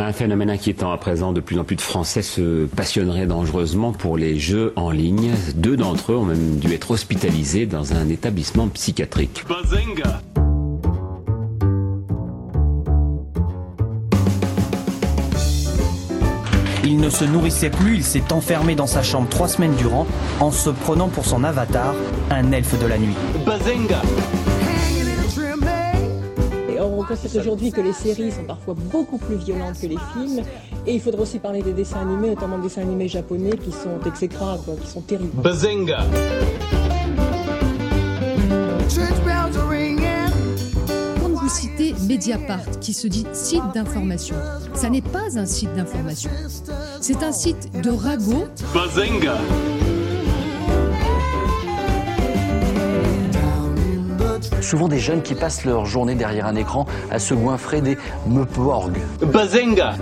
Un phénomène inquiétant à présent, de plus en plus de Français se passionneraient dangereusement pour les jeux en ligne. Deux d'entre eux ont même dû être hospitalisés dans un établissement psychiatrique. Bazinga Il ne se nourrissait plus, il s'est enfermé dans sa chambre trois semaines durant en se prenant pour son avatar, un elfe de la nuit. Bazinga on constate aujourd'hui que les séries sont parfois beaucoup plus violentes que les films. Et il faudra aussi parler des dessins animés, notamment des dessins animés japonais qui sont exécrables, qui sont terribles. Bazinga Quand vous citez Mediapart, qui se dit site d'information, ça n'est pas un site d'information. C'est un site de ragot. Bazinga souvent des jeunes qui passent leur journée derrière un écran à se goinfrer des meuporgs. Bazinga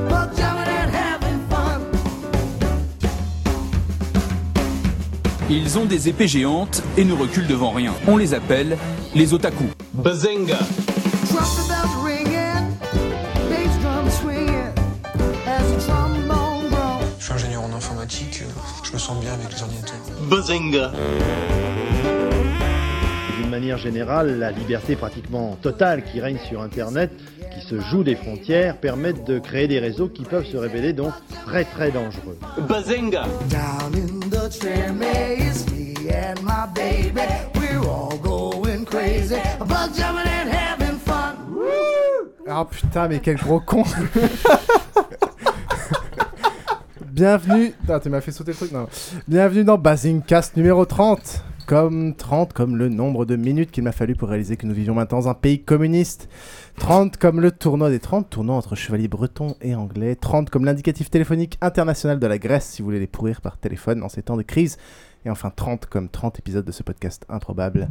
Ils ont des épées géantes et ne reculent devant rien. On les appelle les otaku. Bazinga Je suis ingénieur en informatique, je me sens bien avec les ordinateurs. Bazinga manière générale, la liberté pratiquement totale qui règne sur Internet, qui se joue des frontières, permettent de créer des réseaux qui peuvent se révéler donc très très dangereux. Bazinga Oh putain, mais quel gros con Bienvenue. Ah, tu m'as fait sauter le truc, non. Bienvenue dans Basingcast numéro 30 comme 30 comme le nombre de minutes qu'il m'a fallu pour réaliser que nous vivions maintenant dans un pays communiste. 30 comme le tournoi des 30, tournoi entre chevaliers bretons et anglais. 30 comme l'indicatif téléphonique international de la Grèce si vous voulez les pourrir par téléphone en ces temps de crise. Et enfin 30 comme 30 épisodes de ce podcast improbable.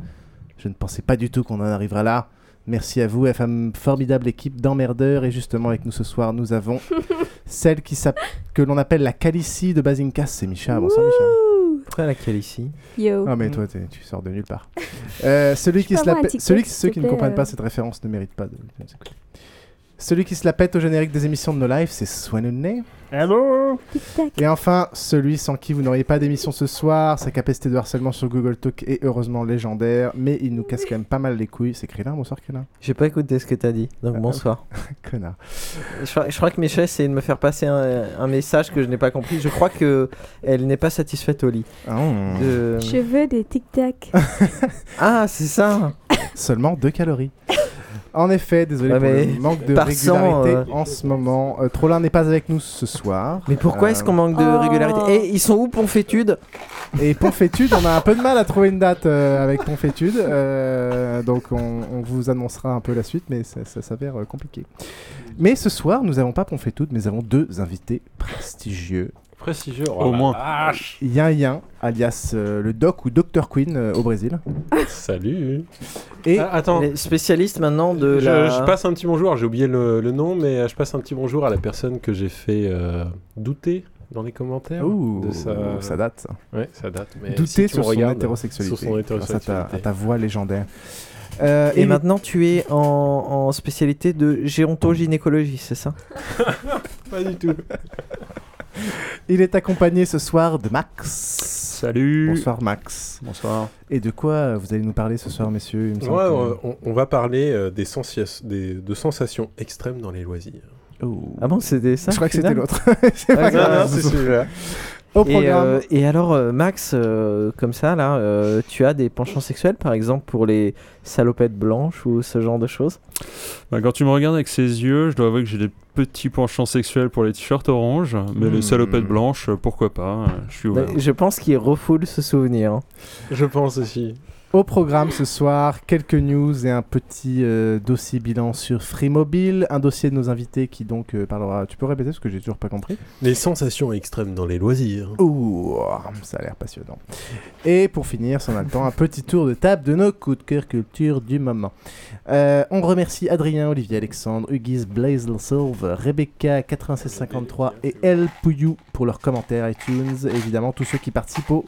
Je ne pensais pas du tout qu'on en arriverait là. Merci à vous, femme formidable équipe d'emmerdeurs. Et justement, avec nous ce soir, nous avons celle qui que l'on appelle la Calicie de Bazinkas. C'est Micha. Bonsoir, Micha. Pourquoi laquelle ici Yo. Ah, mais toi, tu sors de nulle part. euh, celui qui se la celui, ceux qui ne comprennent pas cette référence ne méritent pas de. Celui qui se la pète au générique des émissions de No Life, c'est Swanune. Hello Et enfin, celui sans qui vous n'auriez pas d'émission ce soir, sa capacité de harcèlement sur Google Talk est heureusement légendaire, mais il nous casse quand même pas mal les couilles. C'est Krillin, bonsoir Krillin. J'ai pas écouté ce que t'as dit, donc ah, bonsoir. Connard. Je, crois que Michel essaie de me faire passer un, message que je n'ai pas compris. Je crois que elle n'est pas satisfaite au lit. Oh. Je veux des tic-tac. ah, c'est ça Seulement 2 calories. En effet, désolé pour le manque de régularité euh, en ce moment. Euh, Trollin n'est pas avec nous ce soir. Mais pourquoi est-ce qu'on manque de euh, régularité Et oh. ils sont où Ponfétude Et Ponfétude, on a un peu de mal à trouver une date avec Ponfétude. donc on, vous annoncera un peu la suite, mais ça, ça s'avère compliqué. Mais ce soir, nous n'avons pas Ponfétude, mais nous avons deux invités prestigieux Prestigieux, oh au moins. Yin Yin, alias euh, le Doc ou Dr Queen euh, au Brésil. Salut. Et ah, attends, spécialiste maintenant de je, la... je passe un petit bonjour. J'ai oublié le, nom, mais euh, je passe un petit bonjour à la personne que j'ai fait douter dans les commentaires. Ouh, ça... date. Ça. Ouais, ça date. Mais douter sur, son hétérosexualité, sur son hétérosexualité. à, ta, voix légendaire. et, maintenant, tu es en, en spécialité de géontogynécologie, c'est ça? Pas du tout. Il est accompagné ce soir de Max. Salut. Bonsoir Max. Bonsoir. Et de quoi vous allez nous parler ce soir, messieurs? On, va parler euh, des, des, de sensations extrêmes dans les loisirs. Oh. Ah bon, c'était ça Je crois que c'était l'autre. c'est pas grave. c'est celui-là. Et, euh, et, alors, euh, Max, comme ça, là, tu as des penchants sexuels, par exemple, pour les salopettes blanches ou ce genre de choses? Bah, Quand tu me regardes avec ces yeux, je dois avouer que j'ai des petit penchant sexuel pour les t-shirts orange, mais les hmm. salopettes blanches, pourquoi pas Je suis ouvert. je pense qu'il refoule ce souvenir. Je pense aussi. Au programme ce soir, quelques news et un petit euh, dossier bilan sur Free Mobile, un dossier de nos invités qui donc euh, parlera. Tu peux répéter parce que j'ai toujours pas compris? Les sensations extrêmes dans les loisirs. Ouh, ça a l'air passionnant. Et pour finir, si on a le temps, un petit tour de table de nos coups de cœur culture du moment. Euh, on remercie Adrien, Olivier Alexandre, Hugis, Blaze Silver, Rebecca 9653 et El Pouyou pour leurs commentaires iTunes. évidemment, tous ceux qui participent au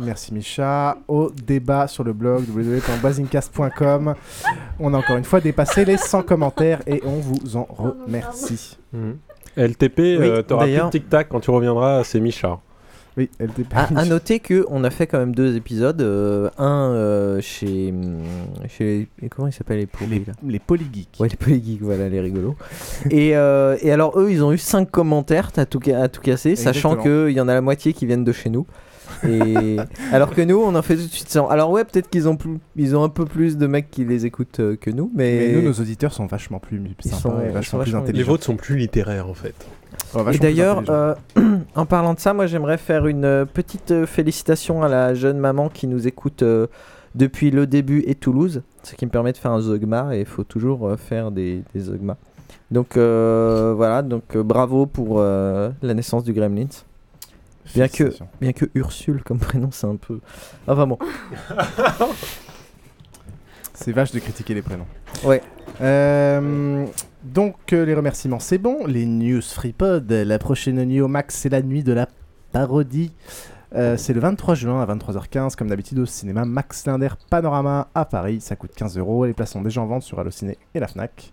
Merci Micha. Au débat sur le blog www.basingcast.com. On a encore une fois dépassé les 100 commentaires et on vous en remercie. Mhm. LTP, euh, t'auras plus de tic-tac quand tu reviendras, c'est Micha. Oui, LTP. À, noter que on a fait quand même deux épisodes, euh, un euh, chez mm, chez comment ils s'appellent les les, les polygeeks. Ouais, les polygeeks, voilà, les rigolos. et, et alors eux, ils ont eu 5 commentaires, à tout, à tout casser, sachant qu'il y en a la moitié qui viennent de chez nous. Et alors que nous, on en fait tout de suite 100. Alors ouais, peut-être qu'ils ont plus, ils ont un peu plus de mecs qui les écoutent euh, que nous, mais... nous, nos auditeurs sont vachement plus sympas et vachement, plus intelligents. Les vôtres sont plus littéraires en fait. et d'ailleurs, euh, en parlant de ça, moi j'aimerais faire une euh, petite félicitation à la jeune maman qui nous écoute depuis le début et Toulouse, ce qui me permet de faire un zogma et il faut toujours faire des, des zogmas. Donc voilà, donc bravo pour la naissance du Gremlins. Bien que, bien que Ursule comme prénom, c'est un peu. Enfin bon. c'est vache de critiquer les prénoms. Ouais. Euh, donc, euh, les remerciements, c'est bon. Les news FreePod, la prochaine news max, c'est la nuit de la parodie. Euh, c'est le 23 juin à 23h15, comme d'habitude au cinéma Max Linder Panorama à Paris. Ça coûte 15 euros. Les places sont déjà en vente sur Allociné et la Fnac.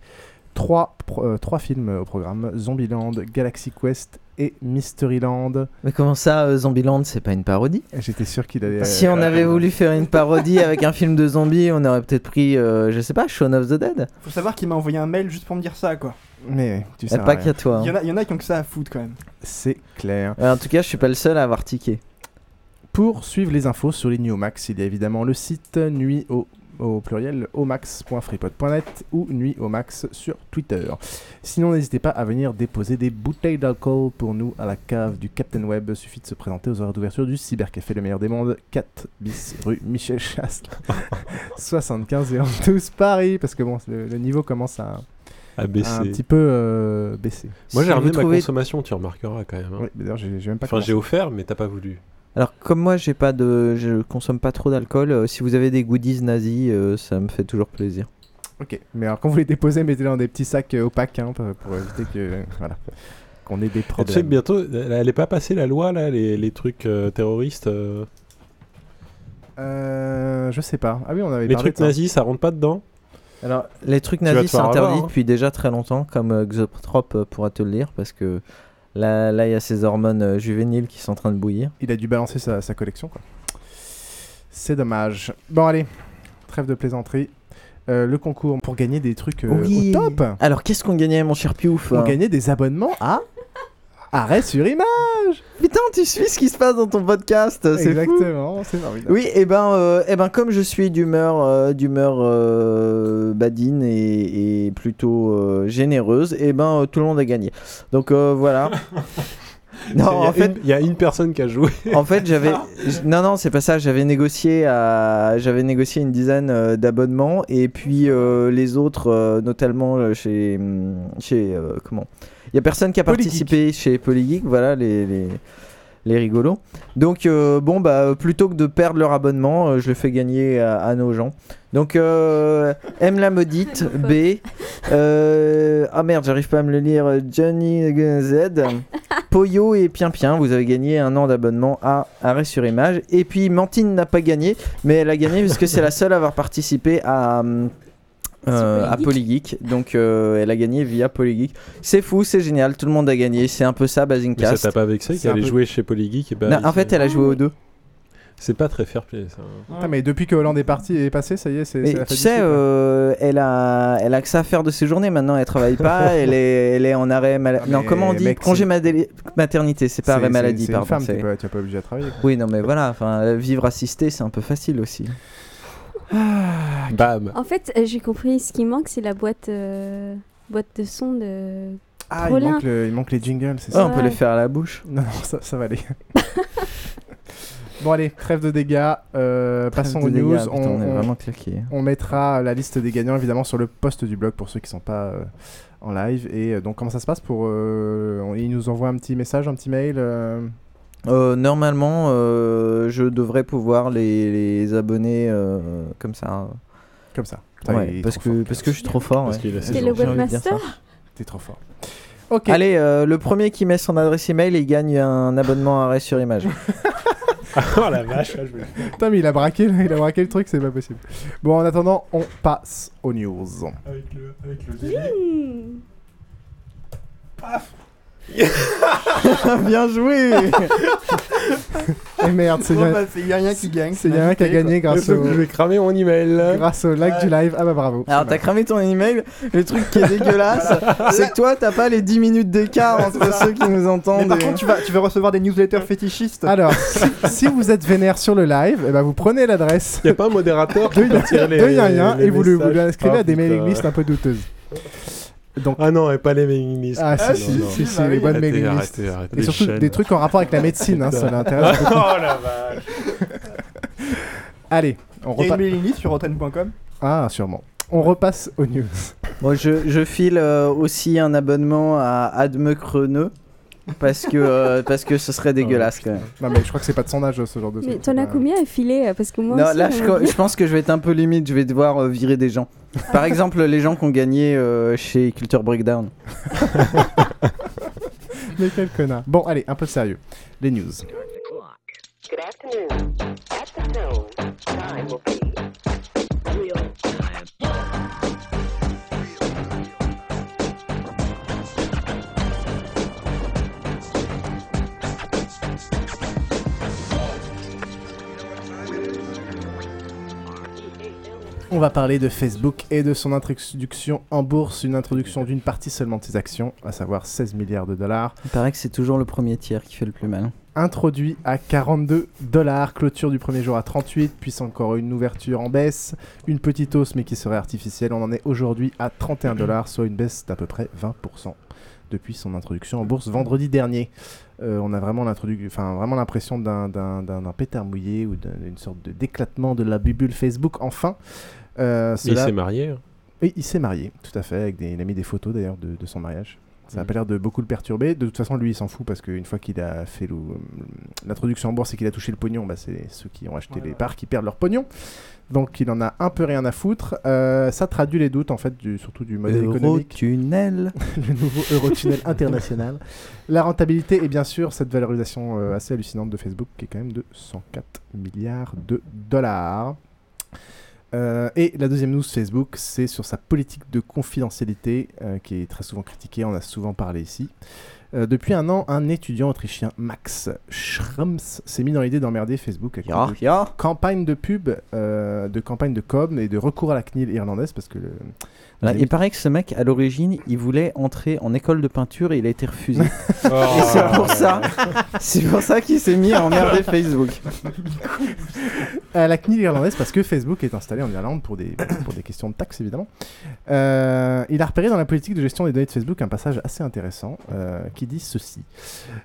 Trois, trois films au programme Zombieland, Galaxy Quest et Mysteryland. Mais comment ça, euh, Zombieland, c'est pas une parodie? J'étais sûr qu'il allait. Si on avait voulu faire une parodie avec un film de zombies, on aurait peut-être pris, euh, je sais pas, Shaun of the Dead. Faut savoir qu'il m'a envoyé un mail juste pour me dire ça, quoi. Mais tu sais. Pas qu'à toi. Il y, en a, y en a qui ont que ça à foutre quand même. C'est clair. en tout cas, je suis pas le seul à avoir tiqué. Pour suivre les infos sur les Max, il y a évidemment le site Nuit au au pluriel omax.freepod.net ou nuit au max sur Twitter. Sinon, n'hésitez pas à venir déposer des bouteilles d'alcool pour nous à la cave du Captain Web. Suffit de se présenter aux heures d'ouverture du Cybercafé Le Meilleur des Mondes, 4 bis rue Michel Chastre, 75 et 12 Paris, parce que bon, le, niveau commence à, à baisser. un petit peu euh, baisser. Moi j'ai revu ma consommation, tu remarqueras quand même. Hein. Oui, d'ailleurs j'ai même pas. Enfin j'ai offert, mais t'as pas voulu. Alors comme moi j'ai pas de, je consomme pas trop d'alcool. Euh, si vous avez des goodies nazis, euh, ça me fait toujours plaisir. Ok, mais alors quand vous les déposez, mettez-les dans des petits sacs euh, opaques hein, pour, éviter que voilà qu'on ait des problèmes. tu sais que bientôt, elle est pas passée la loi là, les, les trucs terroristes. Euh, je sais pas. Ah oui, on avait. Les trucs nazis, ça rentre pas dedans? Alors les trucs nazis c'est interdit hein. depuis déjà très longtemps, comme Xotrop pourra te le dire, parce que Là, là, il y a ces hormones euh, juvéniles qui sont en train de bouillir. Il a dû balancer sa, sa collection, quoi. C'est dommage. Bon, allez, trêve de plaisanterie. Euh, le concours pour gagner des trucs euh, au top. Alors, qu'est-ce qu'on gagnait, mon cher Piouf On gagnait des abonnements à Arrêt sur image Putain, tu suis ce qui se passe dans ton podcast, c'est Exactement, c'est Oui, et eh ben, euh, eh ben comme je suis d'humeur, euh, d'humeur euh, badine et, plutôt généreuse, et eh ben tout le monde a gagné. Donc voilà. non, en fait, il y a une personne qui a joué. en fait, j'avais, non, non, c'est pas ça. J'avais négocié à, j'avais négocié une dizaine d'abonnements, et puis les autres, notamment chez, chez comment? Il y a personne qui a participé chez Polygeek, voilà les, les, les rigolos. Donc euh, bon bah plutôt que de perdre leur abonnement, euh, je le fais gagner à, nos gens. Donc euh, M la maudite, B, ah merde j'arrive pas à me le lire, Johnny Z, Poyo et Pien Pien, vous avez gagné un an d'abonnement à Arrêt sur Image. Et puis Mantine n'a pas gagné, mais elle a gagné parce que c'est la seule à avoir participé à... Euh, à Polygeek. Donc euh, elle a gagné via Polygeek. C'est fou, c'est génial, tout le monde a gagné. C'est un peu ça, Basingcast. Mais ça t'a pas vexé qu'elle ait joué chez Polygeek et bah, En fait, elle a joué aux deux. C'est pas très fair play ça. Ah, mais depuis que Hollande est parti et est passé, ça y est, c'est. Tu sais, euh, elle a, elle a que ça à faire de ses journées. Maintenant, elle travaille pas. elle est, elle est en arrêt maladie. Non, comment on dit Congé maternité. C'est pas arrêt maladie, pardon. C'est une femme, tu n'es pas obligé de travailler. Oui, non, mais voilà. Enfin, vivre assisté, c'est un peu facile aussi. Ah, Bam. En fait, euh, j'ai compris, ce qui manque, c'est la boîte, euh, boîte de son de. Ah, il manque, il manque, les jingles, c'est ça. on peut les faire à la bouche. Non, ça, ça va aller. bon, allez, trêve de dégâts. Euh, passons aux news. on, on, est vraiment claqué. On mettra la liste des gagnants évidemment sur le post du blog pour ceux qui ne sont pas en live. Et donc, comment ça se passe pour. ils nous envoient un petit message, un petit mail euh, normalement, euh, je devrais pouvoir les, les abonner euh, comme ça. Comme ça. parce, que, parce que je suis trop fort. C'est le webmaster? T'es trop fort. Allez, le premier qui met son adresse email, il gagne un abonnement à arrêt sur image. oh la vache, je. Putain, mais il a braqué, il a braqué le truc, c'est pas possible. Bon, en attendant, on passe aux news. Avec le, avec le délai. Paf Bien joué Et merde, c'est bien. bah, c'est Yann qui gagne. C'est Yann qui a gagné grâce au, Je vais cramer mon email. grâce au like du live. Ah bah bravo. Alors t'as cramé ton email, le truc qui est dégueulasse, c'est que toi t'as pas les 10 minutes d'écart entre ceux qui nous Mais entendent. par et- contre, tu vas, tu vas recevoir des newsletters fétichistes. Alors, si, si vous êtes vénère sur le live, eh ben vous prenez l'adresse Y a pas un modérateur de, qui peut tirer les de Yin Yin les et vous le, vous messages le inscrivez Ah, à des mailing lists un peu douteuses. Donc, Ah non, et pas les mailing lists. ah, Non, si, si, non. si, si, bah les bonnes mailing lists. arrêtez, arrêtez. Et surtout chaînes. des trucs en rapport avec la médecine, hein, ça l'intéresse oh la vache. Allez, on a une repasse. mailing list sur rotten.com. Ah, sûrement. On repasse aux news. Bon, je, je file euh, aussi un abonnement à Adme Creneux parce que, euh, parce que ce serait dégueulasse quand même. Non, mais je crois que c'est pas de son âge ce genre de Mais truc. t'en as Euh, combien à filer Parce que moi non, aussi, là je, je pense que je vais être un peu limite, je vais devoir euh, virer des gens. Par exemple, les gens qui ont gagné euh, chez Culture Breakdown. Mais quel connard. Bon, allez, un peu de sérieux. Les news. Good afternoon. At the tone, time will be On va parler de Facebook et de son introduction en bourse, une introduction d'une partie seulement de ses actions, à savoir 16 milliards de dollars. Il paraît que c'est toujours le premier tiers qui fait le plus mal. Introduit à 42 dollars, clôture du premier jour à 38, puis encore une ouverture en baisse, une petite hausse mais qui serait artificielle. On en est aujourd'hui à 31 dollars, soit une baisse d'à peu près 20% depuis son introduction en bourse vendredi dernier. Euh, on a vraiment, l'impression d'un, pétard mouillé ou d'un- d'une sorte d'éclatement de la bubule Facebook. Enfin, euh, Il cela- s'est marié. hein. oui, il s'est marié, tout à fait, avec des, il a mis des photos d'ailleurs de, de son mariage. Ça n'a Mhm. pas l'air de beaucoup le perturber. De toute façon, lui, il s'en fout parce qu'une fois qu'il a fait l'introduction en bourse et qu'il a touché le pognon, bah, c'est ceux qui ont acheté les parts qui perdent leur pognon. Donc, il en a un peu rien à foutre. Euh, ça traduit les doutes, en fait, du, surtout du modèle économique. Eurotunnel. le nouveau Eurotunnel international. La rentabilité et bien sûr cette valorisation euh, assez hallucinante de Facebook qui est quand même de 104 milliards de dollars. Euh, et la deuxième news Facebook, c'est sur sa politique de confidentialité euh, qui est très souvent critiquée, on a souvent parlé ici. Euh, depuis un an, un étudiant autrichien, Max Schrems, s'est mis dans l'idée d'emmerder Facebook avec ya. campagne de pub, de campagne de com et de recours à la CNIL irlandaise parce que le, Voilà, les- il paraît que ce mec, à l'origine, il voulait entrer en école de peinture et il a été refusé. Oh. et c'est pour ça, c'est pour ça qu'il s'est mis à emmerder Facebook. à la CNIL irlandaise parce que Facebook est installé en Irlande pour des, pour des questions de taxes évidemment. Euh, il a repéré dans la politique de gestion des données de Facebook un passage assez intéressant euh, qui dit ceci.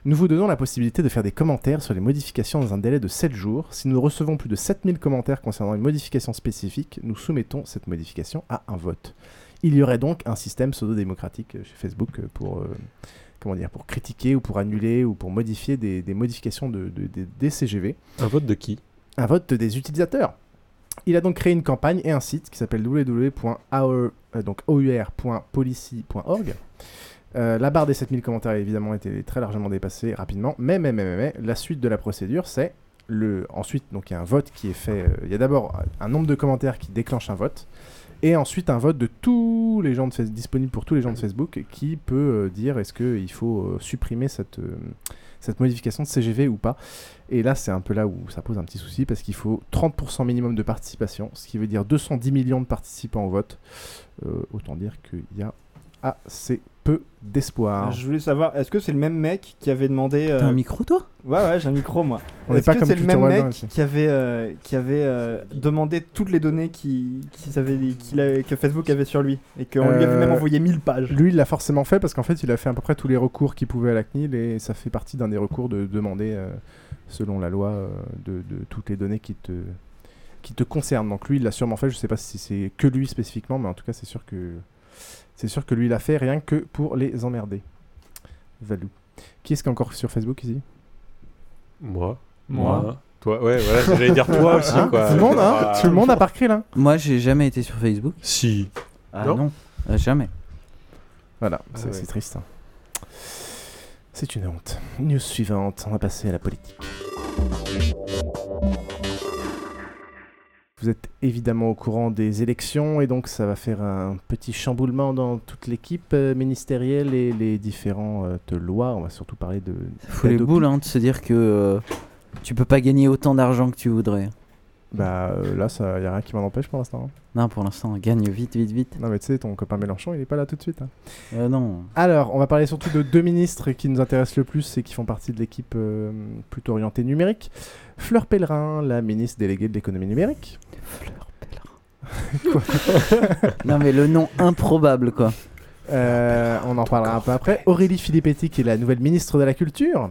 Nous vous donnons la possibilité de faire des commentaires sur les modifications dans un délai de 7 jours. Si nous recevons plus de 7000 commentaires concernant une modification spécifique, nous soumettons cette modification à un vote. Il y aurait donc un système pseudo-démocratique euh, chez Facebook euh, pour, euh, comment dire, pour critiquer ou pour annuler ou pour modifier des, des modifications de, de- des- des CGV Un vote de qui? Un vote des utilisateurs. Il a donc créé une campagne et un site qui s'appelle www.our, euh, donc our.policy.org. Euh, la barre des 7000 commentaires a évidemment été très largement dépassée rapidement, mais, mais, mais, mais, mais, la suite de la procédure, c'est le. Ensuite, donc il y a un vote qui est fait. euh, il y a d'abord un nombre de commentaires qui déclenche un vote, et ensuite un vote de tous les gens de disponible pour tous les gens de Facebook qui peut euh, dire est-ce qu'il faut euh, supprimer cette, euh, cette modification de CGV ou pas. Et là, c'est un peu là où ça pose un petit souci parce qu'il faut 30% minimum de participation, ce qui veut dire 210 millions de participants au vote. Autant dire qu'il y a assez peu d'espoir. Je voulais savoir, est-ce que c'est le même mec qui avait demandé. euh, T'as un micro, toi? Ouais, ouais, j'ai un micro, moi. On n'est Est-ce pas que c'est le même mec qui avait, euh, qui avait euh, demandé toutes les données qui, qu'ils avaient- qu'il avait- que Facebook avait sur lui Et qu'on lui avait Euh, même envoyé 1000 pages? Lui, il l'a forcément fait parce qu'en fait, il a fait à peu près tous les recours qu'il pouvait à la CNIL et ça fait partie d'un des recours de demander, euh, selon la loi, euh, de, de toutes les données qui te, qui te concernent. Donc lui, il l'a sûrement fait. Je sais pas si c'est que lui spécifiquement, mais en tout cas, c'est sûr que c'est sûr que lui l'a fait rien que pour les emmerder. Valou. Qui est-ce qui est encore sur Facebook ici? Moi. Moi. Toi, ouais, voilà, j'allais dire toi aussi, Hein quoi. Tout le monde, hein Ah. Tout le monde à part Krill, hein Moi, j'ai jamais été sur Facebook. Si. Ah Non non, Euh, jamais. Voilà, Ah c'est ouais. c'est triste. hein. C'est une honte. News suivante, on va passer à la politique. Vous êtes évidemment au courant des élections et donc ça va faire un petit chamboulement dans toute l'équipe euh, ministérielle et les différentes lois. On va surtout parler de. Ça fout les boules hein, de se dire que euh, tu peux pas gagner autant d'argent que tu voudrais. Bah euh, là, il n'y a rien qui m'en empêche pour l'instant. hein. Non, pour l'instant, gagne vite, vite, vite. Non mais tu sais, ton copain Mélenchon, il est pas là tout de suite. hein. Euh, non. Alors, on va parler surtout de deux ministres qui nous intéressent le plus et qui font partie de l'équipe euh, plutôt orientée numérique. Fleur Pellerin, la ministre déléguée de l'économie numérique. non, mais le nom improbable, quoi. Euh, on en parlera un peu après. Aurélie Filippetti, qui est la nouvelle ministre de la Culture.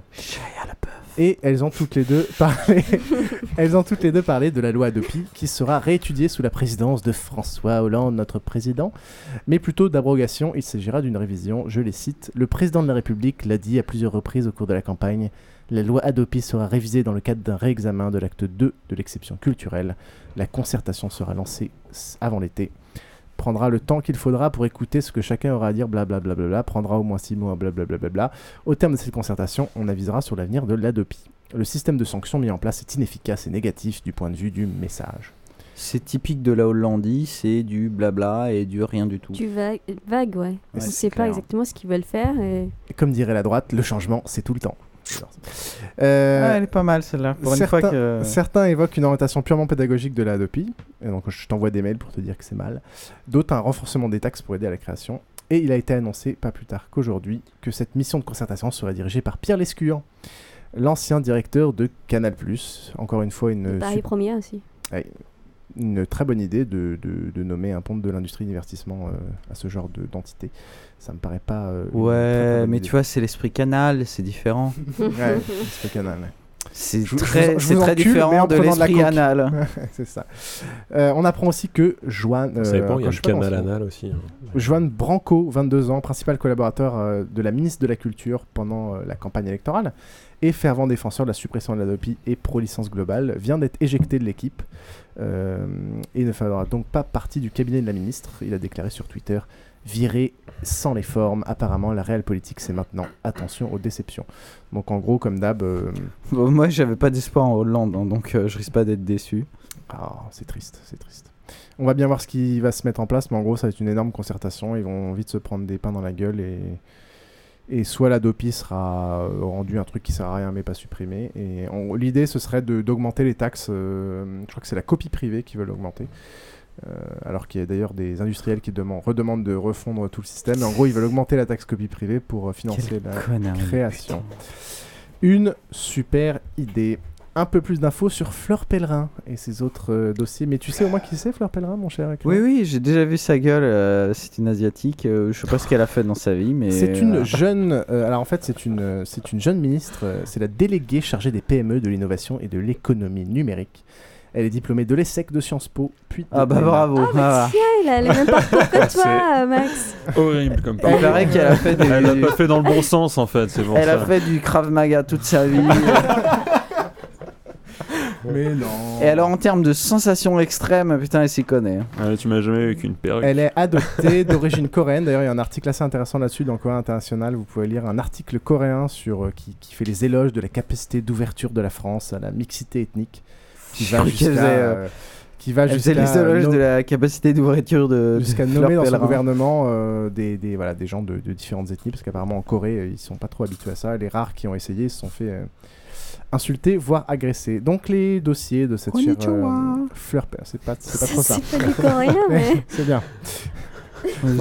Et elles ont toutes les deux parlé. elles ont toutes les deux parlé de la loi Adopi, qui sera réétudiée sous la présidence de François Hollande, notre président, mais plutôt d'abrogation. Il s'agira d'une révision. Je les cite. Le président de la République l'a dit à plusieurs reprises au cours de la campagne. La loi Adopi sera révisée dans le cadre d'un réexamen de l'acte 2 de l'exception culturelle. La concertation sera lancée avant l'été. Prendra le temps qu'il faudra pour écouter ce que chacun aura à dire, blablabla. Bla bla bla, prendra au moins six mois, blablabla. Bla bla. Au terme de cette concertation, on avisera sur l'avenir de l'Adopi. Le système de sanctions mis en place est inefficace et négatif du point de vue du message. C'est typique de la Hollandie, c'est du blabla et du rien du tout. Du vague, vague ouais. On ne sait pas exactement ce qu'ils veulent faire. Et comme dirait la droite, le changement, c'est tout le temps. Euh, Ah, elle est pas mal celle-là. Pour une fois certains, que. certains évoquent une orientation purement pédagogique de la Adopi, et donc je t'envoie des mails pour te dire que c'est mal. D'autres, un renforcement des taxes pour aider à la création. Et il a été annoncé, pas plus tard qu'aujourd'hui, que cette mission de concertation serait dirigée par Pierre Lescure, l'ancien directeur de Canal+. Encore une fois, une, Paris sup- Première aussi. Ouais, une très bonne idée de, de- de nommer un pont de l'industrie divertissement euh, à ce genre de- d'entité. Ça me paraît pas... euh, une très, très Ouais, mais idée. tu vois, c'est l'esprit canal, c'est différent. Ouais, l'esprit canal, ouais. C'est je très, vous- je c'est vous très encule, mais différent en de l'esprit anal. c'est ça. Euh, on apprend aussi que Joanne. Ça dépend, il y a le canal anal aussi. hein. Joanne Branco, 22 ans, principal collaborateur euh, de la ministre de la Culture pendant euh, la campagne électorale et fervent défenseur de la suppression de l'Adopi et pro-licence globale, vient d'être éjecté de l'équipe euh, et ne fera donc pas partie du cabinet de la ministre. Il a déclaré sur Twitter viré sans les formes. Apparemment, la réelle politique, c'est maintenant. Attention aux déceptions. Donc, en gros, comme d'hab. euh, Bon, moi, j'avais pas d'espoir en Hollande, hein, donc euh, je risque pas d'être déçu. Ah, c'est triste, c'est triste. On va bien voir ce qui va se mettre en place, mais en gros, ça va être une énorme concertation. Ils vont vite se prendre des pains dans la gueule et, et soit la DOPI sera euh, rendu un truc qui sert à rien mais pas supprimé. Et l'idée, ce serait d'augmenter les taxes. euh, je crois que c'est la copie privée qui veut l'augmenter. Euh, alors qu'il y a d'ailleurs des industriels qui demandent, redemandent de refondre tout le système. Mais en gros, ils veulent augmenter la taxe copie privée pour euh, financer Quel la connard, création. Une super idée. Un peu plus d'infos sur Fleur Pellerin et ses autres euh, dossiers. Mais tu sais au moins qui c'est Fleur Pellerin, mon cher Oui, oui, j'ai déjà vu sa gueule. euh, c'est une asiatique. euh, je sais pas ce qu'elle a fait dans sa vie, mais. C'est une jeune. euh, alors en fait, c'est une, c'est une jeune ministre. euh, c'est la déléguée chargée des PME, de l'innovation et de l'économie numérique. Elle est diplômée de l'ESSEC de Sciences Po, puis de Ah bah l'ENA. bravo. Ah, bah tiens, elle a les mêmes parcours que toi, Max. Horrible comme Il parole. paraît qu'elle a fait des- Elle l'a pas fait dans le bon sens en fait, c'est pour Elle ça. a fait du Krav Maga toute sa vie. Mais non. Et alors, en termes de sensations extrêmes, putain, elle s'y connaît. hein. Tu m'as jamais avec une perruque. Elle est adoptée d'origine coréenne. D'ailleurs, il y a un article assez intéressant là-dessus dans Coréen International. Vous pouvez lire un article coréen sur, euh, qui, qui fait les éloges de la capacité d'ouverture de la France à la mixité ethnique. Qui va jusqu'à. euh, euh, qui va jusqu'à de la capacité d'ouverture de. jusqu'à nommer dans son gouvernement euh, des, des, voilà, des gens de, de différentes ethnies, parce qu'apparemment en Corée, ils sont pas trop habitués à ça. Les rares qui ont essayé se sont fait euh, insulter, voire agresser. Donc les dossiers de cette chère euh. Fleur c'est pas, c'est pas trop ça. C'est pas du coréen, mais. c'est bien.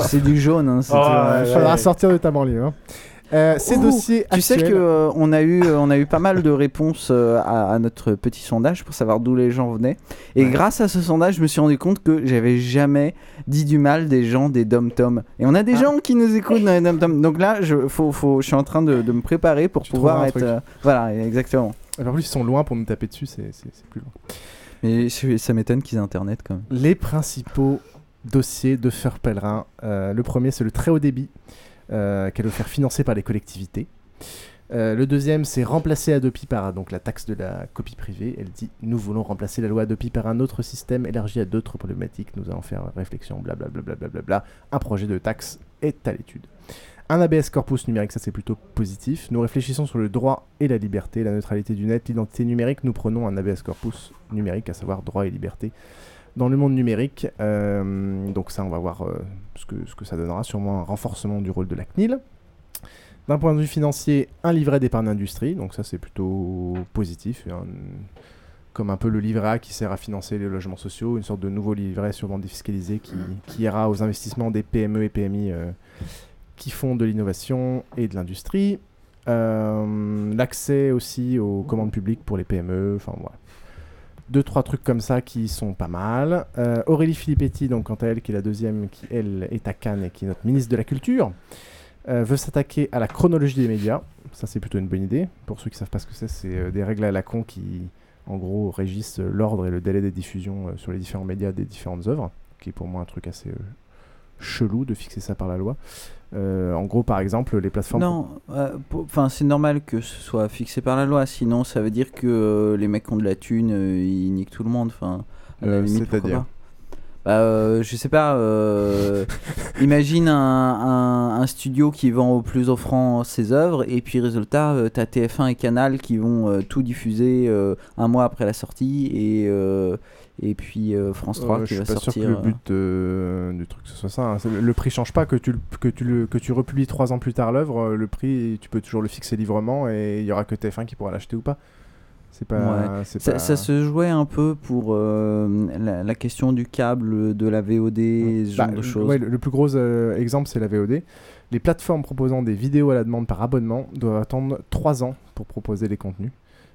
C'est du jaune. Hein, Oh, ouais, faudra sortir de ta banlieue. hein. Euh, ces Ouh, dossiers Tu sais que euh, on a eu on a eu pas mal de réponses euh, à, à notre petit sondage pour savoir d'où les gens venaient. Et Ouais. grâce à ce sondage, je me suis rendu compte que j'avais jamais dit du mal des gens des dom tom. Et on a Ah. des gens qui nous écoutent dans les dom tom. Donc là, je faut, faut je suis en train de, de me préparer pour pouvoir être euh, voilà exactement. En plus, ils sont loin pour nous taper dessus, c'est plus loin. Mais ça m'étonne qu'ils aient internet quand même. Les principaux dossiers de Fleur Pellerin. Euh, le premier, c'est le très haut débit euh, qu'elle veut faire financer par les collectivités. Euh, le deuxième, c'est remplacer Adopi par donc, la taxe de la copie privée. Elle dit Nous voulons remplacer la loi Adopi par un autre système élargi à d'autres problématiques. Nous allons faire réflexion, blablabla. Bla, bla, bla, bla. Un projet de taxe est à l'étude. Un ABS corpus numérique, ça c'est plutôt positif. Nous réfléchissons sur le droit et la liberté, la neutralité du net, l'identité numérique. Nous prenons un ABS corpus numérique, à savoir droit et liberté. Dans le monde numérique, euh, donc ça on va voir euh, ce, que, ce que ça donnera, sûrement un renforcement du rôle de la CNIL. D'un point de vue financier, un livret d'épargne industrie, donc ça c'est plutôt positif, un- comme un peu le livret A qui sert à financer les logements sociaux, une sorte de nouveau livret sûrement défiscalisé qui, ira aux investissements des PME et PMI euh, qui font de l'innovation et de l'industrie. L'accès aussi aux commandes publiques pour les PME, enfin voilà. Deux, trois trucs comme ça qui sont pas mal. Euh, Aurélie Filippetti, donc quant à elle, qui est la deuxième, qui elle est à Cannes et qui est notre ministre de la Culture, euh, veut s'attaquer à la chronologie des médias. Ça, c'est plutôt une bonne idée. Pour ceux qui savent pas ce que c'est, c'est euh, des règles à la con qui, en gros, régissent l'ordre et le délai des diffusions sur les différents médias des différentes œuvres, qui est pour moi un truc assez chelou de fixer ça par la loi. Euh, en gros, par exemple, les plateformes. Non, euh, enfin c'est normal que ce soit fixé par la loi, sinon ça veut dire que euh, les mecs qui ont de la thune, euh, ils niquent tout le monde. Enfin, à la Euh, limite, pourquoi c'est-à-dire. Bah, euh, je sais pas. euh, imagine un, un- un studio qui vend au plus offrant ses œuvres, et puis résultat, euh, t'as TF1 et Canal qui vont euh, tout diffuser euh, un mois après la sortie, et et puis euh, France 3 Euh, qui je va suis pas sortir. sûr que le euh, but du truc ce soit ça. hein. C'est- Le prix change pas que tu le, que tu le, que tu republies trois ans plus tard l'œuvre. Le prix, tu peux toujours le fixer librement et il y aura que TF1 qui pourra l'acheter ou pas. C'est pas. Ouais. Ça, pas- ça se jouait un peu pour euh, la, la question du câble, de la VOD, ce genre Bah, de le- choses. ouais, le, le plus gros exemple, c'est la VOD. Les plateformes proposant des vidéos à la demande par abonnement doivent attendre 3 ans pour proposer les contenus.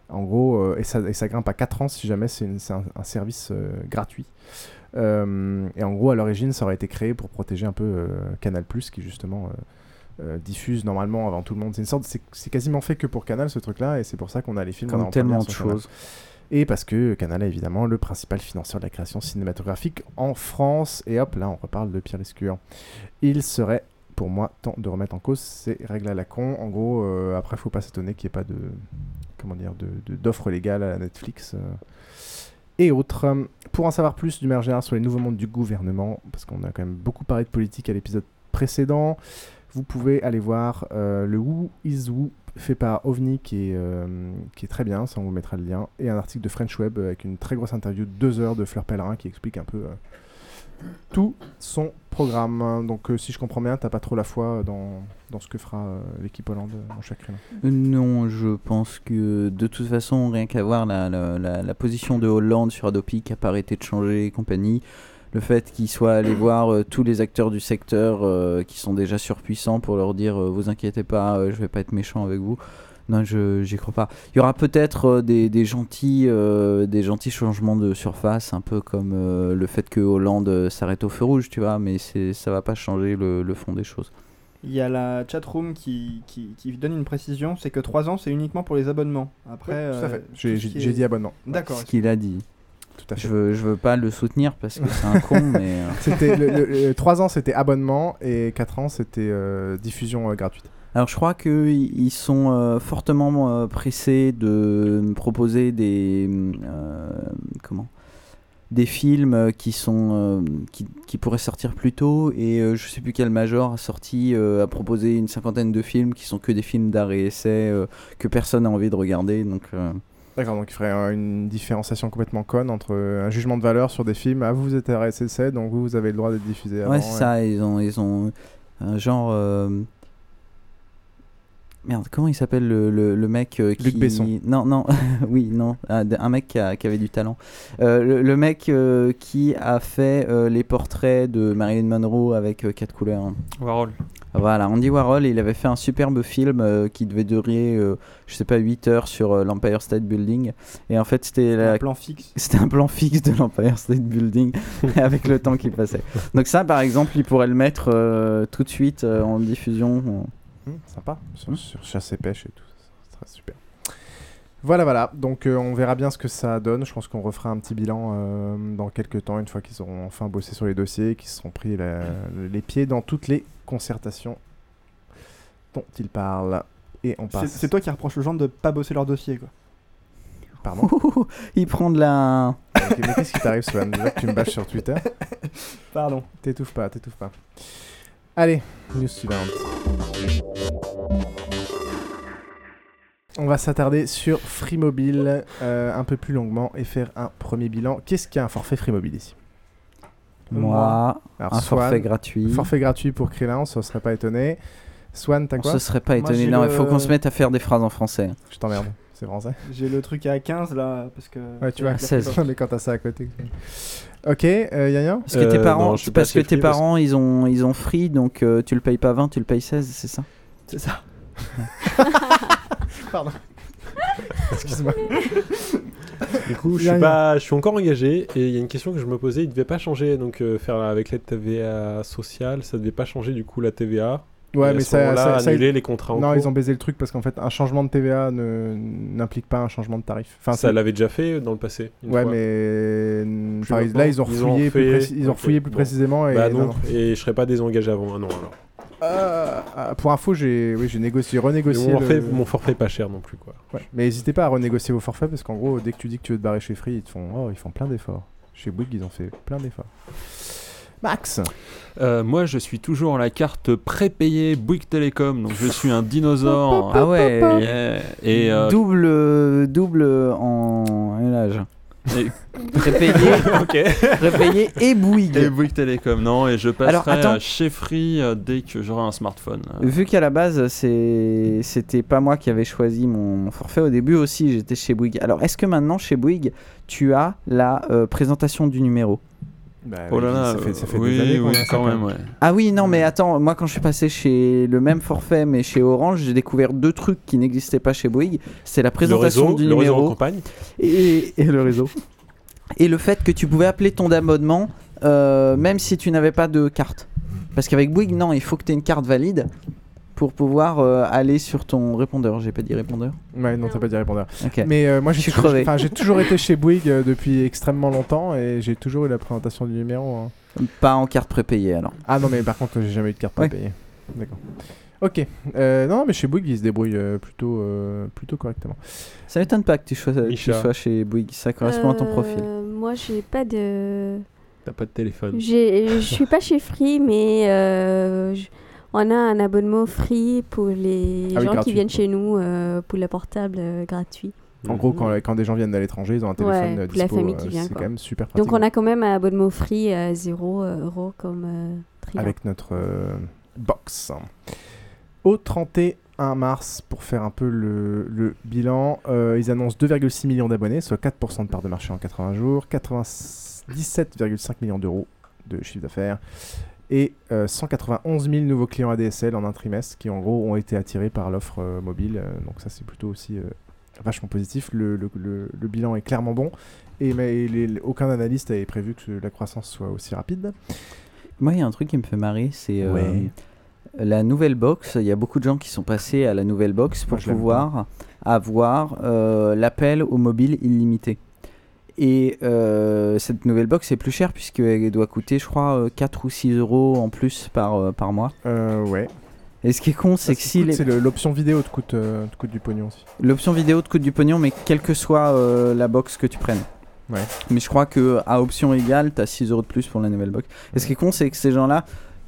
En gros, euh, et, ça, et ça grimpe à 4 ans si jamais c'est un, un service euh, gratuit. Euh, et en gros, à l'origine, ça aurait été créé pour protéger un peu Canal+, qui justement euh, diffuse normalement avant tout le monde. C'est une sorte, c'est c'est quasiment fait que pour Canal ce truc-là, et c'est pour ça qu'on a les films Comme tellement de choses. Et parce que Canal est évidemment le principal financeur de la création cinématographique en France. Et hop, là, on reparle de Pierre Lescure. Il serait, pour moi, temps de remettre en cause ces règles à la con. En gros, euh, après, faut pas s'étonner qu'il n'y ait pas de comment dire de- de- d'offres légales à Netflix euh, et autres. Pour en savoir plus, du manière générale, sur les nouveaux mondes du gouvernement, parce qu'on a quand même beaucoup parlé de politique à l'épisode précédent, vous pouvez aller voir euh, le Who is Who fait par OVNI qui est, euh, qui est très bien, ça on vous mettra le lien, et un article de French Web avec une très grosse interview de deux heures de Fleur Pellerin qui explique un peu tout son programme. Donc euh, si je comprends bien, t'as pas trop la foi dans, dans ce que fera euh, l'équipe Hollande en chaque créneau. Euh, Non, je pense que de toute façon, rien qu'à voir la, la, la- la position de Hollande sur Adopi qui n'a pas arrêté de changer et compagnie, le fait qu'il soit allé voir euh, tous les acteurs du secteur euh, qui sont déjà surpuissants pour leur dire euh, vous inquiétez pas, euh, je vais pas être méchant avec vous. Non, je j'y crois pas. Il y aura peut-être euh, des, des gentils euh, des gentils changements de surface, un peu comme euh, le fait que Hollande s'arrête au feu rouge, tu vois, mais c'est ça va pas changer le, le fond des choses. Il y a la chatroom qui, qui, qui donne une précision, c'est que 3 ans c'est uniquement pour les abonnements. Après, Oui, tout à euh, fait. J'ai- est- dit abonnement. D'accord. ce qu'il a dit. Tout à Je veux, je veux pas le soutenir parce que c'est un con, mais. euh, C'était le, 3 ans c'était abonnement et 4 ans c'était euh, diffusion euh, gratuite. Alors je crois qu'ils sont euh, fortement euh, pressés de proposer des euh, comment des films qui sont qui, qui pourraient sortir plus tôt et je sais plus quel major a sorti a proposé une cinquantaine de films qui sont que des films d'art et essai que personne n'a envie de regarder donc D'accord, donc il ferait une différenciation complètement conne entre un jugement de valeur sur des films. Ah, vous, vous êtes RSS, donc vous, vous avez le droit d'être diffusé avant. ouais c'est ça ils ont ils ont un genre Merde, comment il s'appelle le, le, le mec euh, qui... Luc Besson. Non, non, oui, non, un, mec qui, a- qui avait du talent. Euh, le, le mec euh, qui a fait euh, les portraits de Marilyn Monroe avec euh, quatre couleurs. Warhol. Voilà, Andy Warhol, il avait fait un superbe film euh, qui devait durer, euh, je sais pas, 8 heures sur euh, l'Empire State Building. Et en fait, c'était la- Un plan fixe. C'était un plan fixe de l'Empire State Building avec le temps qui passait. Donc ça, par exemple, il pourrait le mettre euh, tout de suite euh, en diffusion. Hum, sympa, sur, sur chasse et pêche et tout, ça serait super. Voilà, voilà, donc euh, on verra bien ce que ça donne. Je pense qu'on refera un petit bilan euh, dans quelques temps, une fois qu'ils auront enfin bossé sur les dossiers, qu'ils se seront pris la- les pieds dans toutes les concertations dont ils parlent. Et on passe. c'est toi qui reproches aux gens de pas bosser leur dossier quoi. Pardon? Il prend de la. Mais qu'est-ce qui t'arrive, Swan? Déjà que tu me bâches sur Twitter? Pardon. T'étouffes pas, t'étouffes pas. Allez, news suivante. On va s'attarder sur Free Mobile euh, un peu plus longuement et faire un premier bilan. Qu'est-ce qu'un forfait Free Mobile ici Moi, Alors, un Swan, forfait gratuit. Forfait gratuit pour Krillin, on ne serait pas étonné. Swan, t'as On quoi se serait pas Moi, étonné. j'ai Non, il le- faut qu'on se mette à faire des phrases en français. Je t'emmerde, c'est français. J'ai le truc à 15 là, parce que. Ouais, tu vois, c'est la 16. mais quand t'as ça à côté. Ok, euh, Yaya Parce que tes Euh, parents, non, je suis parce que chez tes Free parce- parents, ils ont, ils ont free, donc euh, tu le payes pas 20, tu le payes 16, c'est ça? C'est ça. Pardon. Excuse-moi. Du coup, suis, pas, je suis encore engagé et il y a une question que je me posais. Il devait pas changer, donc euh, faire avec la TVA sociale, ça devait pas changer du coup la TVA. Ouais, Et mais ça, ça, ils- les contrats en Non, cours. ils ont baisé le truc parce qu'en fait, un changement de TVA ne- n'implique pas un changement de tarif. Enfin, ça l'avait déjà fait dans le passé. une Ouais, fois. mais enfin, Plus ils- là, ils ont refouillé, plus, précis- ils ont plus bon. précisément. Et Bah non. et je serais pas désengagé avant un an alors. Euh, euh, pour info, j'ai oui, j'ai négocié, renégocié. mon, le- forfait, mon forfait pas cher non plus quoi. Ouais. Mais n'hésitez pas à renégocier vos forfaits parce qu'en gros, dès que tu dis que tu veux te barrer chez Free, ils te font, oh, ils font plein d'efforts. Chez Bouygues, ils ont fait plein d'efforts. Max Euh, moi, je suis toujours la carte prépayée Bouygues Télécom, donc je suis un dinosaure. Ah ouais. Yeah. Et euh, double, double en âge. Et- Prépayé, prépayé et Bouygues. et Bouygues Télécom, non, et je passerai Alors, attends. euh, chez Free euh, dès que j'aurai un smartphone. Euh, Vu qu'à la base, c'était pas moi qui avais choisi mon, mon forfait. Au début aussi, j'étais chez Bouygues. Alors, est-ce que maintenant, chez Bouygues, tu as la euh, présentation du numéro? Oh là là, ça fait, ça fait oui, des années oui, quand même, ouais. Ah oui, non, mais attends, moi quand je suis passé chez le même forfait, mais chez Orange, j'ai découvert deux trucs qui n'existaient pas chez Bouygues. C'est la présentation réseau, du le réseau en numéro campagne. et, et le réseau. Et le fait que tu pouvais appeler ton abonnement euh, même si tu n'avais pas de carte. Parce qu'avec Bouygues, non, il faut que tu aies une carte valide pour pouvoir euh, aller sur ton répondeur. J'ai pas dit répondeur. Ouais, non, t'as pas dit répondeur. Ok. Mais euh, moi, Je j'ai suis toujours, crevé. enfin, j'ai toujours été chez Bouygues euh, depuis extrêmement longtemps et j'ai toujours eu la présentation du numéro. hein. Pas en carte prépayée alors. Ah non, mais par contre, j'ai jamais eu de carte Ouais. prépayée. D'accord. Ok. Euh, non, mais chez Bouygues, ils se débrouillent euh, plutôt, euh, plutôt correctement. Ça m'étonne pas que tu sois, tu sois chez Bouygues, ça correspond à ton profil. Moi, j'ai pas de. T'as pas de téléphone. Je suis pas chez Free, mais euh, on a un abonnement Free pour les Ah gens qui viennent chez nous euh, pour le portable euh, gratuit. En gros, quand, quand des gens viennent de l'étranger, ils ont un téléphone Ouais, euh, pour la dispo, famille qui vient, C'est quoi. quand même super pratique. Donc on a quand même un abonnement Free à 0 euros comme euh, avec notre box. Au 31 mars, pour faire un peu le, le bilan, ils annoncent 2,6 millions d'abonnés, soit 4% de part de marché en 80 jours, 97,5 millions d'euros de chiffre d'affaires et euh, 191 000 nouveaux clients ADSL en un trimestre qui en gros ont été attirés par l'offre euh, mobile. Euh, donc ça c'est plutôt aussi euh, vachement positif. Le, le- le- le bilan est clairement bon et mais les- aucun analyste avait prévu que la croissance soit aussi rapide. Moi, il y a un truc qui me fait marrer, c'est euh, Ouais. la nouvelle box. Il y a beaucoup de gens qui sont passés à la nouvelle box pour Moi, pouvoir avoir euh, l'appel au mobile illimité. Et euh, cette nouvelle box est plus chère puisqu'elle doit coûter, je crois, euh, 4 ou 6 euros en plus par, euh, par mois. Euh, ouais. Et ce qui est con, c'est que si les- l'option vidéo te coûte, euh, te coûte du pognon aussi. l'option vidéo te coûte du pognon, mais quelle que soit euh, la box que tu prennes. Ouais. Mais je crois que à option égale, tu as 6 euros de plus pour la nouvelle box. Et ce qui est con, c'est que ces gens-là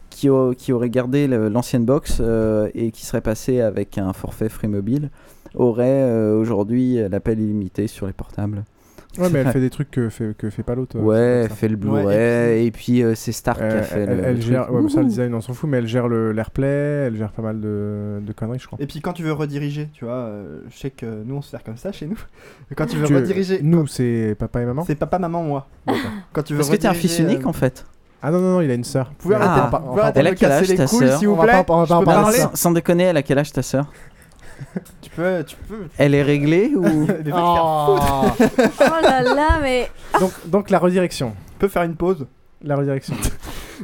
qui, qui auraient gardé l'ancienne box euh, et qui seraient passés avec un forfait Free Mobile auraient euh, aujourd'hui l'appel illimité sur les portables. Ouais, mais elle fait des trucs que fait, que fait pas l'autre. euh, Ouais, elle fait le Blu-ray et puis euh, c'est Stark qui a fait elle, le, elle le gère, truc. ouais, mais ça le design on s'en fout, mais elle gère le l'AirPlay, elle gère pas mal de, de conneries, je crois. Et puis quand tu veux rediriger, tu vois, euh, je sais que nous on se sert comme ça chez nous. Quand tu veux Tu- rediriger, Nous, c'est papa et maman c'est papa, maman, moi. Quand tu veux Est-ce que t'es un fils rediriger, unique euh, en fait Ah non, non, non, il a une sœur. Vous pouvez Mais arrêter, on on arrêter Elle de a quel âge, les ta sœur s'il vous On va plaît. pas- on va parler sans déconner, elle a quel âge ta sœur? Tu peux, tu peux. Elle est réglée ou foutre. Oh là là, mais donc, donc la redirection. Tu peux faire une pause. La redirection.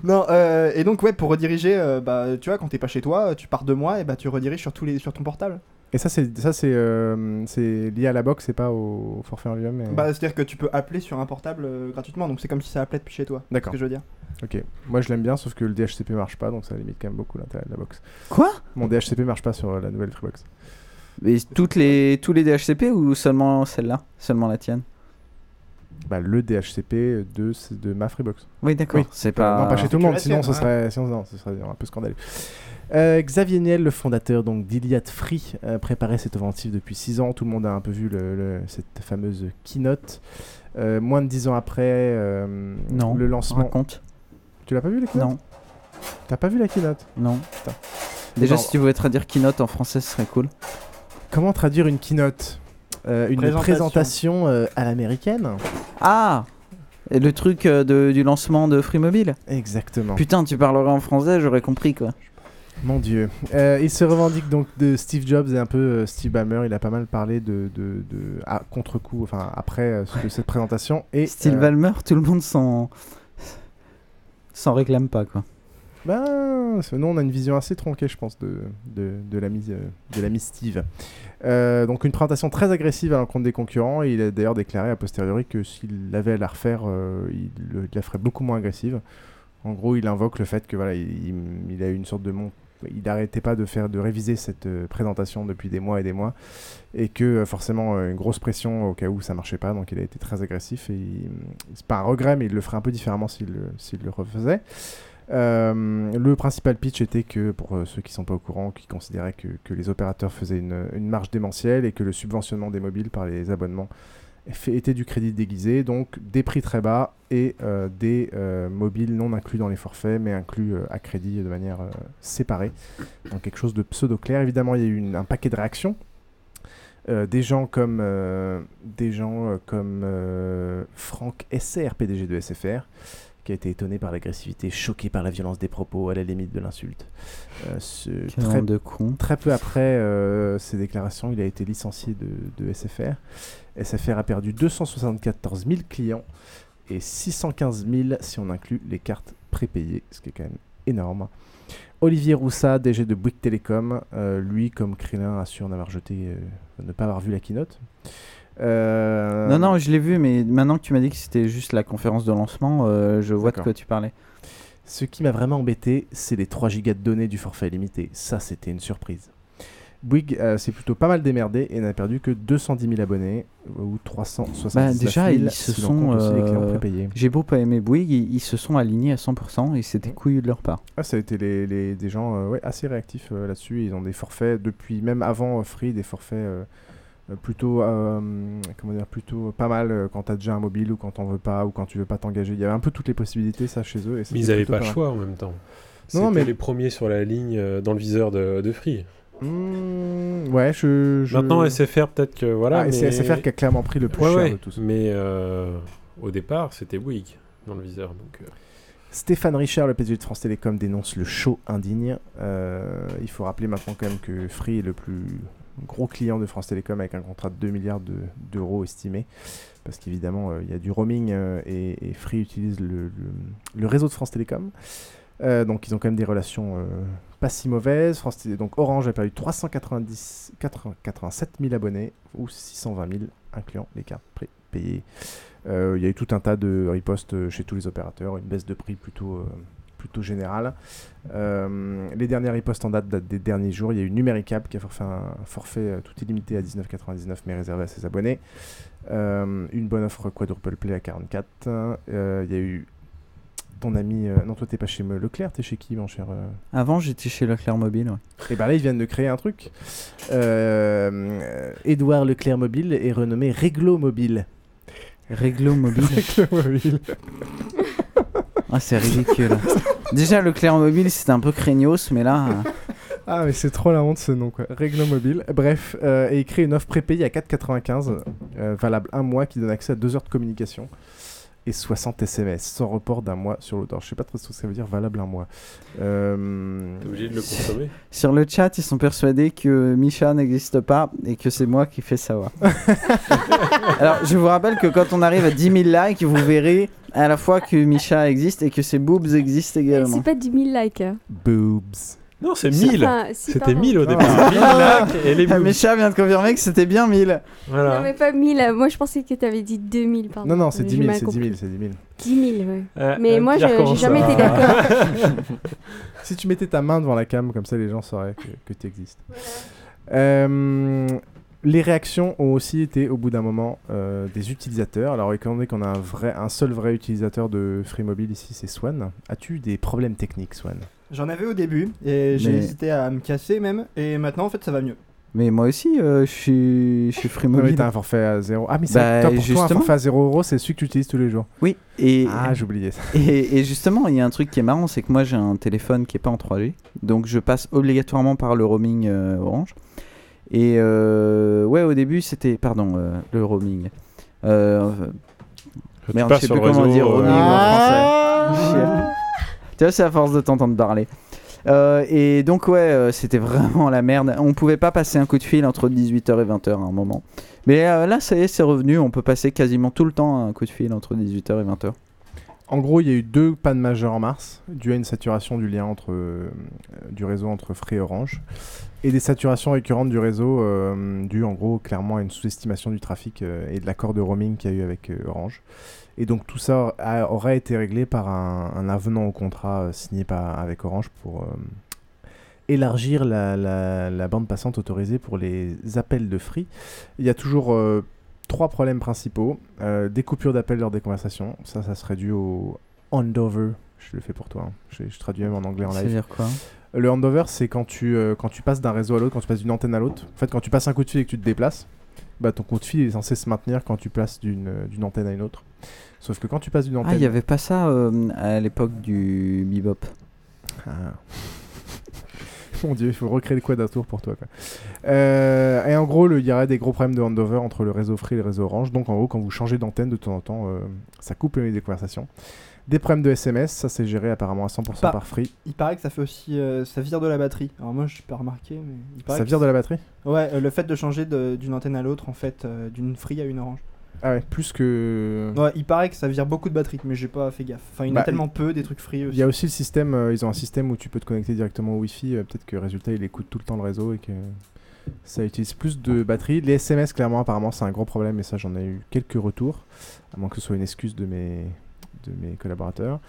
Non, euh, et donc ouais, pour rediriger, euh, bah tu vois, quand t'es pas chez toi, tu pars de moi et bah tu rediriges sur tous les sur ton portable. Et ça, c'est ça c'est euh, c'est lié à la box, c'est pas au forfait en lui-même. mais- Bah c'est-à-dire que tu peux appeler sur un portable euh, gratuitement, donc c'est comme si ça appelait depuis chez toi. D'accord. C'est ce que je veux dire. Ok. Moi, je l'aime bien, sauf que le DHCP marche pas, donc ça limite quand même beaucoup l'intérêt de la box. Quoi? Mon DHCP marche pas sur euh, la nouvelle Freebox. Mais toutes les, tous les DHCP ou seulement celle-là? Seulement la tienne? Bah, le DHCP de, de ma Freebox. Oui, d'accord. Oui, C'est pas... Non, pas chez tout le monde, sinon, ce serait, sinon non, ce serait un peu scandaleux. Euh, Xavier Niel, le fondateur donc d'Iliad Free, euh, préparait cette offensive depuis 6 ans. Tout le monde a un peu vu le- le- cette fameuse keynote. Euh, moins de 10 ans après euh, Non, le lancement. raconte. Tu l'as pas vu la keynote Non. T'as pas vu la keynote? Non. Putain. Déjà, si tu pouvais traduire keynote en français, ce serait cool. Comment traduire une keynote? Euh, Une Présentation. présentation, euh, à l'américaine? Ah Et le truc euh, de- du lancement de Free Mobile Exactement. Putain, tu parlerais en français, j'aurais compris quoi. Mon dieu. Euh, il se revendique donc de Steve Jobs et un peu euh, Steve Ballmer. Il a pas mal parlé de, de, de- à contre-coup, enfin après euh, cette présentation. Et, Style euh, Valmer, tout le monde s'en. S'en réclame pas quoi. Ben, nous, on a une vision assez tronquée, je pense, de, de, l'ami euh, de l'ami Steve. Euh, donc, une présentation très agressive à l'encontre des concurrents. Et il a d'ailleurs déclaré a posteriori que s'il avait à la refaire, euh, il, le- la ferait beaucoup moins agressive. En gros, il invoque le fait que voilà, il, il- a eu une sorte de mon. Il n'arrêtait pas de faire réviser cette euh, présentation depuis des mois et des mois, et que euh, forcément euh, une grosse pression au cas où ça marchait pas. Donc, il a été très agressif. Et c'est pas un regret, mais il le ferait un peu différemment s'il le- refaisait. Le principal pitch était que, pour ceux qui sont pas au courant, qui considéraient que, que les opérateurs faisaient une, une marge démentielle et que le subventionnement des mobiles par les abonnements était du crédit déguisé, donc des prix très bas et euh, des euh, mobiles non inclus dans les forfaits, mais inclus euh, à crédit de manière séparée. Donc quelque chose de pseudo-clair. Évidemment, il y a eu un paquet de réactions. Des gens comme, des gens, comme Franck SR, PDG de SFR, qui a été étonné par l'agressivité, choqué par la violence des propos, à la limite de l'insulte. Euh, ce- très, de peu après euh, ces déclarations, il a été licencié de, de SFR. SFR a perdu 274 000 clients et 615 000 si on inclut les cartes prépayées, ce qui est quand même énorme. Olivier Roussat, DG de Bouygues Télécom, euh, lui, comme Krillin, assure n'avoir jeté, euh, ne pas avoir vu la keynote. Euh, Non, non, je l'ai vu, mais maintenant que tu m'as dit que c'était juste la conférence de lancement, euh, je vois de quoi tu parlais. Ce qui m'a vraiment embêté, c'est les 3 gigas de données du forfait limité. Ça, c'était une surprise. Bouygues euh, s'est plutôt pas mal démerdé et n'a perdu que 210 000 abonnés ou 379 Bah, 000 déjà, ils se si sont. euh. J'ai beau pas aimer Bouygues, ils, ils se sont alignés à 100% et c'était couillu de leur part. Ah, ça a été les, les- des gens euh, ouais, assez réactifs euh, là-dessus. Ils ont des forfaits depuis même avant euh, Free, des forfaits plutôt euh, comment dire plutôt pas mal euh, quand tu as déjà un mobile ou quand t'en veux pas ou quand tu veux pas t'engager. Il y avait un peu toutes les possibilités ça chez eux. Et Mais ils n'avaient pas le choix en même temps. Non, C'était mais- les premiers sur la ligne euh, dans le viseur de, de Free. Mmh, ouais, je, je- Maintenant, SFR, peut-être que voilà. Ah, et c'est mais- SFR qui a clairement pris le plus Ouais, cher ouais, de tous. Mais euh, au départ, c'était Bouygues dans le viseur. Donc, euh, Stéphane Richard, le PDG de France Télécom, dénonce le show indigne. Euh, il faut rappeler maintenant quand même que Free est le plus gros client de France Télécom avec un contrat de 2 milliards de- d'euros estimé. Parce qu'évidemment, euh, il y a du roaming euh, et, Free utilise le, réseau de France Télécom. Euh, donc ils ont quand même des relations pas si mauvaises. France donc Orange a perdu 390, 87 000 abonnés ou 620 000 incluant les cartes pré- payées. Euh, Il y a eu tout un tas de ripostes chez tous les opérateurs, une baisse de prix plutôt, plutôt générale. Euh, les dernières ripostes en date datent des derniers jours. Il y a eu Numericap qui a fait un forfait euh, tout illimité à 19,99 mais réservé à ses abonnés. Euh, une bonne offre quadruple play à 44. Euh, Il y a eu ton ami. euh, non, toi, t'es pas chez Leclerc, t'es chez qui, mon cher euh? Avant, j'étais chez Leclerc Mobile. ouais. Et ben là, ils viennent de créer un truc. Édouard Leclerc Mobile est renommé Réglo Mobile. Réglo Mobile. Réglo Mobile. Ah, c'est ridicule. Déjà, Leclerc Mobile, c'était un peu craignos, mais là. euh, Ah, mais c'est trop la honte ce nom, quoi. Réglo Mobile. Bref, euh, et il crée une offre prépayée à 4,95, euh, valable un mois, qui donne accès à 2 heures de communication et 60 SMS, sans report d'un mois sur l'autre. Je sais pas trop ce que ça veut dire, valable un mois. Euh... T'es obligé de le consommer. Sur le chat, ils sont persuadés que Micha n'existe pas et que c'est moi qui fais savoir. Alors, je vous rappelle que quand on arrive à 10 000 likes, vous verrez à la fois que Micha existe et que ses boobs existent également. C'est pas 10 000 likes. hein. Boobs. Non, c'est C'est 1000. pas- si, C'était pardon. 1000 au Ah. 1000 likes et les Ah, boobs. Micha vient de confirmer que c'était bien 1000. Voilà. Non, mais pas 1000. Moi, je pensais que t'avais dit 2000, pardon. Non, non, c'est J'ai 10 000, mal c'est 10 compris. 000, c'est 10 000. 10 000, ouais. Euh, mais euh, moi, j'ai jamais été d'accord. si tu mettais ta main devant la cam, comme ça les gens sauraient que, que tu existes. Euh, les réactions ont aussi été au bout d'un moment euh, des utilisateurs. Alors étant donné qu'on a un, vrai, un seul vrai utilisateur de Free Mobile ici, c'est Swan. As-tu des problèmes techniques, Swan? J'en avais au début et j'ai Mais- hésité à me casser même. Et maintenant, en fait, ça va mieux. Mais moi aussi, euh, je suis, je suis Free Ouais, Mobile. t'as un forfait à 0. Ah, mais c'est Bah, toi, pour toi, un justement. forfait à 0 euros, c'est celui que tu utilises tous les jours. Oui, et. Ah, j'oubliais ça. Et, et justement, il y a un truc qui est marrant, c'est que moi j'ai un téléphone qui est pas en 3G, donc je passe obligatoirement par le roaming euh, Orange. Et euh, ouais, au début c'était, pardon, euh, le roaming. Euh, merde, je sais sur plus comment réseau, dire roaming en français. Chier. C'est à force de t'entendre parler. Euh, et donc ouais, euh, c'était vraiment la merde. On pouvait pas passer un coup de fil entre 18h et 20h à un moment. Mais euh, là, ça y est, c'est revenu. On peut passer quasiment tout le temps un coup de fil entre 18h et 20h. En gros, il y a eu deux pannes majeures en mars, dû à une saturation du lien entre, du réseau entre Free et Orange, et des saturations récurrentes du réseau dues en gros clairement à une sous-estimation du trafic et de l'accord de roaming qu'il y a eu avec Orange. Et donc tout ça a- aurait été réglé par un, un avenant au contrat euh, signé par, avec Orange pour euh, élargir la, la- la bande passante autorisée pour les appels de Free. Il y a toujours euh, trois problèmes principaux. Euh, des coupures d'appels lors des conversations. Ça, ça serait dû au handover. Je le fais pour toi. hein. Je, je traduis même en anglais en live. veut dire quoi? Le handover, c'est quand tu, euh, quand tu passes d'un réseau à l'autre, quand tu passes d'une antenne à l'autre. En fait, quand tu passes un coup de fil et que tu te déplaces, bah, ton coup de fil est censé se maintenir quand tu passes d'une antenne à une autre. Sauf que quand tu passes d'une antenne. Ah, il n'y avait pas ça euh, à l'époque du bebop. Ah. Mon dieu, il faut recréer le quad à tour pour toi. quoi. Euh, et en gros, le- il y aurait des gros problèmes de handover entre le réseau Free et le réseau Orange. Donc en gros, quand vous changez d'antenne de temps en temps, euh, ça coupe les conversations. Des problèmes de SMS, ça c'est géré apparemment à 100% Pas- par Free. Il paraît que ça fait aussi. euh, ça vire de la batterie. Alors moi, je peux pas remarquer, mais. il paraît Ça vire de la batterie? Ouais, euh, le fait de changer d'une antenne à l'autre, en fait, euh, d'une free à une orange. Ah ouais, plus que. Ouais, il paraît que ça vire beaucoup de batterie, mais j'ai pas fait gaffe. Enfin, il y en Bah, a tellement peu des trucs free Il aussi. y a aussi le système, euh, ils ont un système où tu peux te connecter directement au Wi-Fi. euh, Peut-être que résultat, il écoute tout le temps le réseau et que ça utilise plus de batterie. Les SMS, clairement, apparemment, c'est un gros problème et ça, j'en ai eu quelques retours, à moins que ce soit une excuse de mes, de mes collaborateurs.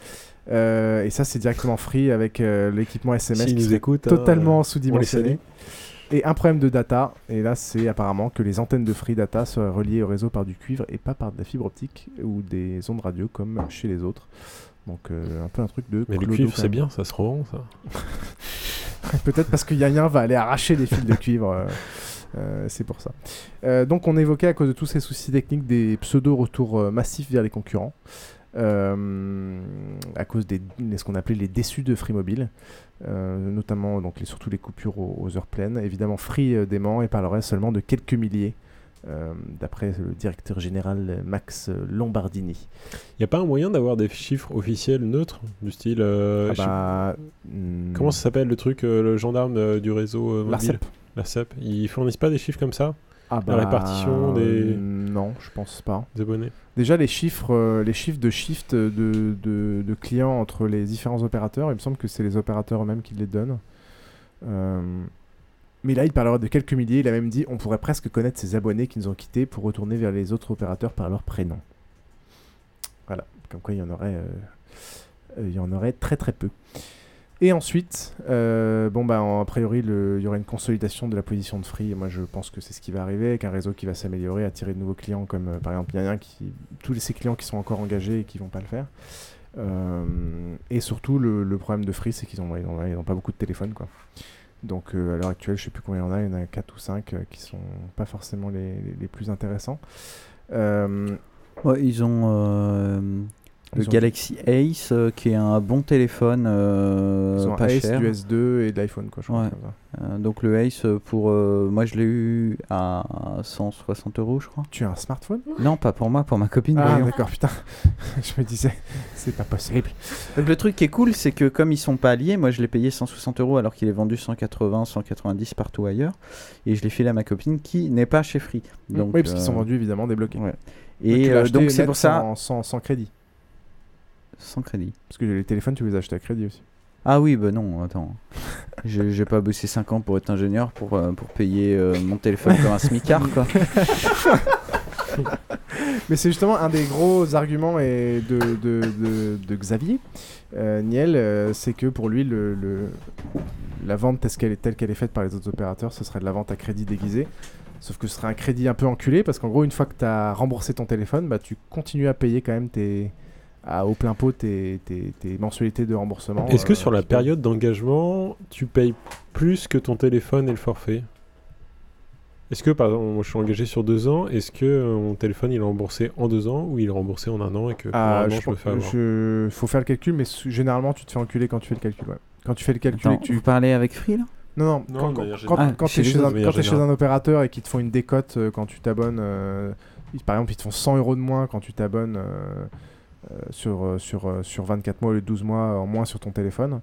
Euh, et ça, c'est directement free avec euh, l'équipement SMS S'ils qui nous écoutent, hein, totalement euh, sous-dimensionné. Et un problème de data, et là c'est apparemment que les antennes de Free Data seraient reliées au réseau par du cuivre et pas par de la fibre optique ou des ondes radio comme chez les autres. Donc euh, un peu un truc de. Mais le cuivre, c'est bien, ça se revend, ça. Peut-être parce que Yann va aller arracher des fils de cuivre. euh, euh, c'est pour ça. Euh, donc on évoquait à cause de tous ces soucis techniques des pseudo-retours euh, massifs vers les concurrents. Euh, à cause des ce qu'on appelait les déçus de Free Mobile, euh, notamment donc les, surtout les coupures aux, aux heures pleines. Évidemment, Free euh, dément et parlerait seulement de quelques milliers, euh, d'après le directeur général Max Lombardini. Il n'y a pas un moyen d'avoir des chiffres officiels neutres Du style. euh, Ah bah, hmm. Comment ça s'appelle le truc, euh, le gendarme du réseau mobile L'ARCEP. L'ARCEP. Ils fournissent pas des chiffres comme ça? Ah La bah, répartition des... euh, Non, je pense pas. des abonnés Déjà, les chiffres, euh, les chiffres de shift de, de, de clients entre les différents opérateurs, il me semble que c'est les opérateurs eux-mêmes qui les donnent. Euh, mais là, il parlera de quelques milliers. Il a même dit on pourrait presque connaître ces abonnés qui nous ont quittés pour retourner vers les autres opérateurs par leur prénom. Voilà, comme quoi il y en aurait, euh, il y en aurait très très peu. Et ensuite, euh, bon bah en- a priori il y aura une consolidation de la position de Free. Moi je pense que c'est ce qui va arriver avec un réseau qui va s'améliorer, attirer de nouveaux clients comme euh, par exemple Yann qui tous ces clients qui sont encore engagés et qui vont pas le faire. Euh, et surtout le, problème de Free c'est qu'ils ont, ils ont, ils pas beaucoup de téléphones quoi. Donc à l'heure actuelle je sais plus combien il y en a, il y en a 4 ou 5 euh, qui sont pas forcément les, les- les plus intéressants. Ouais, ils ont le Ils ont- Galaxy Ace euh, qui est un bon téléphone euh, ils ont un pas Ace, cher. du S2 et de l'iPhone quoi je. Ouais. Euh, donc le Ace euh, pour moi je l'ai eu à 160 euros je crois. Tu as un smartphone? Non pas pour moi pour ma copine. Ah d'accord putain, je me disais c'est pas possible. Donc le truc qui est cool, c'est que comme ils sont pas alliés, moi je l'ai payé 160 euros alors qu'il est vendu 180, 190 partout ailleurs, et je l'ai filé à ma copine qui n'est pas chez Free. Donc, oui parce qu'ils sont vendus évidemment débloqués. ouais. Et donc c'est pour ça sans, sans crédit. Sans crédit. Parce que les téléphones tu les as achetés à crédit aussi. Ah oui, bah non, attends. J'ai j'ai pas bossé 5 ans pour être ingénieur pour, euh, pour payer euh, mon téléphone comme un smicard quoi. Mais c'est justement un des gros arguments et de, de, de, de Xavier euh, Niel, euh, c'est que pour lui, le, le- la vente telle qu'elle est, telle qu'elle est faite par les autres opérateurs, ce serait de la vente à crédit déguisé. Sauf que ce serait un crédit un peu enculé, parce qu'en gros, une fois que tu as remboursé ton téléphone, bah, tu continues à payer quand même tes, à, au plein pot tes, tes, tes mensualités de remboursement. Est-ce que euh, sur la période d'engagement, tu payes plus que ton téléphone et le forfait? Est-ce que, par exemple, moi je suis engagé sur deux ans, est-ce que euh, mon téléphone il est remboursé en deux ans ou il est remboursé en un an et que Ah, je je, me fais avoir? je- faut faire le calcul, mais généralement tu te fais enculer quand tu fais le calcul. ouais. Quand tu fais le calcul, et Attends, que tu vous parlez avec Free là? Non, non, Non, quand, Ah, t'es chez chez, un, opérateur et qu'ils te font une décote euh, quand tu t'abonnes, euh, par exemple, ils te font 100 euros de moins quand tu t'abonnes sur, euh, sur, euh, sur 24 mois de 12 mois en moins sur ton téléphone.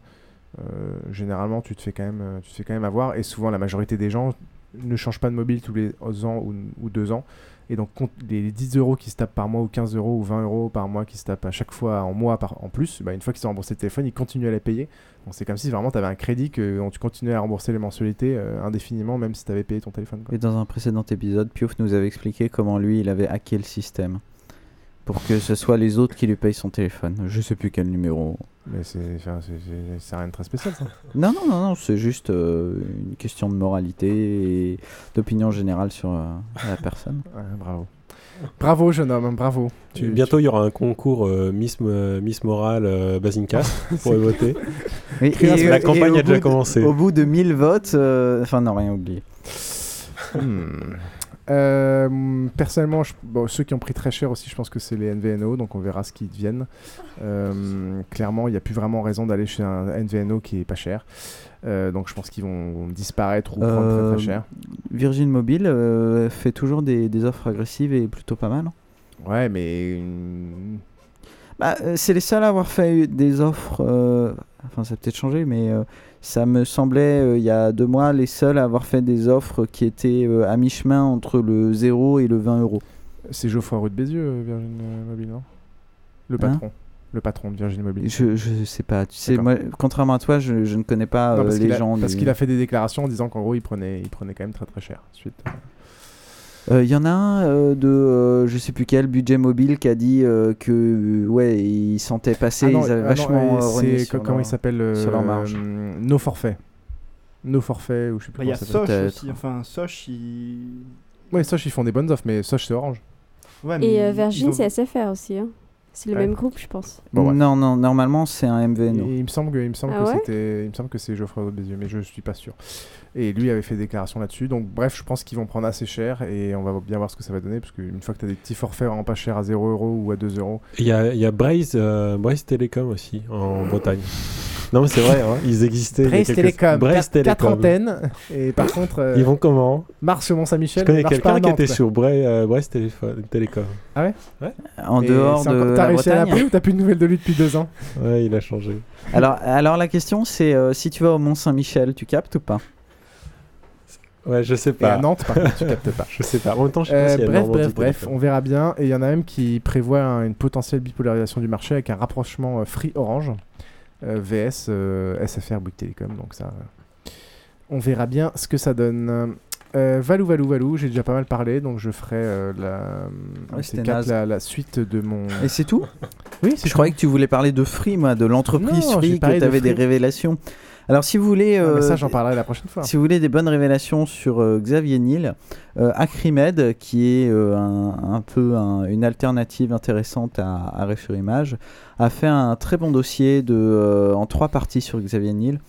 euh, généralement, tu te, fais quand même, euh, tu fais quand même avoir. Et souvent, la majorité des gens ne changent pas de mobile tous les ans ou, ou deux ans. Et donc, les 10 euros qui se tapent par mois, ou 15 euros, ou 20 euros par mois qui se tapent à chaque fois en mois par, en plus, bah, une fois qu'ils ont remboursé le téléphone, ils continuent à les payer. Donc, c'est comme si vraiment tu avais un crédit que dont tu continuais à rembourser les mensualités euh, indéfiniment, même si tu avais payé ton téléphone. Et dans un précédent épisode, Piouf nous avait expliqué comment lui, il avait hacké le système. Pour que ce soit les autres qui lui payent son téléphone. Je sais plus quel numéro. Mais c'est enfin, c'est- c'est- c'est rien de très spécial, ça. Non, non, non, non, c'est juste euh, une question de moralité et d'opinion générale sur euh, la personne. Ouais, bravo. Bravo, jeune homme, bravo. Tu- Bientôt, il y aura un concours euh, Miss, euh, Miss Morale euh, Basincast pour voter. Et- et- la campagne a déjà de- commencé. Au bout de 1000 votes, euh, enfin, non, rien oublié. Hmm. Euh, personnellement, je- bon, ceux qui ont pris très cher aussi, je pense que c'est les NVNO, donc on verra ce qu'ils deviennent. Euh, clairement, il n'y a plus vraiment raison d'aller chez un NVNO qui est pas cher. Euh, donc je pense qu'ils vont disparaître ou prendre très, très cher. Virgin Mobile fait toujours des, des offres agressives et plutôt pas mal. hein. Ouais, mais. Bah, c'est les seuls à avoir fait des offres. Enfin, ça a peut-être changé, mais ça me semblait euh, il y a deux mois les seuls à avoir fait des offres qui étaient euh, à mi-chemin entre le 0 et le 20 euros. C'est Geoffroy Roux de Bézieux, euh, Virgin Mobile, non? Le Hein? patron. Le patron de Virgin Mobile. Je, je sais pas. Tu sais, moi, contrairement à toi, je, je ne connais pas Non, euh, les a- gens. Parce du- qu'il a fait des déclarations en disant qu'en gros, il prenait, il prenait quand même très très cher. Suite. Euh, Il y en a un euh, de euh, je sais plus quel budget mobile qui a dit euh, que euh, ouais il sentait passer Ah non, ils avaient ah vachement euh, euh, c'est comment leur- il s'appelle sur leur euh, marge. Nos forfaits. Nos forfaits ou je sais plus Bah, Il y a comment ça s'appelle. Aussi. Enfin, Soch, il. Ouais, Soch ils font des bonnes offres, mais Soch c'est Orange. Ouais, mais Et euh, ils Virgin, ont- c'est SFR aussi. hein. C'est le Ouais. même groupe, je pense. Bon, ouais. non non normalement c'est un MVNO. Il me semble que, il me semble Ah que ouais c'était, il me semble que c'est Geoffroy Bézieux, mais je suis pas sûr. Et lui avait fait des déclarations là-dessus. Donc bref, je pense qu'ils vont prendre assez cher et on va bien voir ce que ça va donner parce qu'une fois que tu as des petits forfaits vraiment pas chers à 0 euros ou à 2 euros. Il y a, il y a Braze, euh, Braze Telecom aussi en Bretagne. Non, mais c'est vrai, hein, ils existaient. il y a Braze quelques- Télécom, Braze 4 Telecom. antennes. Et par contre, euh, Ils vont comment? Marche sur Je Mont-Saint-Michel. connais marche pas quelqu'un à qui était sur Bra euh, Braze Téléphone- Télécom. Ah ouais? Ouais. En Et dehors de encore- T'as la réussi à Bretagne. l'appeler ou t'as plus de nouvelles de lui depuis deux ans? Ouais, il a changé. alors alors la question c'est euh, si tu vas au Mont Saint-Michel tu captes ou pas? Ouais, je sais Et pas. à Nantes, par contre, tu captes pas. Je sais pas. En même temps, je sais Euh, pas s'il y a bref, Normandie bref, bref, on verra bien. Et il y en a même qui prévoient un- une potentielle bipolarisation du marché avec un rapprochement euh, Free Orange euh, VS euh, SFR Bouygues Télécom. Donc ça, euh, on verra bien ce que ça donne. Euh, Valou, Valou, Valou, j'ai déjà pas mal parlé, donc je ferai euh, la, Ouais, ces c'était quatre, naze. la, la suite de mon. Et c'est tout? Oui, c'est Je croyais que tu voulais parler de Free, moi, de l'entreprise Free, que tu de avais des révélations. Alors, si vous voulez. Ah, mais euh, ça, j'en parlerai la prochaine fois. Si vous voulez des bonnes révélations sur euh, Xavier Niel, euh, Acrimed, qui est un, un peu un- une alternative intéressante à, à Arrêt sur Image, a fait un très bon dossier de, en trois parties sur Xavier Niel.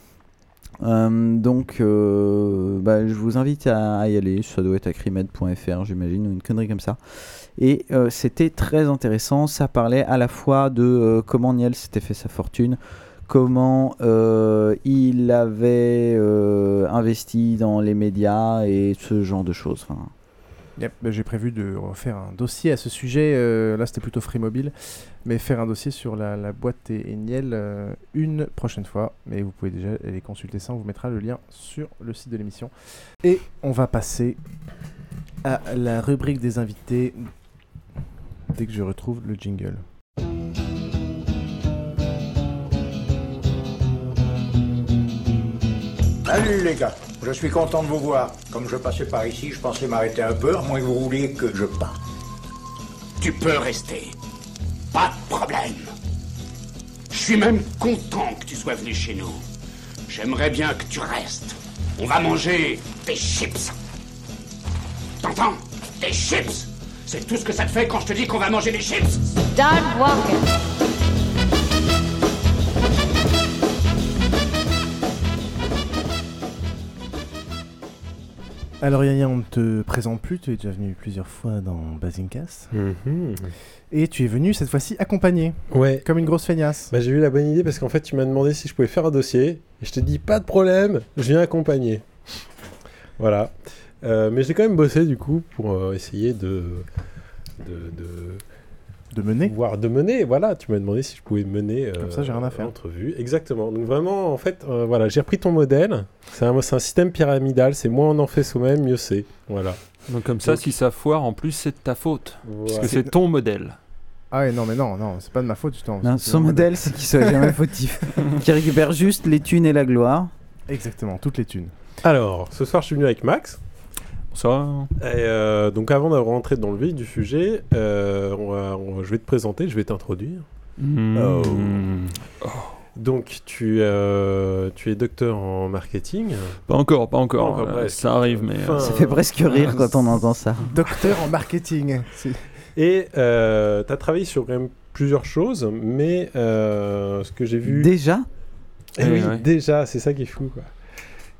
Euh, donc, euh, bah, je vous invite à, à y aller. Ça doit être acrimed.fr, j'imagine, ou une connerie comme ça. Et euh, c'était très intéressant. Ça parlait à la fois de comment Niel s'était fait sa fortune, comment euh, il avait euh, investi dans les médias et ce genre de choses. Yep, bah, j'ai prévu de refaire un dossier à ce sujet. euh, là, c'était plutôt Free Mobile, mais faire un dossier sur la, boîte et, et Niel une prochaine fois. Mais vous pouvez déjà aller consulter ça. On vous mettra le lien sur le site de l'émission. Et on va passer à la rubrique des invités dès que je retrouve le jingle. Salut les gars, je suis content de vous voir. Comme je passais par ici, je pensais m'arrêter un peu, à moins que vous vouliez que je parte. Tu peux rester. Pas de problème. Je suis même content que tu sois venu chez nous. J'aimerais bien que tu restes. On va manger des chips. T'entends? Des chips C'est tout ce que ça te fait quand je te dis qu'on va manger des chips walking. Alors Yaya, on ne te présente plus, tu es déjà venu plusieurs fois dans Bazinkas. Mhm. Et tu es venu cette fois-ci accompagné. Ouais. Comme une grosse feignasse. Bah, j'ai eu la bonne idée parce qu'en fait, tu m'as demandé si je pouvais faire un dossier. Et je t'ai dit, pas de problème, je viens accompagner. Voilà. Euh, mais j'ai quand même bossé du coup pour euh, essayer de. de, de de mener Voir de mener, voilà. Tu m'as demandé si je pouvais mener. Comme ça, j'ai rien à faire. L'entrevue, exactement. Donc vraiment, en fait, euh, voilà, j'ai repris ton modèle. C'est un, c'est un système pyramidal. C'est moins on en fait soi-même, mieux c'est. Voilà. Donc comme ça, Donc- si ça foire, en plus, c'est de ta faute. Parce Voilà. que c'est ton modèle. Ah ouais, non, mais non, non, c'est pas de ma faute, justement. Non, son modèle, c'est qu'il soit jamais fautif. Qu'il récupère juste les thunes et la gloire. Exactement, toutes les thunes. Alors, ce soir, je suis venu avec Max. Bonsoir. Et euh, donc, avant de rentrer dans le vif du sujet, euh, on va- on va- je vais te présenter, je vais t'introduire. Mmh. Oh. Donc, tu, euh, tu es docteur en marketing. Pas encore, pas encore. Pas euh, ça arrive, mais. Enfin, Ça fait presque rire quand on entend ça. Docteur en marketing. Et tu as travaillé sur quand même plusieurs choses, mais euh, ce que j'ai vu. Déjà? Eh Eh oui, ouais. déjà, c'est ça qui est fou. Quoi.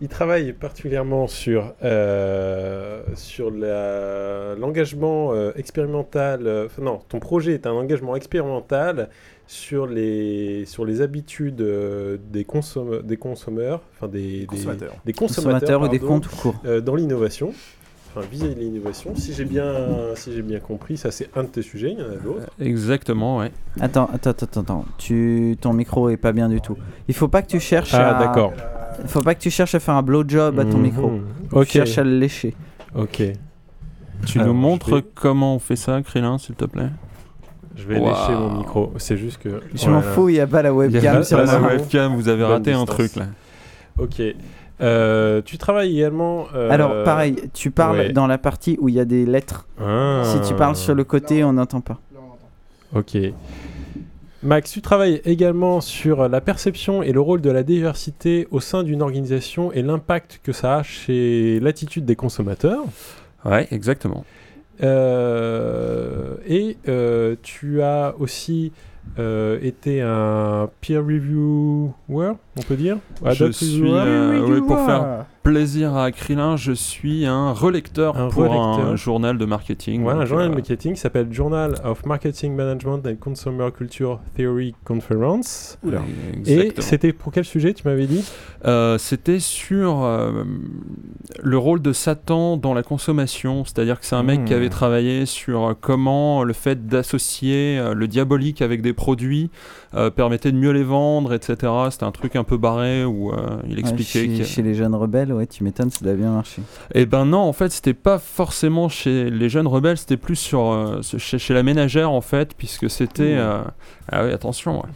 Il travaille particulièrement sur, euh, sur la- l'engagement euh, expérimental. euh, non, ton projet est un engagement expérimental sur les, sur les habitudes euh, des, consomm- des consommeurs, enfin des, des- Consommateurs. des consommateurs, Consommateurs ou des comptes tout court. euh, dans l'innovation. Enfin, viser l'innovation. Si j'ai bien, si j'ai bien compris, ça c'est un de tes sujets, il y en a d'autres. Exactement, ouais. Attends, attends, attends, attends. Tu... Ton micro est pas bien du tout. Il faut pas que tu cherches Ah, à... d'accord. Il faut pas que tu cherches à faire un blowjob à ton Mhm. micro. Ok. Tu cherches à le lécher. Ok. Tu Alors, nous montres vais- comment on fait ça, Krillin, s'il te plaît Je vais Waouh. lécher mon micro. C'est juste que. Je m'en fous, il y a pas la Il y a webcam pas- sur pas le la webcam, vous avez Bonne raté un distance. truc là. Ok. Euh, tu travailles également. euh, Alors, pareil, tu parles ouais. dans la partie où il y a des lettres. Ah. Si tu parles sur le côté, on n'entend pas. Ok. Max, tu travailles également sur la perception et le rôle de la diversité au sein d'une organisation et l'impact que ça a chez l'attitude des consommateurs. Ouais, exactement. Euh, et euh, tu as aussi euh, été un peer reviewer, on peut dire? Je suis, euh, oui, pour faire plaisir à Krillin, je suis un relecteur Un pour relecteur. un journal de marketing. Voilà, un journal euh, de marketing qui s'appelle Journal of Marketing Management and Consumer Culture Theory Conference. Oula. Et c'était pour quel sujet, tu m'avais dit? Euh, C'était sur euh, le rôle de Satan dans la consommation, c'est-à-dire que c'est un mec qui Hmm. avait travaillé sur euh, comment le fait d'associer euh, le diabolique avec des produits euh, permettait de mieux les vendre, etc. C'était un truc un peu barré où euh, il Ouais, expliquait chez, que... chez les jeunes rebelles, ouais, tu m'étonnes, ça doit bien marcher. Eh ben non, en fait, c'était pas forcément chez les jeunes rebelles, c'était plus sur euh, chez la ménagère en fait, puisque c'était Mmh. Ah oui, attention. ouais.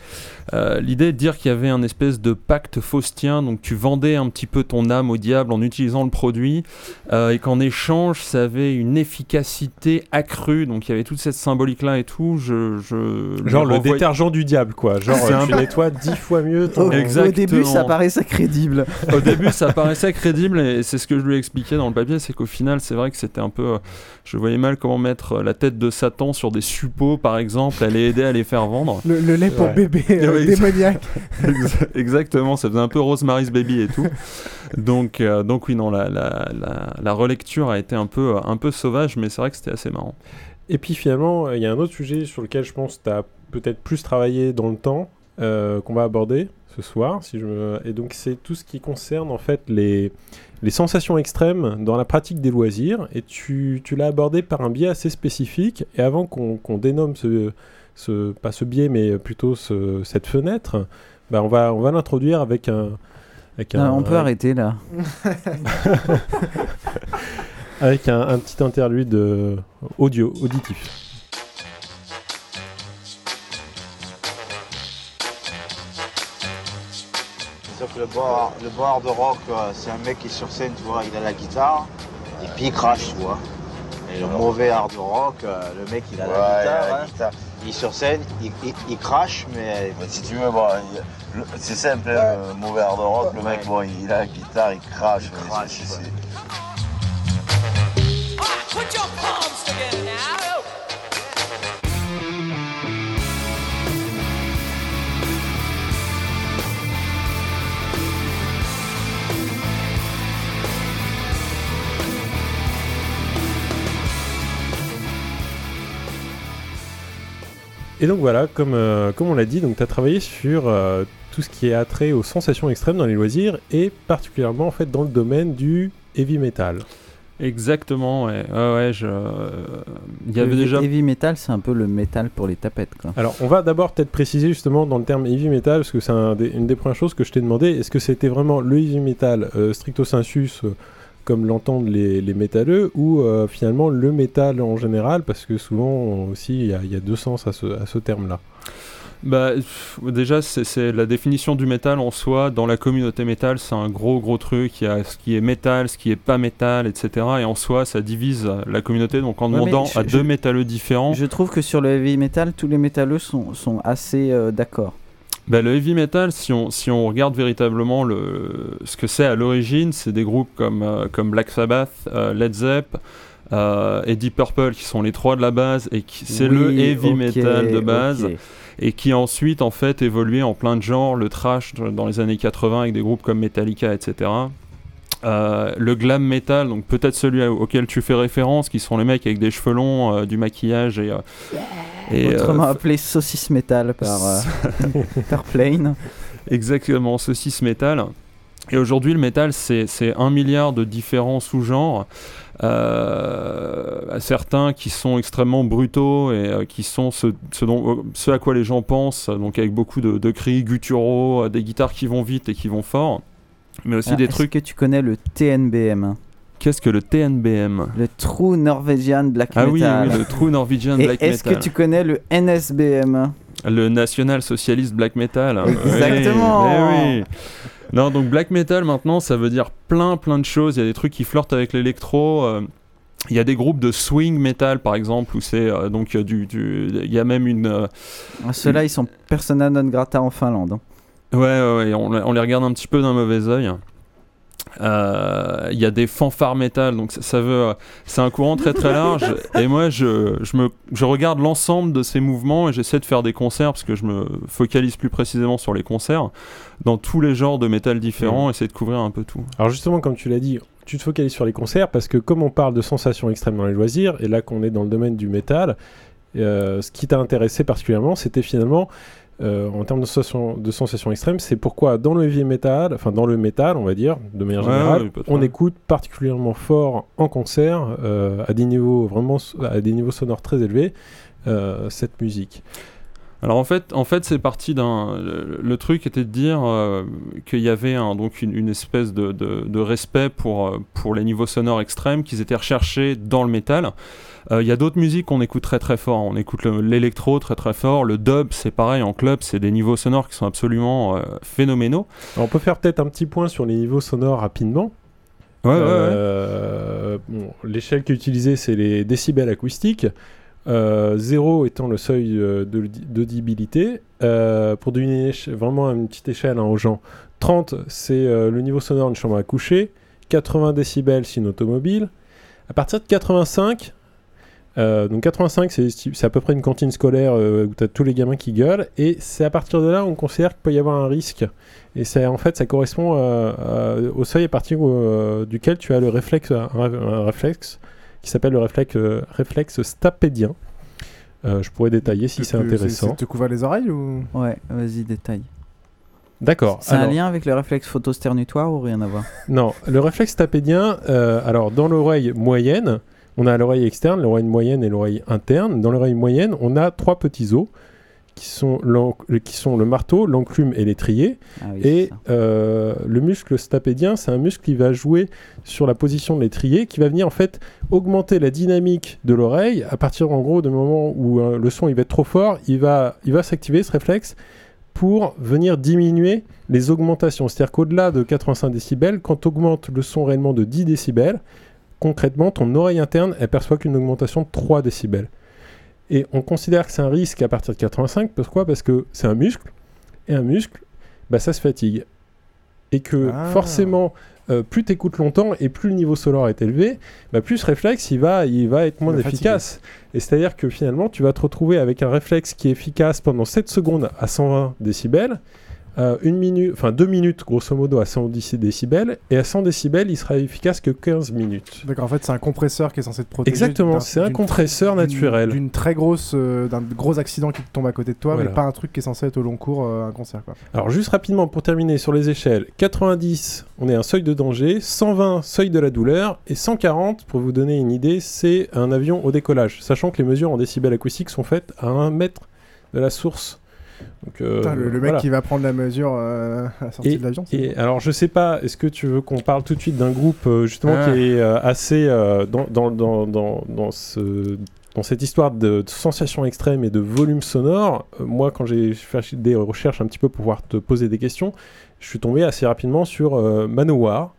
Euh, L'idée de dire qu'il y avait un espèce de pacte faustien, donc tu vendais un petit peu ton âme au diable en utilisant le produit, euh, et qu'en échange, ça avait une efficacité accrue. Donc il y avait toute cette symbolique là et tout. Je, je Genre le renvoie- détergent du diable, quoi. Genre C'est euh, un tu nettoies dix fois mieux ton. Au, au début, ça paraissait crédible. Au début, ça paraissait crédible et c'est ce que je lui ai expliqué dans le papier, c'est qu'au final, c'est vrai que c'était un peu. euh, je voyais mal comment mettre la tête de Satan sur des suppôts, par exemple, aller aider à les faire vendre. Le, le lait pour Ouais. bébé euh, démoniaque. Exa- Exactement, ça faisait un peu Rosemary's Baby et tout. Donc, euh, donc oui, non, la, la, la, la relecture a été un peu, un peu sauvage, mais c'est vrai que c'était assez marrant. Et puis finalement, euh, il y a un autre sujet sur lequel je pense que tu as peut-être plus travaillé dans le temps, euh, qu'on va aborder ce soir. Si je me... Et donc c'est tout ce qui concerne en fait les, les sensations extrêmes dans la pratique des loisirs. Et tu, tu l'as abordé par un biais assez spécifique. Et avant qu'on qu'on dénomme ce, ce, pas ce biais, mais plutôt ce- cette fenêtre, bah on va, on va l'introduire avec un... Avec Ah, un on peut un- arrêter là. avec un, un petit interlude euh, audio, auditif. Sauf que le bar, le bar de rock, euh, c'est un mec qui est sur scène, tu vois, il a la guitare, et puis il crache, tu vois. Et le mauvais hard rock, euh, le mec il a Ouais, la il a guitare, la hein. Il est sur scène, il, il- il crache, mais... Si tu veux, bon, c'est simple, hein, le mauvais hard rock, le mec, bon, il a la guitare, il crache. mais c'est- c'est- Et donc voilà, comme, euh, comme on l'a dit, tu as travaillé sur euh, tout ce qui est attrait aux sensations extrêmes dans les loisirs et particulièrement en fait dans le domaine du heavy metal. Exactement, ouais. ouais, je... Il y avait déjà... Heavy metal, c'est un peu le métal pour les tapettes, quoi. Alors, on va d'abord peut-être préciser justement dans le terme heavy metal, parce que c'est une des premières choses que je t'ai demandé. Est-ce que c'était vraiment le heavy metal euh, stricto sensus, euh, comme l'entendent les, les métalleux, ou euh, finalement le métal en général, parce que souvent aussi il y, y, a deux sens à ce, à ce terme-là bah, déjà, c'est la définition du métal en soi. Dans la communauté métal, c'est un gros gros truc. Il y a ce qui est métal, ce qui est pas métal, etc. Et en soi, ça divise la communauté. Donc en demandant à deux métalleux différents. Je trouve que sur le heavy metal, tous les métalleux sont, sont assez euh, d'accord. Bah, le heavy metal, si on, si on regarde véritablement le, ce que c'est à l'origine, c'est des groupes comme, euh, comme Black Sabbath, euh, Led Zepp. et Deep Purple qui sont les trois de la base et qui c'est le heavy metal de base et qui ensuite en fait évolué en plein de genres, le trash dans les années 80 avec des groupes comme Metallica, etc. Euh, le glam metal, donc peut-être celui auquel tu fais référence, qui sont les mecs avec des cheveux longs, euh, du maquillage et. Euh, et Autrement appelé saucisse metal par, par Plane. Exactement, saucisse metal. Et aujourd'hui, le metal, c'est un milliard de différents sous-genres. Euh, certains qui sont extrêmement brutaux et euh, qui sont ce, dont, ce, à quoi les gens pensent, donc avec beaucoup de, cris gutturaux, des guitares qui vont vite et qui vont fort, mais aussi des trucs. que tu connais le TNBM Qu'est-ce que le TNBM Le True Norwegian Black Metal. Ah oui, le True Norwegian Black Metal. Est-ce que tu connais le NSBM Le National Socialist Black Metal. Exactement. oui. Non, donc black metal maintenant, ça veut dire plein plein de choses. Il y a des trucs qui flirtent avec l'électro. Euh, il y a des groupes de swing metal par exemple où c'est euh, donc du, il y a même une. Euh, ah, Ceux-là, ils sont persona non grata en Finlande. Ouais, ouais, on, on, les regarde un petit peu d'un mauvais oeil. Euh, il y a des fanfares métal, donc ça, veut, c'est un courant très très large. et moi, je, je, me, je regarde l'ensemble de ces mouvements et j'essaie de faire des concerts parce que je me focalise plus précisément sur les concerts dans tous les genres de métal différents, mmh. essayer de couvrir un peu tout. Alors justement, comme tu l'as dit, tu te focalises sur les concerts parce que comme on parle de sensations extrêmes dans les loisirs et là qu'on est dans le domaine du métal, euh, ce qui t'a intéressé particulièrement, c'était finalement euh, en termes de, sensation, de sensations extrêmes, c'est pourquoi dans le heavy metal, enfin dans le métal, on va dire, de manière générale, on écoute particulièrement fort en concert, euh, à des niveaux vraiment, à des niveaux sonores très élevés, euh, cette musique. Alors en fait, en fait c'est parti d'un. Le, truc était de dire qu'il y avait un, donc une, espèce de, de, de, respect pour, pour les niveaux sonores extrêmes qu'ils étaient recherchés dans le métal. Il euh, y a d'autres musiques qu'on écoute très très fort. On écoute l'électro très très fort. Le dub, c'est pareil en club, c'est des niveaux sonores qui sont absolument euh, phénoménaux. on peut faire peut-être un petit point sur les niveaux sonores rapidement. Ouais, euh, L'échelle qui est utilisée, c'est les décibels acoustiques. 0 étant le seuil d'audibilité. pour donner vraiment une petite échelle hein, aux gens, 30 c'est le niveau sonore d'une chambre à coucher, 80 décibels c'est une automobile. À partir de 85, euh, donc 85, c'est à peu près une cantine scolaire euh, où tu as tous les gamins qui gueulent. Et c'est à partir de là on considère qu'il peut y avoir un risque. Et en fait, ça correspond euh, au seuil à partir duquel tu as le réflexe qui s'appelle le réflexe, réflexe stapédien. je pourrais détailler si c'est intéressant. Te couvrir les oreilles ou? Ouais, vas-y, détaille. D'accord. C'est un lien avec le réflexe photosternutoire ou rien à voir? Non, le réflexe stapédien, alors dans l'oreille moyenne, on a l'oreille externe, l'oreille moyenne et l'oreille interne. Dans l'oreille moyenne, on a trois petits os qui sont, qui sont le marteau, l'enclume et l'étrier. Ah et euh, le muscle stapédien, c'est un muscle qui va jouer sur la position de l'étrier, qui va venir en fait augmenter la dynamique de l'oreille à partir en gros du moment où euh, le son il va être trop fort, il va, il va s'activer ce réflexe pour venir diminuer les augmentations. C'est-à-dire qu'au-delà de 85 décibels, quand tu augmentes le son réellement de 10 décibels, concrètement, ton oreille interne, elle perçoit qu'une augmentation de 3 décibels. Et on considère que c'est un risque à partir de 85. Pourquoi? Parce que c'est un muscle. Et un muscle, bah, ça se fatigue. Et que ah. forcément, euh, plus tu écoutes longtemps et plus le niveau sonore est élevé, bah, plus ce réflexe il va, il va être moins efficace. Et c'est-à-dire que finalement, tu vas te retrouver avec un réflexe qui est efficace pendant 7 secondes à 120 décibels. Euh, une minute, enfin deux minutes grosso modo à 110 décibels, et à 100 décibels, il sera efficace que 15 minutes. D'accord, en fait, c'est un compresseur qui est censé te protéger. Exactement, c'est un compresseur naturel. D'une très grosse, euh, d'un gros accident qui te tombe à côté de toi, mais pas un truc qui est censé être au long cours euh, un concert. Quoi. Alors juste rapidement pour terminer sur les échelles, 90, on est un seuil de danger, 120, seuil de la douleur, et 140, pour vous donner une idée, c'est un avion au décollage, sachant que les mesures en décibels acoustiques sont faites à 1 mètre de la source donc, euh, le, mec qui va prendre la mesure euh, à la sortie de l'avion. Et alors, je sais pas, est-ce que tu veux qu'on parle tout de suite d'un groupe euh, justement qui ah. est assez dans, dans, dans, dans, ce dans cette histoire de, sensations extrêmes et de volume sonore, moi, quand j'ai fait des recherches un petit peu pour pouvoir te poser des questions, je suis tombé assez rapidement sur Manowar,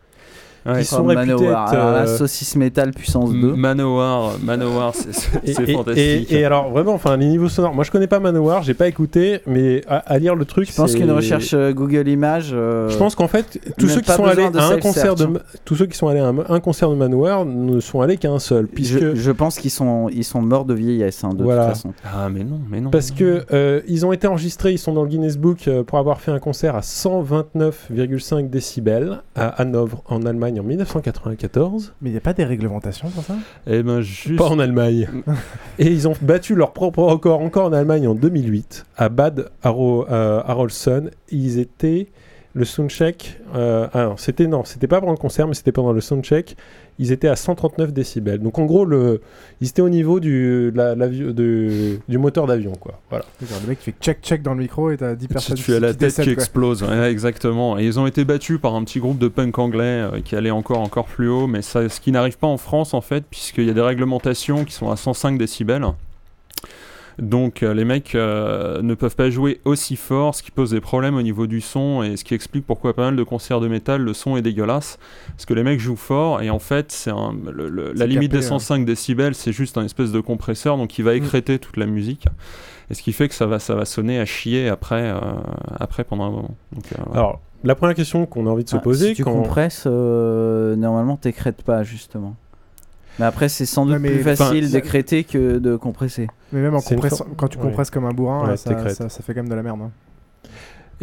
qui sont réputés être, alors, euh, saucisse métal puissance 2 Manowar Manowar c'est fantastique. et, alors vraiment enfin les niveaux sonores. Moi je connais pas Manowar j'ai pas écouté mais à, lire le truc je pense qu'une recherche euh, Google Images euh, je pense qu'en fait tous ceux qui sont allés à un concert de tous ceux qui sont allés à un, concert de Manowar ne sont allés qu'à un seul puisque je, pense qu'ils sont ils sont morts de vieillesse hein, de toute façon. Ah mais non mais non. Parce que ils ont été enregistrés ils sont dans le Guinness Book pour avoir fait un concert à 129,5 décibels à Hanovre en Allemagne en 1994. Mais il n'y a pas des réglementations pour ça? Eh ben juste... Pas en Allemagne. et ils ont battu leur propre record encore en Allemagne en 2008 à Bad Arolsen. Ils étaient le soundcheck. Euh, ah c'était non, c'était pas pendant le concert, mais c'était pendant le soundcheck ils étaient à 139 décibels. Donc en gros, le, ils étaient au niveau du, la, du, du moteur d'avion. quoi. Voilà. Le mec fait check check dans le micro et t'as 10 personnes tu, as la tête qui explose. exactement. Et ils ont été battus par un petit groupe de punk anglais euh, qui allait encore, encore plus haut, mais ça, ce qui n'arrive pas en France en fait, puisqu'il y a des réglementations qui sont à 105 décibels. Donc euh, les mecs euh, ne peuvent pas jouer aussi fort, ce qui pose des problèmes au niveau du son et ce qui explique pourquoi pas mal de concerts de métal le son est dégueulasse. Parce que les mecs jouent fort et en fait c'est la limite des 105 hein. décibels c'est juste un espèce de compresseur donc il va mm. écréter toute la musique. Et ce qui fait que ça va, ça va sonner à chier après, euh, après pendant un moment. Alors la première question qu'on a envie de se ah, poser... Si tu compresses, normalement t'écrètes pas justement. Mais après, c'est sans doute plus facile d'écréter que de compresser. Mais même en quand tu compresses comme un bourrin, ça, fait quand même de la merde. Hein.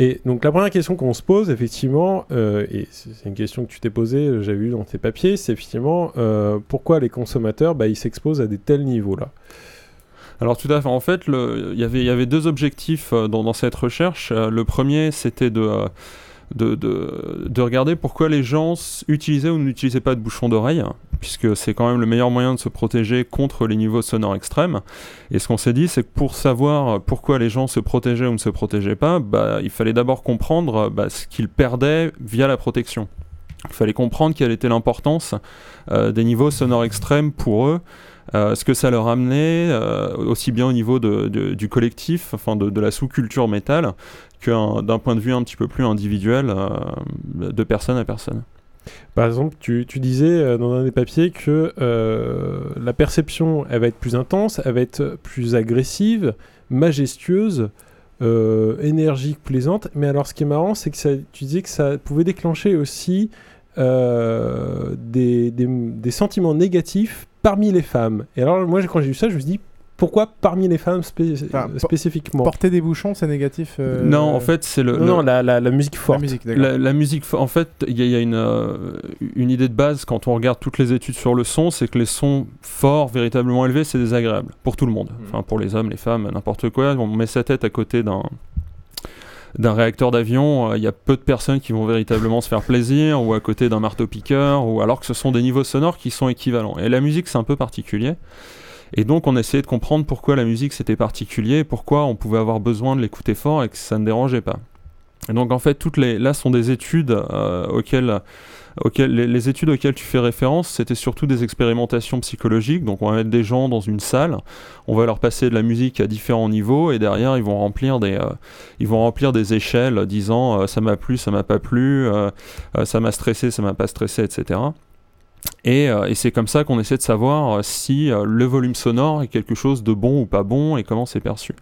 Et donc la première question qu'on se pose, effectivement, euh, et c'est une question que tu t'es posée, euh, j'avais vu dans tes papiers, c'est effectivement euh, pourquoi les consommateurs, bah, ils s'exposent à des tels niveaux-là? Alors tout à fait. En fait, il y avait deux objectifs dans, dans cette recherche. le premier, c'était de de, de, regarder pourquoi les gens utilisaient ou n'utilisaient pas de bouchon d'oreille, puisque c'est quand même le meilleur moyen de se protéger contre les niveaux sonores extrêmes. Et ce qu'on s'est dit, c'est que pour savoir pourquoi les gens se protégeaient ou ne se protégeaient pas, bah, il fallait d'abord comprendre bah, ce qu'ils perdaient via la protection. Il fallait comprendre quelle était l'importance euh, des niveaux sonores extrêmes pour eux, euh, ce que ça leur amenait, euh, aussi bien au niveau du collectif, enfin de, la sous-culture métal, d'un point de vue un petit peu plus individuel, de personne à personne. Par exemple, tu, disais dans un des papiers que la perception, elle va être plus intense, elle va être plus agressive, majestueuse, énergique, plaisante. Mais alors, ce qui est marrant, c'est que tu disais que ça pouvait déclencher aussi euh, des, des, sentiments négatifs parmi les femmes. Et alors, moi, quand j'ai vu ça, je me suis dit, pourquoi parmi les femmes spécifiquement Porter des bouchons, c'est négatif euh, Non, en fait, c'est le, Non, la, la, musique forte. La musique, en fait, il y, a, une, euh, une idée de base quand on regarde toutes les études sur le son, c'est que les sons forts, véritablement élevés, c'est désagréable pour tout le monde. Hmm. Enfin, pour les hommes, les femmes, n'importe quoi. On met sa tête à côté d'un d'un réacteur d'avion, euh, il y a peu de personnes qui vont véritablement se faire plaisir, ou à côté d'un marteau-piqueur, ou alors que ce sont des niveaux sonores qui sont équivalents. Et la musique, c'est un peu particulier. Et donc, on essayait de comprendre pourquoi la musique c'était particulier, pourquoi on pouvait avoir besoin de l'écouter fort et que ça ne dérangeait pas. Et donc, en fait, toutes les là sont des études euh, auxquelles les, études auxquelles tu fais référence, c'était surtout des expérimentations psychologiques. Donc, on va mettre des gens dans une salle, on va leur passer de la musique à différents niveaux, et derrière, ils vont remplir des, euh, ils vont remplir des échelles disant euh, ça m'a plu, ça m'a pas plu, ça m'a stressé, ça m'a pas stressé, etc. Et, et c'est comme ça qu'on essaie de savoir si le volume sonore est quelque chose de bon ou pas bon et comment c'est perçu.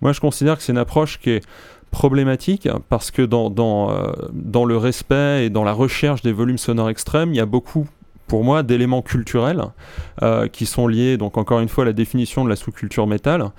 Moi, je considère que c'est une approche qui est problématique parce que dans, dans, euh, le respect et dans la recherche des volumes sonores extrêmes, il y a beaucoup pour moi d'éléments culturels euh, qui sont liés donc encore une fois à la définition de la sous-culture métal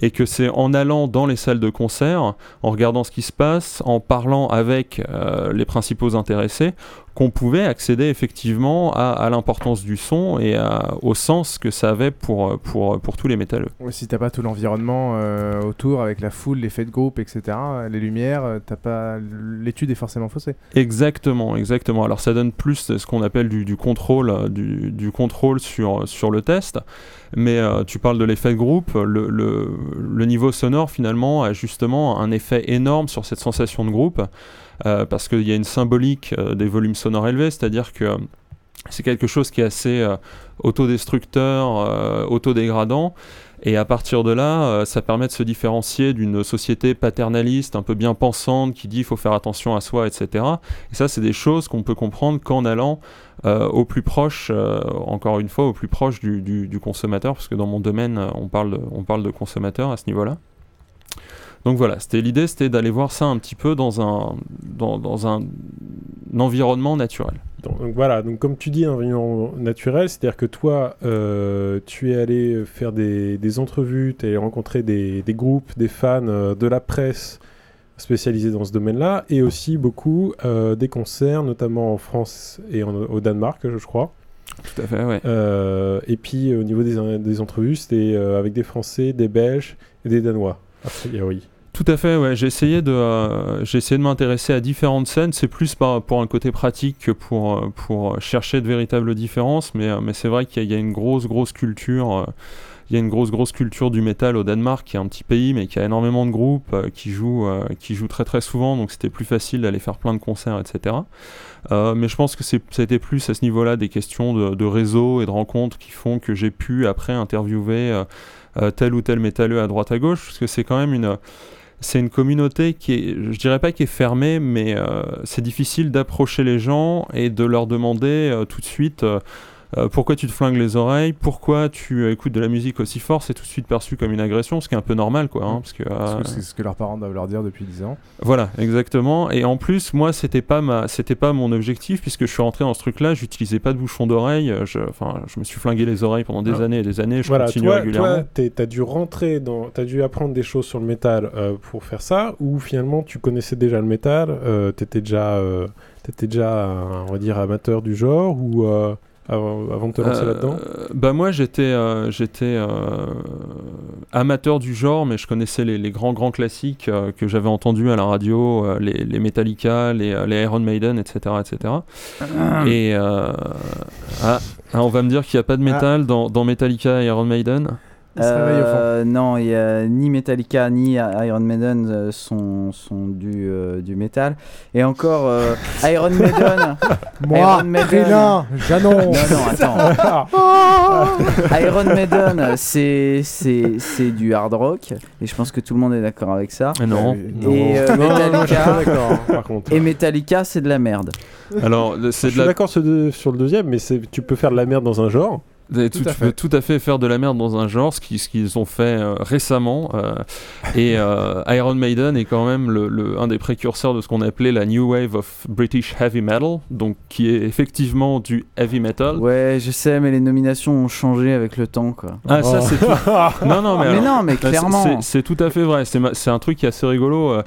et que c'est en allant dans les salles de concert, en regardant ce qui se passe, en parlant avec euh, les principaux intéressés qu'on pouvait accéder effectivement à, l'importance du son et au sens que ça avait pour, pour, pour tous les métalleux. si t'as pas tout l'environnement euh, autour avec la foule, l'effet de groupe, etc., les lumières, t'as pas l'étude est forcément faussée. Exactement, exactement. Alors ça donne plus ce qu'on appelle du, du contrôle, du, du, contrôle sur, sur le test. Mais euh, tu parles de l'effet de groupe, le, le, le, niveau sonore finalement a justement un effet énorme sur cette sensation de groupe. Euh, parce qu'il y a une symbolique euh, des volumes sonores élevés, c'est-à-dire que c'est quelque chose qui est assez euh, autodestructeur, autodégradant. Et à partir de là, ça permet de se différencier d'une société paternaliste, un peu bien pensante, qui dit il faut faire attention à soi, etc. Et ça, c'est des choses qu'on peut comprendre qu'en allant au plus proche, encore une fois, au plus proche du, consommateur, parce que dans mon domaine, on parle de consommateur à ce niveau-là. Donc voilà, c'était l'idée, c'était d'aller voir ça un petit peu dans un, dans, un, environnement naturel. Donc, voilà, donc comme tu dis, un environnement naturel, c'est-à-dire que toi, euh, tu es allé faire des, des entrevues, tu es allé rencontrer des, des, groupes, des fans euh, de la presse spécialisés dans ce domaine-là, et aussi beaucoup euh, des concerts, notamment en France et au Danemark, je crois. Tout à fait, ouais. et puis au niveau des, des entrevues, c'était avec des Français, des Belges et des Danois. Oui. Tout à fait, ouais. J'ai essayé de, euh, j'ai essayé de m'intéresser à différentes scènes. C'est plus par, pour un côté pratique que pour, euh, pour chercher de véritables différences, mais, euh, mais c'est vrai qu'il y, a une grosse, grosse culture. il y a une grosse, grosse culture du métal au Danemark, qui est un petit pays, mais qui a énormément de groupes qui, jouent, qui jouent très, très souvent, donc c'était plus facile d'aller faire plein de concerts, etc. mais je pense que été plus à ce niveau-là des questions de, de réseau et de rencontres qui font que j'ai pu après interviewer tel ou tel métalleux à droite à gauche, parce que c'est quand même une c'est une communauté qui est, je dirais pas qui est fermée, mais euh, c'est difficile d'approcher les gens et de leur demander euh, tout de suite euh, pourquoi tu te flingues les oreilles, pourquoi tu écoutes de la musique aussi fort, c'est tout de suite perçu comme une agression, ce qui est un peu normal, quoi. Hein, parce que, euh, c'est ce que leurs parents doivent leur dire depuis 10 ans. Voilà, exactement. Et en plus, moi, c'était pas ma, c'était pas mon objectif, puisque je suis rentré dans ce truc-là, j'utilisais pas de bouchon d'oreille, je, enfin, je me suis flingué les oreilles pendant des années et des années, je voilà, continue toi, régulièrement. Toi, t'as dû rentrer dans, t'as dû apprendre des choses sur le métal euh, pour faire ça, ou finalement tu connaissais déjà le métal, t'étais déjà, t'étais déjà, on va dire, amateur du genre, ou avant, de te lancer euh, là-dedans Bah moi j'étais euh, j'étais euh, amateur du genre, mais je connaissais les, grands grands classiques que j'avais entendus à la radio, les, Metallica, les, Iron Maiden, etc. etc. Et ah, ah, on va me dire qu'il n'y a pas de métal dans, dans Metallica et Iron Maiden? Euh, non, il y a ni Metallica ni Iron Maiden euh, sont, sont du, euh, du métal. Et encore, Iron Maiden. Moi, Iron Maiden. Janon. Non, non, attends. Iron Maiden, c'est, c'est, c'est du hard rock. Et je pense que tout le monde est d'accord avec ça. non. Et Metallica. Et Metallica, c'est de la merde. Alors, c'est je suis d'accord sur, sur le deuxième, mais tu peux faire de la merde dans un genre. Tout tu peux tout à fait faire de la merde dans un genre, ce qu'ils ont fait euh, récemment. Euh, et euh, Iron Maiden est quand même le, un des précurseurs de ce qu'on appelait la New Wave of British Heavy Metal, donc qui est effectivement du heavy metal. Ouais, je sais, mais les nominations ont changé avec le temps, quoi. Ah, ça, c'est tout. non, non, mais, mais non, mais clairement. C'est tout à fait vrai. C'est un truc qui est assez rigolo.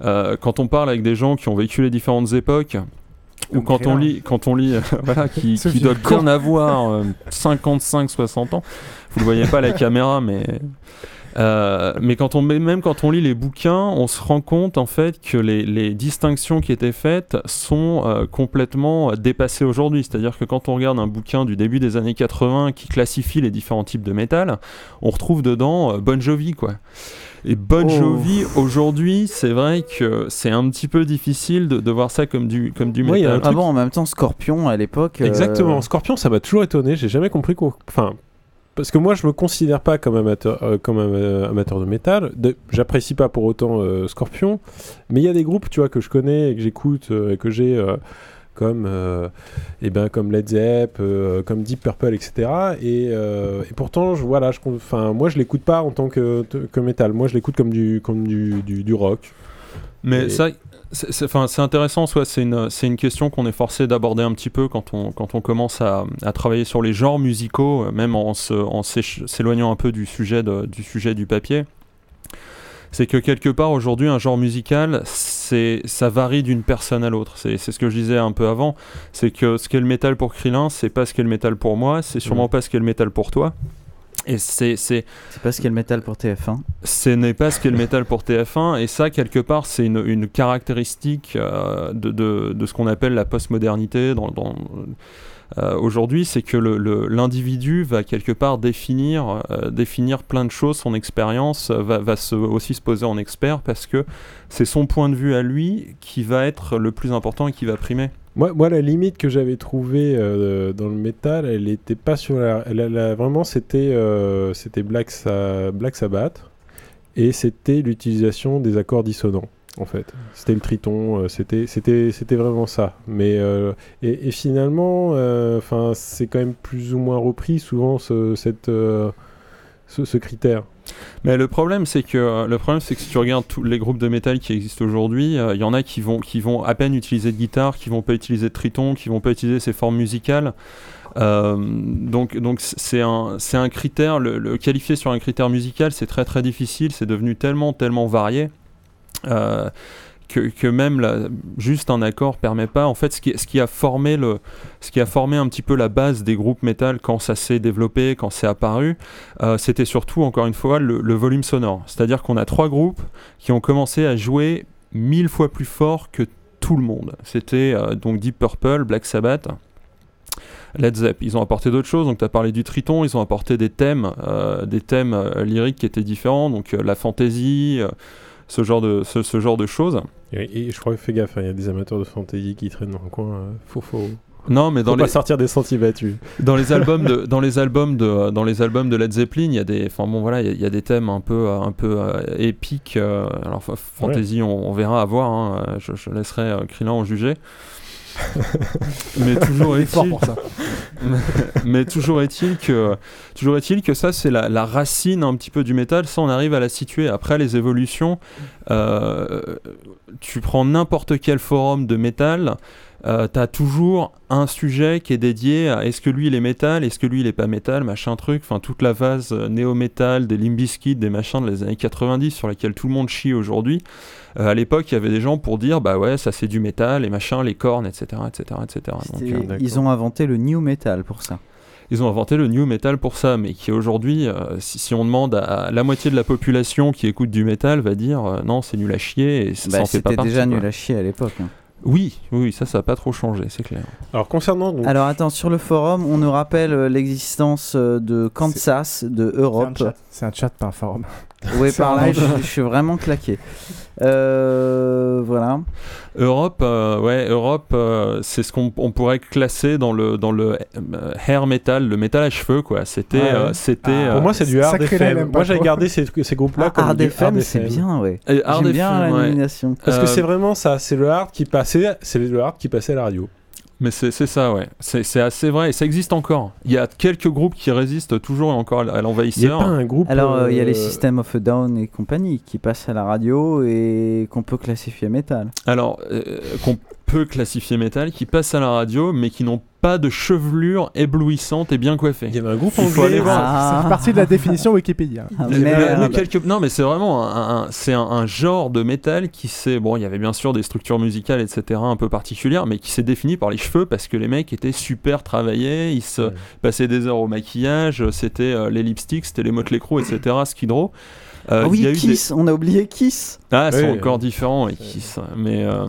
quand on parle avec des gens qui ont vécu les différentes époques, ou quand on lit, quand on lit, voilà, qui, qui doit bien avoir 55-60 euh, ans. Vous le voyez pas à la caméra, mais euh, mais quand on, même quand on lit les bouquins, on se rend compte en fait que les, les distinctions qui étaient faites sont euh, complètement dépassées aujourd'hui. C'est-à-dire que quand on regarde un bouquin du début des années 80 qui classifie les différents types de métal, on retrouve dedans Bon Jovi, quoi. Et Bon oh. Jovi, aujourd'hui, c'est vrai que c'est un petit peu difficile de, de, voir ça comme du, comme du métal. Ah bon, en même temps, Scorpion à l'époque. Exactement, euh, Scorpion, ça m'a toujours étonné. J'ai jamais compris quoi. Enfin, parce que moi, je me considère pas comme amateur, euh, comme un, euh, amateur de métal. J'apprécie pas pour autant Scorpion, mais il y a des groupes, tu vois, que je connais et que j'écoute et que j'ai comme, euh, eh ben, comme Led Zepp, euh, comme Deep Purple, etc. Et, euh, et pourtant, je, voilà, je, moi, je l'écoute pas en tant que, que métal. Moi, je l'écoute comme du, comme du, du, rock. Mais ça, C'est intéressant, soit c'est une, une, question qu'on est forcé d'aborder un petit peu quand on, quand on commence à, à, travailler sur les genres musicaux, euh, même en s'éloignant un peu du sujet, de, du sujet du papier. C'est que quelque part aujourd'hui un genre musical, c'est ça varie d'une personne à l'autre. C'est ce que je disais un peu avant, c'est que ce qu'est le métal pour Krillin, c'est pas ce qu'est le métal pour moi, c'est sûrement mmh. pas ce qu'est le métal pour toi. Et c'est c'est pas ce qu'est le métal pour TF1. Ce n'est pas ce qu'est le métal pour TF1 et ça quelque part c'est une, une, caractéristique euh, de, de, de, ce qu'on appelle la postmodernité dans, dans euh, aujourd'hui, c'est que l'individu va quelque part définir, euh, définir plein de choses, son expérience va, va aussi se poser en expert parce que c'est son point de vue à lui qui va être le plus important et qui va primer. Moi, la limite que j'avais trouvée euh, dans le métal, elle était pas sur la. vraiment, c'était euh, c'était Black Sabbath et c'était l'utilisation des accords dissonants. En fait, c'était le triton, euh, c'était vraiment ça. Mais et, finalement, enfin, c'est quand même plus ou moins repris souvent ce, cette ce critère. Mais le problème, c'est que euh, le problème, c'est que si tu regardes tous les groupes de métal qui existent aujourd'hui, il euh, y en a qui vont, qui vont à peine utiliser de guitare, qui vont pas utiliser de triton, qui vont pas utiliser ces formes musicales. Euh, donc, donc c'est un, c'est un critère. Le, le, qualifier sur un critère musical, c'est très très difficile. C'est devenu tellement tellement varié que, même juste un accord permet pas. En fait, ce qui, a formé le, ce qui a formé un petit peu la base des groupes métal quand ça s'est développé, quand c'est apparu, euh, c'était surtout encore une fois le, volume sonore. C'est-à-dire qu'on a trois groupes qui ont commencé à jouer mille fois plus fort que tout le monde. C'était euh, donc Deep Purple, Black Sabbath. Led Zepp. Ils ont apporté d'autres choses, donc tu as parlé du triton, ils ont apporté des thèmes, euh, des thèmes lyriques qui étaient différents, donc la fantaisie, ce genre de, ce, genre de choses. Et, je crois que fais gaffe, hein, il y a des amateurs de fantasy qui traînent dans le coin. Euh, faut, faut, non, mais dans les... pas sortir des sentiers battus. Dans les albums de, dans les albums de, dans les albums de Led Zeppelin, il y a des, enfin bon voilà, il y, a des thèmes un peu, un peu euh, épiques. Euh, alors fantasy, on, verra à voir. Hein, je, je, laisserai Krillin en juger. Mais toujours est-il mais, toujours est-il que toujours est-il que ça c'est la, racine un petit peu du métal. Ça on arrive à la situer après les évolutions. Euh, tu prends n'importe quel forum de métal euh, t'as toujours un sujet qui est dédié à est-ce que lui il est métal, est-ce que lui il est pas métal, machin truc, enfin toute la phase euh, néo-métal, des Limbiskit, des machins de les années 90 sur laquelle tout le monde chie aujourd'hui. Euh, à l'époque, il y avait des gens pour dire bah ouais, ça c'est du métal, les machins, les cornes, etc. etc., etc. Donc, ils ont inventé le new metal pour ça ils ont inventé le new metal pour ça, mais qui aujourd'hui, si, on demande à, la moitié de la population qui écoute du metal, va dire non, c'est nul à chier. Et bah, C'était déjà nul à chier à l'époque. Hein. Oui, oui, ça, ça n'a pas trop changé, c'est clair. Alors, concernant. Alors, attends, sur le forum, on nous rappelle euh, l'existence euh, de Kansas, de Europe. C'est un, chat, pas un forum. Oui, par là, je, suis vraiment claqué. Euh, voilà. Europe, euh, ouais, Europe, euh, c'est ce qu'on pourrait classer dans le dans le hair metal, le métal à cheveux, quoi. C'était, c'était. Ah, pour moi, c'est du hard FM. Moi, j'ai gardé ces, ces groupes-là ah, comme hard FM. C'est bien, ouais. J'aime bien la nomination. Parce que c'est vraiment ça, c'est le hard qui passait, c'est le hard qui passait à la radio. Mais c'est ça, ouais. C'est assez vrai. Et ça existe encore. Il y a quelques groupes qui résistent toujours et encore à l'envahisseur. Il n'y a pas un groupe. Alors, euh, il y a les euh, System of a Down et compagnie qui passent à la radio et qu'on peut classifier métal. Alors, euh, qu'on peut classifier métal, qui passent à la radio, mais qui n'ont pas de chevelure éblouissante et bien coiffée. Il y avait un groupe anglais. Faut aller voir. Ça fait partie de la définition Wikipédia. Ah, non, mais c'est vraiment un, c'est un, genre de métal qui s'est. Bon, il y avait bien sûr des structures musicales, etc., un peu particulières, mais qui s'est défini par les cheveux parce que les mecs étaient super travaillés, ils se passaient des heures au maquillage, c'était euh, les lipsticks, c'était les Motley Crue, etc., Skid Row. Euh, ah oui, Kiss, on a oublié Kiss. Ah, c'est encore différent, Kiss. Mais. Euh,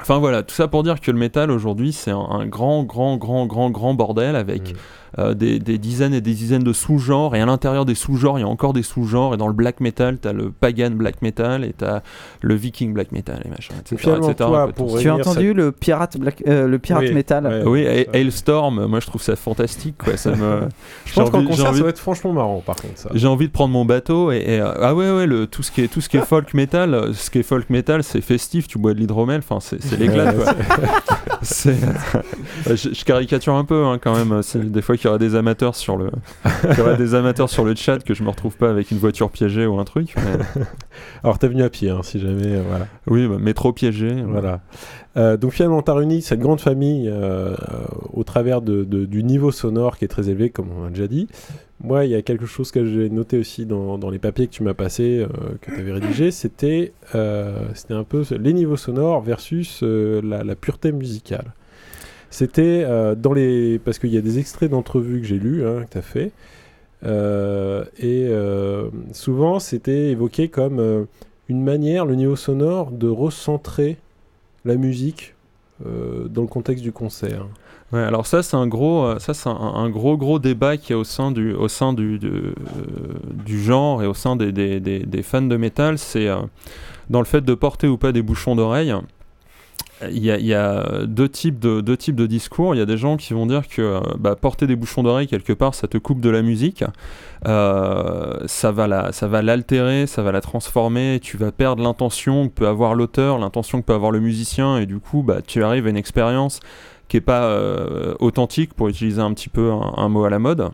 Enfin voilà, tout ça pour dire que le métal aujourd'hui c'est un, grand, grand, grand, grand, grand bordel avec mm. Euh, des, dizaines et des dizaines de sous-genres, et à l'intérieur des sous-genres, il y a encore des sous-genres, et dans le black metal, tu as le pagan black metal, et tu as le viking black metal, et machin, etc. tu as entendu le pirate, black, euh, le pirate metal Oui, Hailstorm, moi je trouve ça fantastique, quoi. ça me... je pense qu'en concert, ça va être franchement marrant, par contre. J'ai envie de prendre mon bateau, et, ah ouais, ouais, le, tout, ce qui est, tout ce qui est folk metal, ce qui est folk metal, c'est festif, tu bois de l'hydromel, enfin, c'est l'éclat, quoi. je, je, caricature un peu, hein, quand même, des fois qu'il qu'il y aura des amateurs sur le, il y aura des amateurs sur le chat que je me retrouve pas avec une voiture piégée ou un truc. Alors t'es venu à pied, hein, si jamais, euh, voilà. Oui, bah, métro piégé. Voilà. Euh, donc finalement, t'as réuni cette grande famille euh, au travers de, du niveau sonore qui est très élevé, comme on a déjà dit. Moi, il y a quelque chose que j'ai noté aussi dans, dans, les papiers que tu m'as passé, que tu avais rédigé, c'était c'était un peu les niveaux sonores versus la, la, pureté musicale. C'était dans les... Parce qu'il y a des extraits d'entrevues que j'ai lus, hein, que tu as fait, et souvent c'était évoqué comme une manière, le niveau sonore, de recentrer la musique euh, dans le contexte du concert. Ouais, alors ça c'est un gros, euh, ça c'est un, gros gros débat qui est au sein du, au sein du, euh, du genre et au sein des, des, des, fans de métal, c'est dans le fait de porter ou pas des bouchons d'oreille. Il y, a, deux types de discours. Il y a des gens qui vont dire que bah, porter des bouchons d'oreille quelque part, ça te coupe de la musique. Euh, ça va la, ça va l'altérer, ça va la transformer. Tu vas perdre l'intention que peut avoir l'auteur, l'intention que peut avoir le musicien, et du coup, bah, tu arrives à une expérience qui est pas euh, authentique, pour utiliser un petit peu un mot à la mode.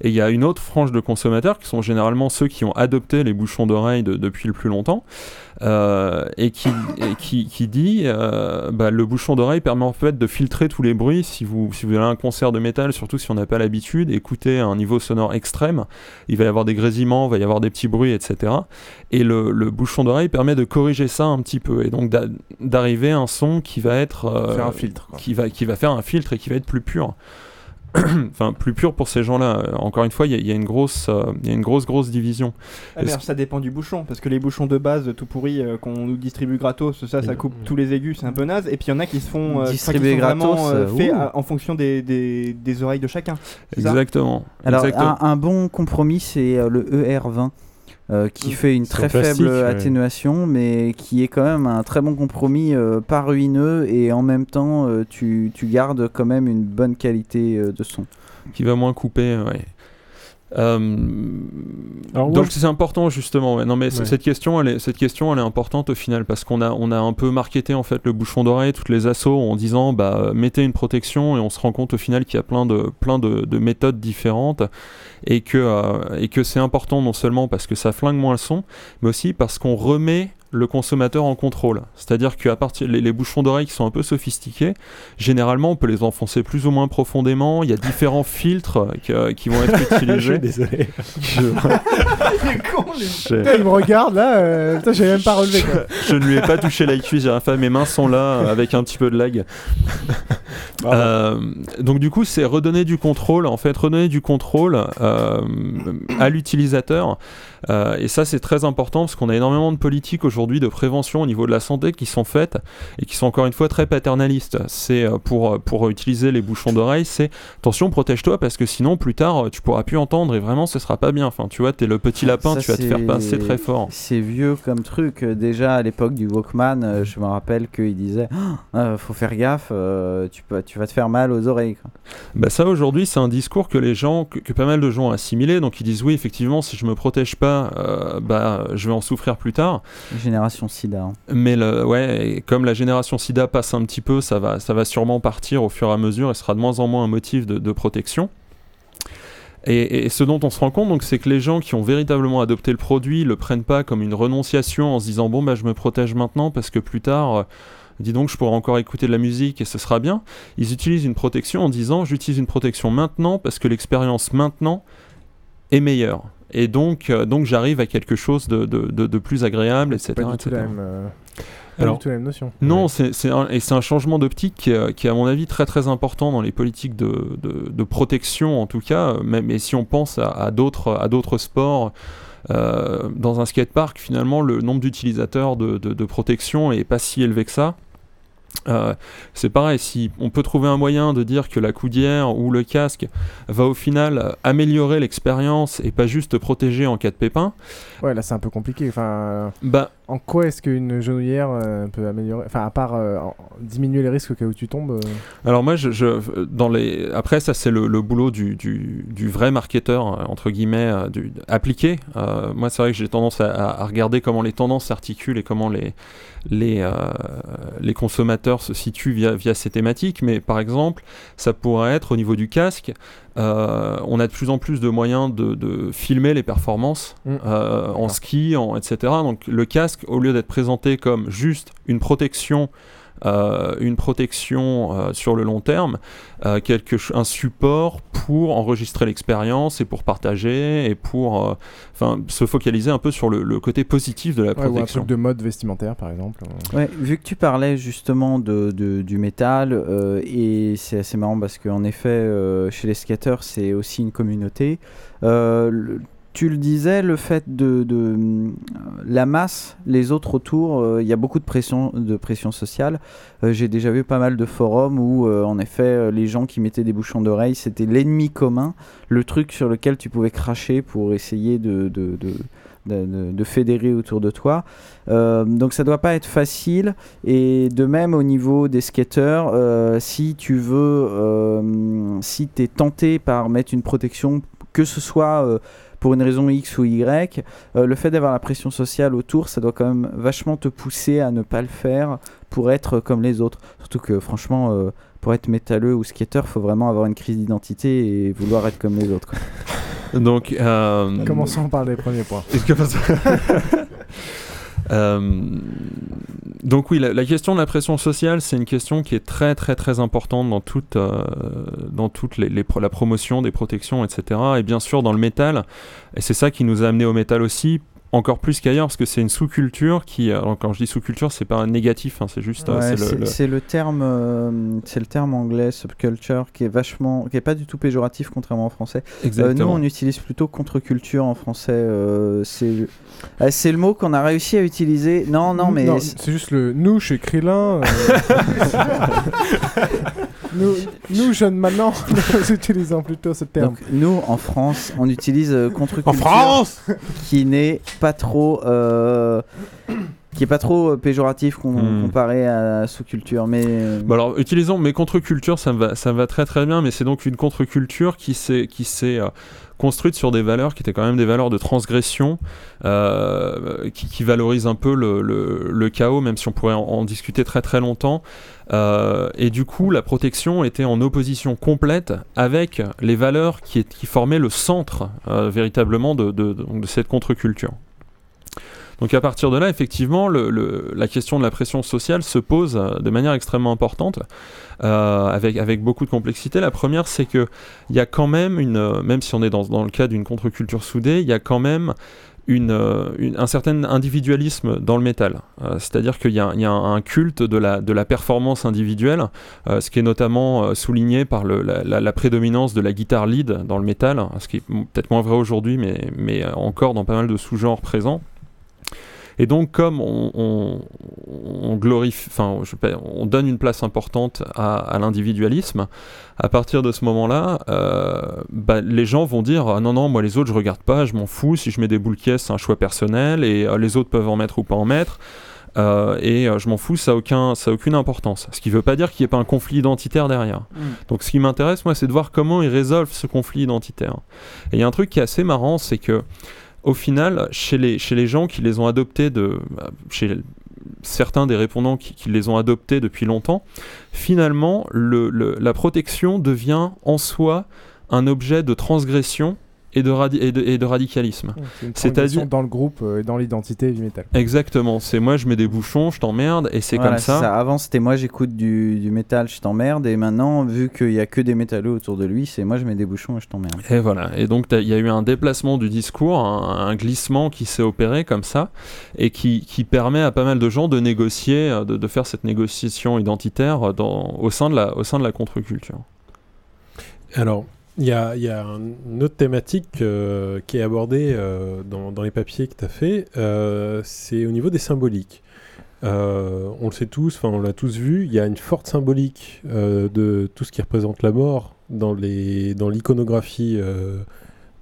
Et il y a une autre frange de consommateurs qui sont généralement ceux qui ont adopté les bouchons d'oreille depuis le plus longtemps euh, et, qui, qui, qui, dit euh, bah, le bouchon d'oreille permet en fait de filtrer tous les bruits. Si vous, si vous avez un concert de métal, surtout si on n'a pas l'habitude, écoutez un niveau sonore extrême, il va y avoir des grésillements, il va y avoir des petits bruits, etc. Et le, le bouchon d'oreille permet de corriger ça un petit peu et donc d'arriver à un son qui va être euh, faire un filtre, qui va qui va faire un filtre et qui va être plus pur. enfin plus pur pour ces gens-là. Encore une fois, il y, a une grosse, euh, il y a une grosse grosse division. Ah, ça dépend du bouchon, parce que les bouchons de base tout pourris euh, qu'on nous distribue gratos, ça, ça coupe tous les aigus, c'est un peu naze. Et puis il y en a qui se font euh, distribuer gratos, vraiment fait en fonction des, des, des, oreilles de chacun. Exactement. Alors Un, bon compromis, c'est le ER20. Qui mmh. fait une très faible atténuation, mais qui est quand même un très bon compromis, pas ruineux, et en même temps, tu, tu, gardes quand même une bonne qualité de son. Qui va moins couper, ouais. Euh, donc c'est important justement. Non mais cette question, elle est, cette question, elle est importante au final parce qu'on a, on a un peu marketé en fait le bouchon d'oreille, toutes les assauts en disant bah mettez une protection et on se rend compte au final qu'il y a plein de, plein de, de méthodes différentes et que, euh, et que c'est important non seulement parce que ça flingue moins le son, mais aussi parce qu'on remet le consommateur en contrôle. C'est-à-dire qu'à partir les, les bouchons d'oreille qui sont un peu sophistiqués, généralement on peut les enfoncer plus ou moins profondément. Il y a différents filtres qui, vont être utilisés. Je désolé. Je... Il me regarde là, euh... j'ai même pas relevé. Je, ne lui ai pas touché la cuisse, mes mains sont là avec un petit peu de lag. Euh, donc du coup c'est redonner du contrôle, en fait redonner du contrôle euh, à l'utilisateur. Euh, et ça, c'est très important parce qu'on a énormément de politiques aujourd'hui de prévention au niveau de la santé qui sont faites et qui sont encore une fois très paternalistes. C'est euh, pour, pour utiliser les bouchons d'oreille, c'est attention, protège-toi parce que sinon, plus tard, tu pourras plus entendre et vraiment, ce sera pas bien. Enfin, tu vois, t'es le petit lapin, tu vas te faire pincer très fort. C'est vieux comme truc. Déjà à l'époque du Walkman, euh, je me rappelle qu'il disait oh, faut faire gaffe, tu, peux, tu vas te faire mal aux oreilles. Bah, ça, aujourd'hui, c'est un discours que les gens, que, que pas mal de gens ont assimilé. Donc, ils disent oui, effectivement, si je me protège pas, euh, bah, je vais en souffrir plus tard. Génération SIDA. Hein. Mais le, ouais, comme la génération SIDA passe un petit peu, ça va, ça va sûrement partir au fur et à mesure et sera de moins en moins un motif de, protection. Et, ce dont on se rend compte, donc, c'est que les gens qui ont véritablement adopté le produit le prennent pas comme une renonciation en se disant bon bah je me protège maintenant parce que plus tard, euh, dis donc je pourrai encore écouter de la musique et ce sera bien. Ils utilisent une protection en disant j'utilise une protection maintenant parce que l'expérience maintenant est meilleure et donc, euh, donc j'arrive à quelque chose de, de, de, plus agréable, etc. Pas du tout la même, euh, Alors, du tout la même notion. Non, c'est un, et c'est un changement d'optique qui, qui, est à mon avis très très important dans les politiques de, de protection en tout cas, même et si on pense à, à d'autres sports. Euh, dans un skatepark, finalement, le nombre d'utilisateurs de, de, protection est pas si élevé que ça. Euh, c'est pareil, si on peut trouver un moyen de dire que la coudière ou le casque va au final améliorer l'expérience et pas juste protéger en cas de pépin. Ouais, là c'est un peu compliqué. Enfin, bah, en quoi est-ce qu'une genouillère euh, peut améliorer Enfin, à part euh, diminuer les risques au cas où tu tombes Alors, moi, je, dans les... après, ça c'est le, boulot du, du, du, vrai marketeur, entre guillemets, du, appliqué. moi, c'est vrai que j'ai tendance à, à, regarder comment les tendances s'articulent et comment les les, euh, les consommateurs se situent via, via ces thématiques, mais par exemple, ça pourrait être au niveau du casque, euh, on a de plus en plus de moyens de, de filmer les performances Mm. euh, en ski, en, etc. Donc le casque, au lieu d'être présenté comme juste une protection, une protection euh, sur le long terme, euh, quelque, ch- un support pour enregistrer l'expérience et pour partager et pour euh, enfin se focaliser un peu sur le, le côté positif de la Ouais, ou un protection. truc de mode vestimentaire, par exemple. Ouais, vu que tu parlais justement de, de- du métal, euh, et c'est assez marrant parce qu'en effet, euh, chez les skateurs, c'est aussi une communauté. Euh, le- tu le disais, le fait de, la masse, les autres autour, euh, il y a beaucoup de pression, de pression sociale. Euh, J'ai déjà vu pas mal de forums où, euh, en effet, les gens qui mettaient des bouchons d'oreilles, c'était l'ennemi commun, le truc sur lequel tu pouvais cracher pour essayer de, fédérer autour de toi. Donc ça doit pas être facile. Et de même au niveau des skateurs, si tu veux, si tu es tenté par mettre une protection, que ce soit pour une raison X ou Y, euh, le fait d'avoir la pression sociale autour, ça doit quand même vachement te pousser à ne pas le faire pour être comme les autres. Surtout que franchement, euh, pour être métalleux ou skateur, faut vraiment avoir une crise d'identité et vouloir être comme les autres. quoi. Donc, euh, Commençons par les premiers points. Euh, donc oui, la, question de la pression sociale, c'est une question qui est très très très importante dans toute, euh, dans toute les, la promotion des protections, etc. Et bien sûr dans le métal, et c'est ça qui nous a amené au métal aussi, encore plus qu'ailleurs, parce que c'est une sous-culture qui, alors quand je dis sous-culture, c'est pas un négatif, hein, c'est juste, euh, Ouais, c'est le- terme, euh, c'est le terme anglais subculture qui est vachement, qui est pas du tout péjoratif contrairement en français. Euh, Exactement. nous, on utilise plutôt contre-culture en français. euh, c'est, euh, c'est le mot qu'on a réussi à utiliser. Non, non, mais c'est- juste le nous chez Krillin. euh, nous, nous, jeunes maintenant, nous utilisons plutôt ce terme. Donc, nous, en France, on utilise euh, contre-culture. En France Qui n'est pas trop. euh, qui est pas trop euh, péjoratif Hmm. comparé à sous-culture. Mais. euh, Bah alors, utilisons mes contre-cultures, ça me va, ça me va très très bien, mais c'est donc une contre-culture qui s'est, qui s'est construite sur des valeurs qui étaient quand même des valeurs de transgression, euh, qui, qui valorisent un peu le, le- le chaos, même si on pourrait en, en discuter très très longtemps. Euh, et du coup, la protection était en opposition complète avec les valeurs qui, est- qui formaient le centre euh, véritablement de, de cette contre-culture. Donc à partir de là, effectivement, la question de la pression sociale se pose euh, de manière extrêmement importante, euh, avec, beaucoup de complexité. La première, c'est que il y a quand même une, euh, même si on est dans, le cas d'une contre-culture soudée, il y a quand même un certain individualisme dans le métal. C'est-à-dire qu'il y a, un culte de la, performance individuelle, ce qui est notamment souligné par la, prédominance de la guitare lead dans le métal, hein, ce qui est peut-être moins vrai aujourd'hui, mais, encore dans pas mal de sous-genres présents. Et donc, comme on, on, on glorifie, enfin, je on donne une place importante à, à l'individualisme, à partir de ce moment-là, euh, bah, les gens vont dire ah non non, moi les autres je regarde pas, je m'en fous. Si je mets des boules caisses, c'est un choix personnel et euh, les autres peuvent en mettre ou pas en mettre. Euh, et euh, je m'en fous, ça a, aucun, ça a aucune importance. Ce qui veut pas dire qu'il n'y ait pas un conflit identitaire derrière. Mm. Donc ce qui m'intéresse, moi, c'est de voir comment ils résolvent ce conflit identitaire. Et il y a un truc qui est assez marrant, c'est que au final, chez les, chez les gens qui les ont adoptés, de, chez certains des répondants qui, les ont adoptés depuis longtemps, finalement, le- le- la protection devient en soi un objet de transgression et de, radi- et de, et de radicalisme. C'est une C'est-à-dire dans le groupe euh, et dans l'identité du métal. Exactement, c'est moi je mets des bouchons, je t'emmerde et c'est Voilà, comme ça. Avant, c'était moi, j'écoute du, du métal, je t'emmerde. Et maintenant, vu qu'il y a que des métalleux autour de lui, c'est moi, je mets des bouchons et je t'emmerde. Et voilà, et donc il y a eu un déplacement du discours, un, un glissement qui s'est opéré comme ça, et qui, qui permet à pas mal de gens de négocier, euh, de, de faire cette négociation identitaire dans, au, sein de la, au sein de la contre-culture. Alors, il y a, une autre thématique euh, qui est abordée euh, dans, les papiers que tu as fait, euh, c'est au niveau des symboliques. On le sait tous, enfin on l'a tous vu, il y a une forte symbolique de tout ce qui représente la mort dans l'iconographie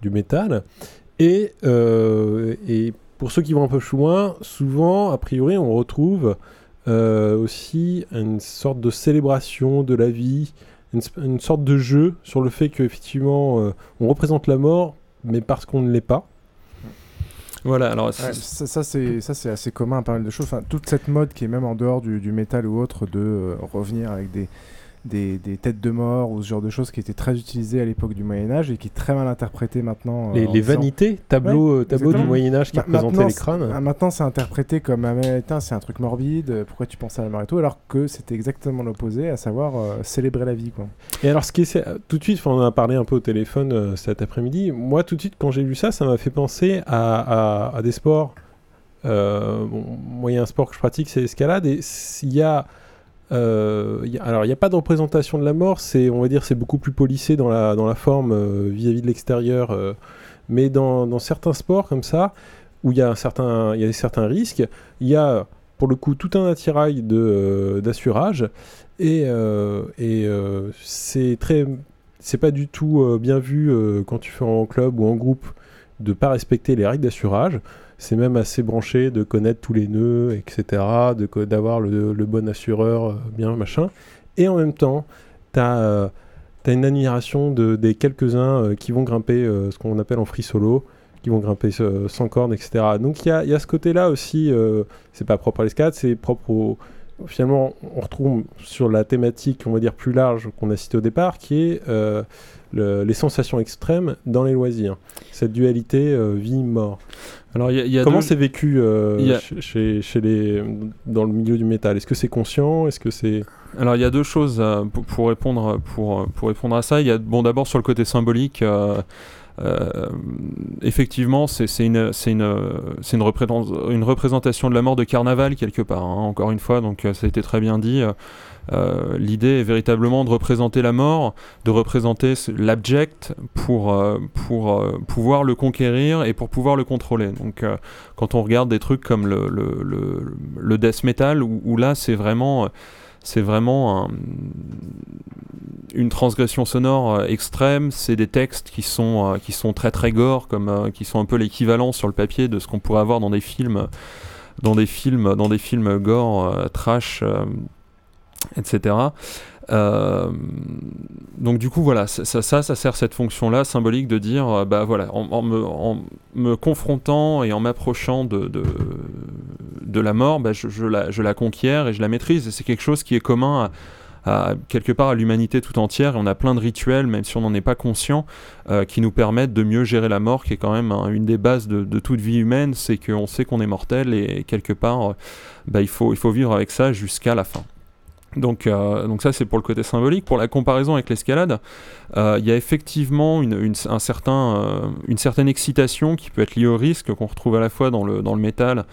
du métal. Et, pour ceux qui vont un peu plus loin, souvent, a priori, on retrouve aussi une sorte de célébration de la vie, une, sorte de jeu sur le fait qu'effectivement, euh, on représente la mort, mais parce qu'on ne l'est pas. Voilà, alors ça, ça c'est assez commun à pas mal de choses. Enfin, toute cette mode qui est même en dehors du, du métal ou autre de revenir avec des, des, têtes de mort ou ce genre de choses qui étaient très utilisées à l'époque du Moyen Âge et qui est très mal interprété maintenant. Les, euh, vanités, tableaux, euh, tableaux du Moyen Âge qui représentaient les crânes. Ah, maintenant c'est interprété comme ah, c'est un truc morbide, euh, pourquoi tu penses à la mort et tout, alors que c'était exactement l'opposé, à savoir célébrer la vie. Quoi. Et alors ce qui est tout de suite, on en a parlé un peu au téléphone cet après-midi, moi tout de suite quand j'ai lu ça, ça m'a fait penser à, à des sports. bon, moi il y a un sport que je pratique, c'est l'escalade, et il y a euh, alors, il n'y a pas de représentation de la mort, c'est, on va dire, c'est beaucoup plus polissé dans la, dans la forme euh, vis-à-vis de l'extérieur. Euh, mais dans, certains sports comme ça, où il y a, certains risques, il y a pour le coup tout un attirail d'assurage. Et, et c'est très. C'est pas du tout bien vu quand tu fais en club ou en groupe de pas respecter les règles d'assurage c'est même assez branché de connaître tous les nœuds, etc., d'avoir le, bon assureur, euh, bien machin. Et en même temps, tu as, euh, une admiration de, des quelques-uns euh, qui vont grimper ce qu'on appelle en free solo, qui vont grimper sans corde, etc. Donc il y a, y a, ce côté-là aussi, c'est pas propre à l'escalade, c'est propre au, finalement, on retrouve sur la thématique, on va dire, plus large qu'on a cité au départ, qui est les sensations extrêmes dans les loisirs. Cette dualité vie-mort. Alors, y a Comment c'est vécu euh, chez, chez, les, dans le milieu du métal? Est-ce que c'est conscient? Est-ce que c'est Alors, il y a deux choses euh, pour, répondre, pour, pour répondre à ça. Il y a bon, d'abord sur le côté symbolique. Euh, effectivement, c'est une, représentation de la mort de carnaval quelque part, hein, encore une fois, donc ça a été très bien dit. Euh, l'idée est véritablement de représenter la mort, de représenter l'abject pour, euh, euh, pouvoir le conquérir et pour pouvoir le contrôler. Donc quand on regarde des trucs comme le, death metal, où, là c'est vraiment c'est vraiment une transgression sonore extrême. C'est des textes qui sont, qui sont très très gore, comme, qui sont un peu l'équivalent sur le papier de ce qu'on pourrait avoir dans des films, dans des films, dans des films gore, trash etc. Euh, donc du coup voilà, ça, ça, sert cette fonction-là symbolique de dire, euh, bah voilà, en, me, confrontant et en m'approchant de, de, la mort, bah, je, la, je, la, conquiers et je la maîtrise. Et c'est quelque chose qui est commun à, quelque part à l'humanité tout entière. Et on a plein de rituels, même si on n'en est pas conscient, euh, qui nous permettent de mieux gérer la mort, qui est quand même une des bases de, de, toute vie humaine, c'est qu'on sait qu'on est mortel et quelque part, bah, il, faut, il faut vivre avec ça jusqu'à la fin. Donc, euh, donc ça c'est pour le côté symbolique. Pour la comparaison avec l'escalade, euh, il y a effectivement une, un certain, euh, une certaine excitation qui peut être liée au risque qu'on retrouve à la fois dans le, dans le métal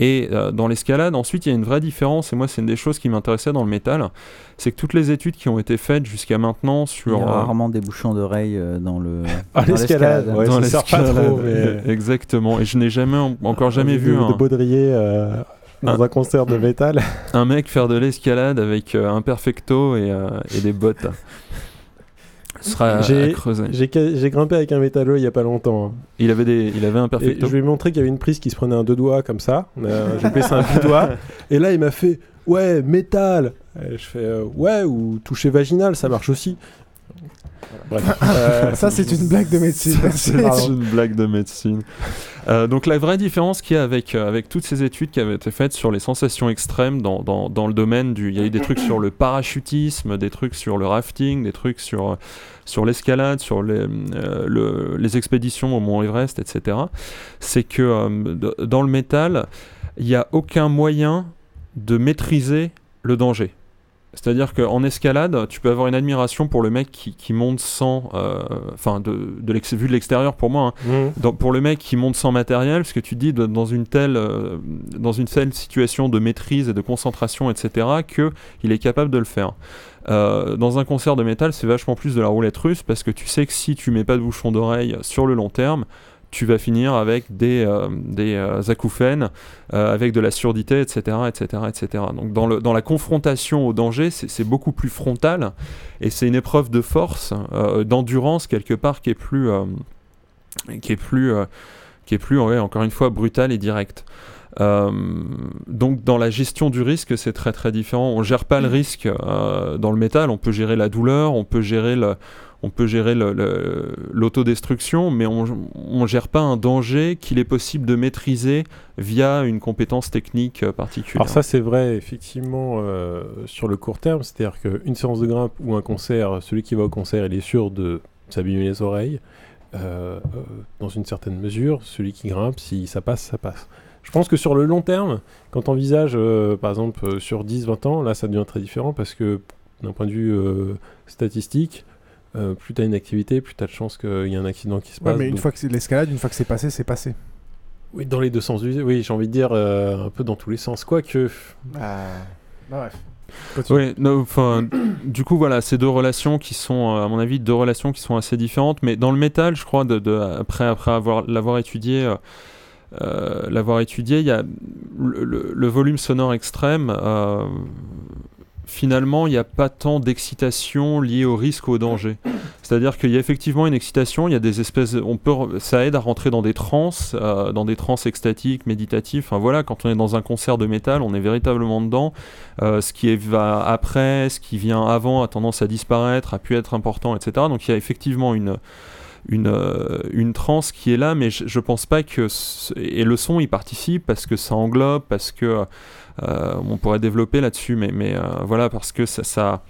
et dans l'escalade. Ensuite, il y a une vraie différence, et moi c'est une des choses qui m'intéressait dans le métal, c'est que toutes les études qui ont été faites jusqu'à maintenant sur... Il y a rarement des bouchons d'oreilles dans le... Ah, l'escalade Dans l'escalade, exactement. Et je n'ai jamais, encore jamais vu... De, un... de baudrier dans un, concert de métal. Un mec faire de l'escalade avec euh, un perfecto et, euh, et des bottes. J'ai grimpé avec un métallo il y a pas longtemps. Hein. Il avait des, il avait un perfecto. je lui ai montré qu'il y avait une prise qui se prenait un deux doigts comme ça. J'ai baissé un petit doigt. Et là, il m'a fait ouais métal. je fais euh, ouais ou toucher vaginal, ça marche aussi. Euh, ça, c'est une blague de médecine. C'est une blague de médecine. Euh, donc la vraie différence qu'il y a avec, euh, avec toutes ces études qui avaient été faites sur les sensations extrêmes dans, dans, le domaine du... Il y a eu des trucs sur le parachutisme, des trucs sur le rafting, des trucs sur, l'escalade, sur les, le, les expéditions au Mont Everest, etc. C'est que dans le métal, il n'y a aucun moyen de maîtriser le danger. C'est-à-dire qu'en escalade, tu peux avoir une admiration pour le mec qui, monte sans. Euh, enfin, de, de vu de l'extérieur pour moi. Hein. Mmh. pour le mec qui monte sans matériel, parce que tu dis dans une telle, euh, dans une telle situation de maîtrise et de concentration, etc., qu'il est capable de le faire. Euh, dans un concert de métal, c'est vachement plus de la roulette russe parce que tu sais que si tu mets pas de bouchon d'oreille sur le long terme, tu vas finir avec des, euh, des euh, acouphènes, euh, avec de la surdité, etc. etc., etc. Donc dans, le, dans la confrontation au danger, c'est beaucoup plus frontal, et c'est une épreuve de force, d'endurance quelque part, qui est plus... qui est plus qui est plus, encore une fois, brutale et directe. Donc dans la gestion du risque, c'est très très différent. On gère pas le risque dans le métal, on peut gérer la douleur, on peut gérer le, on peut gérer l'autodestruction, mais on ne gère pas un danger qu'il est possible de maîtriser via une compétence technique euh, particulière. Alors ça c'est vrai effectivement sur le court terme, c'est-à-dire qu'une séance de grimpe ou un concert, celui qui va au concert il est sûr de s'abîmer les oreilles. dans une certaine mesure, celui qui grimpe, si ça passe, ça passe. Je pense que sur le long terme, quand on envisage, euh, par exemple, euh, sur 10-20 ans, là, ça devient très différent parce que d'un point de vue euh, plus tu as une activité, plus tu as de chances qu'il y ait un accident qui se passe. mais une fois que l'escalade, une fois que c'est passé, c'est passé. Oui, dans les deux sens. Oui, j'ai envie de dire un peu dans tous les sens. Quoique. Bah, bref. Oui, enfin, du coup, voilà, ces deux relations qui sont, à mon avis, deux relations qui sont assez différentes. Mais dans le métal, je crois, de, après, après avoir l'avoir étudié, euh, l'avoir étudié, il y a le, volume sonore extrême. Euh, finalement, il n'y a pas tant d'excitation liée au risque ou au danger. C'est-à-dire qu'il y a effectivement une excitation, il y a des espèces, on peut, ça aide à rentrer dans des transes, euh, dans des transes extatiques, méditatifs. Enfin voilà, quand on est dans un concert de métal, on est véritablement dedans. ce qui va après, ce qui vient avant a tendance à disparaître, a pu être important, etc. Donc il y a effectivement une une, euh, une transe qui est là, mais je, pense pas que. Et le son, il participe parce que ça englobe, parce que. Euh, on pourrait développer là-dessus, mais, mais euh, voilà, parce que ça. ça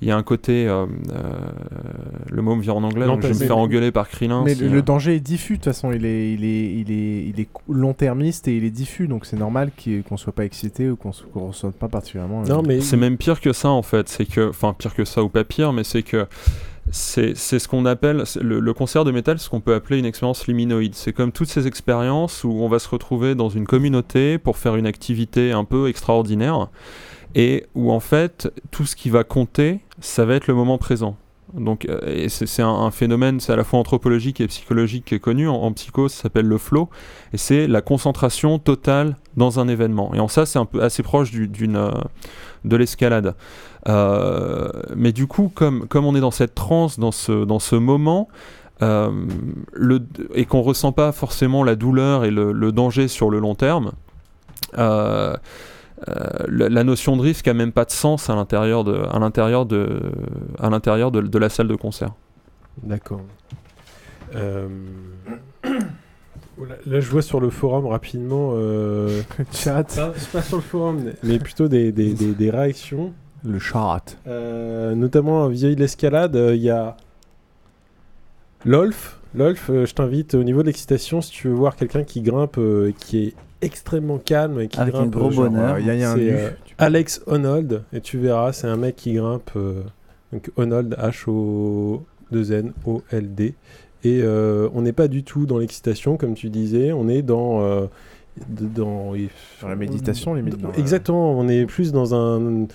il y a un côté, le mot me vient en anglais, donc je vais me faire engueuler par Krillin. Mais le, danger est diffus, de toute façon, il est, il est, il est, il est long-termiste et il est diffus, donc c'est normal qu'on soit pas excité ou qu'on ne ressente pas particulièrement. Non, mais c'est même pire que ça en fait, c'est que, enfin pire que ça ou pas pire, mais c'est que c'est ce qu'on appelle le, concert de métal, ce qu'on peut appeler une expérience luminoïde. C'est comme toutes ces expériences où on va se retrouver dans une communauté pour faire une activité un peu extraordinaire et où en fait tout ce qui va compter, ça va être le moment présent. Donc, euh, c'est un, phénomène, c'est à la fois anthropologique et psychologique qui est connu. En, psycho, ça s'appelle le flow, et c'est la concentration totale dans un événement. Et en ça, c'est un peu assez proche d'une euh, de l'escalade. Euh, mais du coup, comme, comme on est dans cette transe, dans ce, dans ce moment, et qu'on ressent pas forcément la douleur et le, danger sur le long terme, euh, la, notion de risque a même pas de sens à l'intérieur de, à l'intérieur de, à l'intérieur de, la salle de concert. D'accord. Euh, là, je vois sur le forum rapidement. Euh... Chat. c'est pas sur le forum, mais plutôt des, des, des, réactions. Le chat. Euh, notamment vis-à-vis de l'escalade, il y a Lolf. Lolf, je t'invite au niveau de l'excitation, si tu veux voir quelqu'un qui grimpe, qui est extrêmement calme et qui Avec grimpe. un gros bonheur. c'est euh, Alex Honold et tu verras, c'est un mec qui grimpe. Euh, donc Honold, H-O-2-N-O-L-D. Et euh, on n'est pas du tout dans l'excitation, comme tu disais, on est dans. dans, dans la méditation, limite. Exactement, on est plus dans un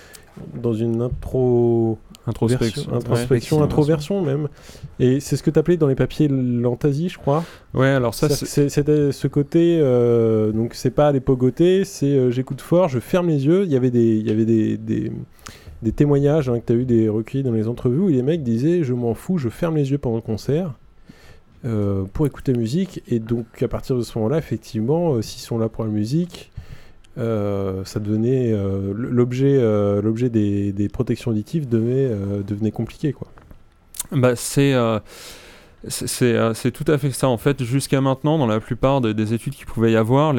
dans une intro Introspection, introspection introversion même. Et c'est ce que tu appelais dans les papiers l'antasie, je crois. Ouais, alors ça, c'était ce côté. Euh, donc c'est pas les pogoter, c'est euh, j'écoute fort, je ferme les yeux. Il y avait des, il y avait des, des, des témoignages hein, que tu as eu des recueillis dans les entrevues où les mecs disaient je m'en fous, je ferme les yeux pendant le concert. Euh, pour écouter musique et donc à partir de ce moment-là effectivement s'ils sont là pour la musique euh, ça devenait euh, l'objet euh, l'objet des, protections auditives devenait, compliqué quoi. Bah c'est c'est tout à fait ça en fait. Jusqu'à maintenant, dans la plupart des, études qu'il pouvait y avoir,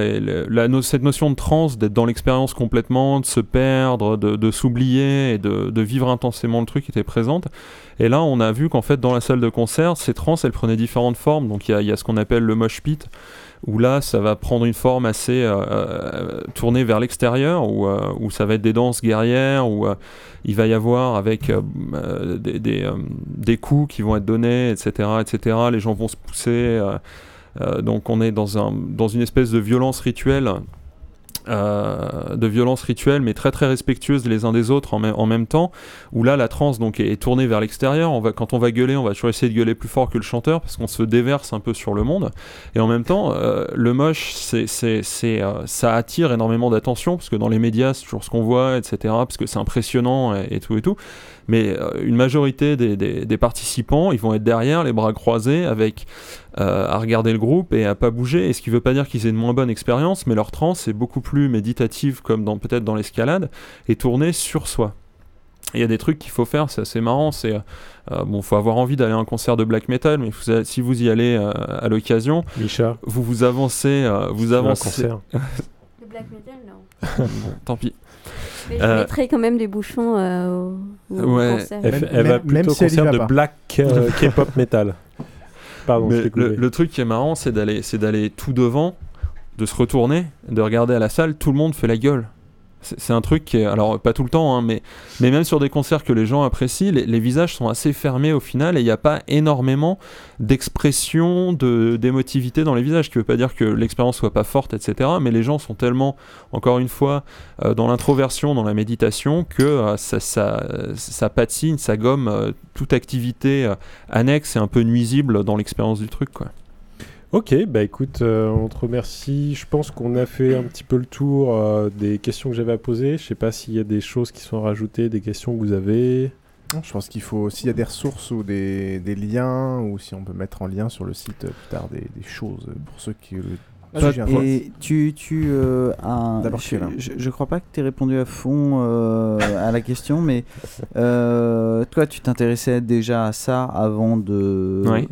cette notion de trans, d'être dans l'expérience complètement, de se perdre, de, s'oublier et de, vivre intensément le truc était présente. Et là, on a vu qu'en fait, dans la salle de concert, ces trans, elles prenaient différentes formes. Donc il y y a, ce qu'on appelle le mosh pit où là ça va prendre une forme assez euh, euh, tournée vers l'extérieur, où, euh, où, ça va être des danses guerrières, où il va y avoir avec des, des, des, coups qui vont être donnés, etc., etc. Les gens vont se pousser. donc on est dans, un, dans une espèce de violence rituelle euh, de violence rituelle, mais très très respectueuse les uns des autres en, même temps, où là la transe donc est, tournée vers l'extérieur. Quand on va gueuler, on va toujours essayer de gueuler plus fort que le chanteur parce qu'on se déverse un peu sur le monde. Et en même temps, euh, le moche, c'est, euh, ça attire énormément d'attention parce que dans les médias, c'est toujours ce qu'on voit, etc. Parce que c'est impressionnant et, tout et tout. mais une majorité des, des, participants, ils vont être derrière, les bras croisés, avec à regarder le groupe et à pas bouger. Et ce qui veut pas dire qu'ils aient une moins bonne expérience, mais leur transe est beaucoup plus méditative, comme dans peut-être dans l'escalade, et tournée sur soi. Il y a des trucs qu'il faut faire, c'est assez marrant. C'est euh, bon, faut avoir envie d'aller à un concert de black metal, mais si vous y allez euh, à l'occasion, vous vous avancez, euh, vous avancez. Un concert. de black metal, non. tant pis. Mais je mettrai quand même des bouchons au, ouais. concert. Elle, va plutôt au concert de black K-pop metal. Pardon. le, le, truc qui est marrant, c'est d'aller, c'est d'aller tout devant, de se retourner, de regarder à la salle, tout le monde fait la gueule. C'est un truc qui est, alors pas tout le temps, hein, mais, mais même sur des concerts que les gens apprécient, les, visages sont assez fermés au final et il n'y a pas énormément d'expression, d'émotivité dans les visages, qui veut pas dire que l'expérience soit pas forte, etc. Mais les gens sont tellement, encore une fois, euh, dans l'introversion, dans la méditation, que euh, ça, ça, ça, patine, ça gomme euh, toute activité annexe et un peu nuisible dans l'expérience du truc, quoi. Ok, bah écoute, euh, on te remercie. Je pense qu'on a fait un petit peu le tour euh, des questions que j'avais à poser. Je sais pas s'il y a des choses qui sont rajoutées, des questions que vous avez. Je pense qu'il faut, s'il y a des ressources ou des, des, liens, ou si on peut mettre en lien sur le site euh, plus tard des, des choses pour ceux qui le et tu, tu un, je, je, crois pas que tu aies répondu à fond à la question, mais toi, tu t'intéressais déjà à ça avant de. Oui.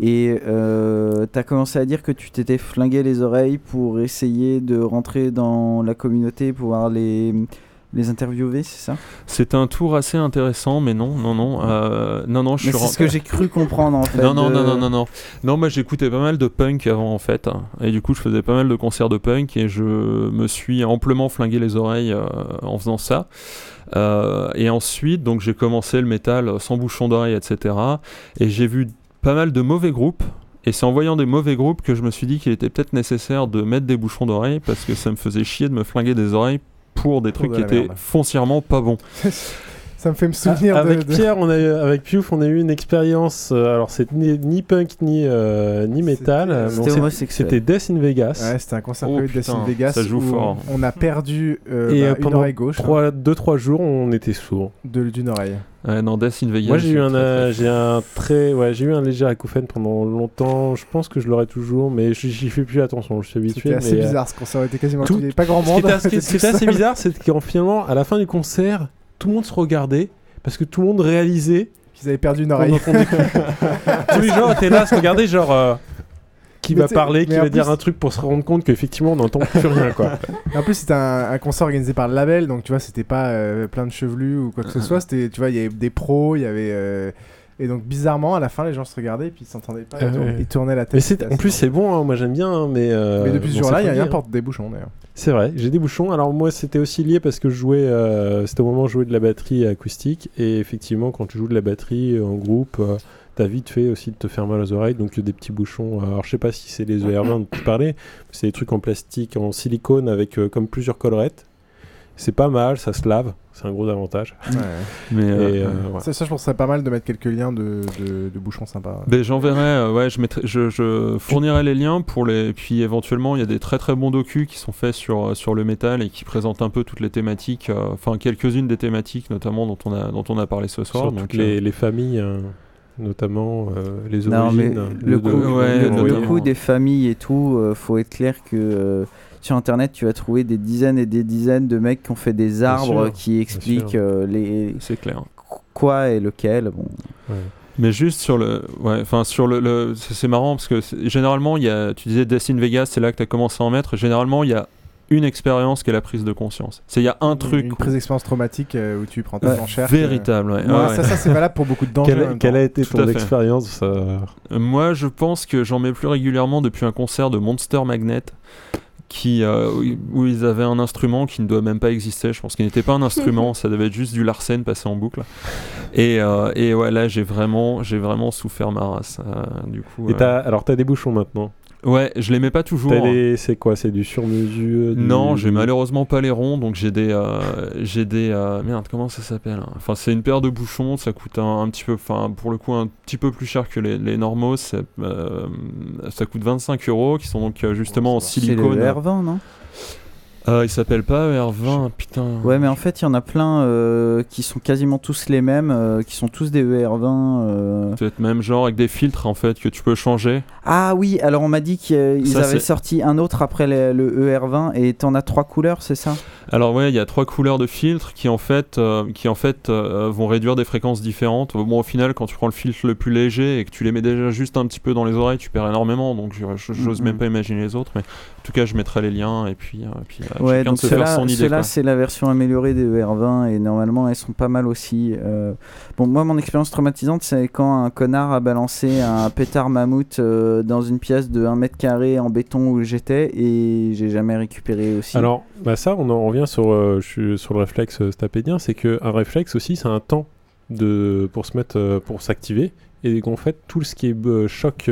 Et euh, tu as commencé à dire que tu t'étais flingué les oreilles pour essayer de rentrer dans la communauté, pouvoir les, les interviewer, c'est ça? C'est un tour assez intéressant, mais non, non, non. Euh, non, non, je C'est ce que j'ai cru comprendre en fait. Non, non, non, non, non, non. Non, moi j'écoutais pas mal de punk avant en fait. Et du coup, je faisais pas mal de concerts de punk et je me suis amplement flingué les oreilles euh, en faisant ça. Euh, et ensuite, donc j'ai commencé le métal sans bouchon d'oreille, etc. Et j'ai vu pas mal de mauvais groupes. Et c'est en voyant des mauvais groupes que je me suis dit qu'il était peut-être nécessaire de mettre des bouchons d'oreilles parce que ça me faisait chier de me flinguer des oreilles pour des trucs qui étaient foncièrement pas bons. Ça me fait me souvenir ah, avec de, Pierre, on a eu, avec Piouf, on a eu une expérience. Euh, alors c'est ni, punk ni euh, ni metal. C'était Death in Vegas. Ouais, c'était un concert oh, Death in Vegas. Ça joue fort. On a perdu euh, et bah, une oreille gauche. 2-3 jours, on était sourd. D'une oreille. Ouais, non, Death in Vegas. Moi j'ai eu un, j'ai un très, ouais, j'ai eu un léger acouphène pendant longtemps. Je pense que je l'aurai toujours, mais j'y fais plus attention. Je suis habitué. C'était assez bizarre ce concert. Était quasiment tout. Il n'y avait pas grand monde. Ce qui était assez bizarre, c'est qu'en finalement, à la fin du concert, tout le monde se regardait parce que tout le monde réalisait qu'ils avaient perdu une oreille. Tous les gens étaient là à se regarder, genre. Euh, qui va parler, qui va dire un truc pour se rendre compte qu'effectivement on n'entend plus rien quoi. en plus c'était un, concert organisé par le label donc tu vois c'était pas euh, plein de chevelus ou quoi que ce soit c'était tu vois il y avait des pros il y avait euh, et donc bizarrement, à la fin, les gens se regardaient et puis ils s'entendaient pas. ils, tournaient, la tête. Mais en plus, c'est bon. Hein, moi, j'aime bien. Hein, mais, euh, mais depuis ce jour-là, il y a rien porte des bouchons d'ailleurs. C'est vrai. J'ai des bouchons. Alors moi, c'était aussi lié parce que je jouais. Euh, c'était au moment où je jouais de la batterie acoustique et effectivement, quand tu joues de la batterie en groupe. Euh, t'as vite fait aussi de te faire mal aux oreilles, donc des petits bouchons. Alors je sais pas si c'est les ER20 dont tu parlais, c'est des trucs en plastique, en silicone avec comme plusieurs collerettes. C'est pas mal, ça se lave, c'est un gros avantage. Mais euh, euh, ça, je pense que c'est pas mal de mettre quelques liens de, de, bouchons sympas. Ben, J'enverrai, euh, ouais, je, mettrai, je, je, fournirai les liens pour les. Puis éventuellement, il y a des très très bons docus qui sont faits sur, sur le métal et qui présentent un peu toutes les thématiques, enfin quelques-unes des thématiques notamment dont on a, dont on a parlé ce soir. donc, les, les, familles. Notamment les origines. le, coup, le, coup, des familles et tout, faut être clair que sur internet, tu vas trouver des dizaines et des dizaines de mecs qui ont fait des arbres qui expliquent euh, les. C'est clair. Quoi et lequel. Bon. Mais juste sur le, ouais, enfin sur le, c'est marrant parce que généralement il y a, tu disais Death in Vegas, c'est là que tu as commencé à en mettre. Généralement il y a une expérience qui est la prise de conscience. C'est il y a un truc. Une prise d'expérience traumatique euh, où tu prends ta ouais, Véritable, ouais. Ça, ça c'est valable pour beaucoup de dangers. Quelle, a été ton expérience euh Moi, je pense que j'en mets plus régulièrement depuis un concert de Monster Magnet qui, euh, où ils avaient un instrument qui ne doit même pas exister. Je pense qu'il n'était pas un instrument, ça devait être juste du Larsen passé en boucle. Et, euh, et ouais, là, j'ai vraiment, j'ai vraiment souffert ma race. Euh, du coup, et as, alors, tu as des bouchons maintenant? Ouais, je les mets pas toujours. C'est quoi C'est du sur-mesure Non, j'ai malheureusement pas les ronds, donc j'ai des, euh, j'ai des, euh, merde, comment ça s'appelle hein Enfin, c'est une paire de bouchons, ça coûte un, petit peu, enfin, pour le coup, un petit peu plus cher que les, les normaux. Euh, ça coûte 25 euros, qui sont donc justement en silicone. C'est R20, non? Euh, il s'appelle pas ER20, putain. Ouais, mais en fait, il y en a plein euh, qui sont quasiment tous les mêmes, euh, qui sont tous des ER20. Peut-être même genre avec des filtres en fait que tu peux changer. Ah oui, alors on m'a dit qu'ils Ça, avaient sorti un autre après le, le ER20 et t'en as trois couleurs, c'est ça? Alors ouais, il y a trois couleurs de filtres qui en fait, euh, qui en fait vont réduire des fréquences différentes. Bon, au final, quand tu prends le filtre le plus léger et que tu les mets déjà juste un petit peu dans les oreilles, tu perds énormément. Donc j'ose Mhm. même pas imaginer les autres. Mais tout cas, je mettrai les liens et puis, euh, puis euh, Ouais, chacun donc se faire son idée. quoi. c'est la version améliorée des ER20 et normalement elles sont pas mal aussi. Euh, Bon, moi, mon expérience traumatisante, c'est quand un connard a balancé un pétard mammouth euh, dans une pièce de 1 mètre carré en béton où j'étais et j'ai jamais récupéré aussi. Alors, bah ça, on en revient sur, euh, je suis sur le réflexe stapédien, c'est qu'un réflexe aussi, c'est un temps de, pour se mettre, pour s'activer. Et qu'en fait, tout ce qui est euh, choc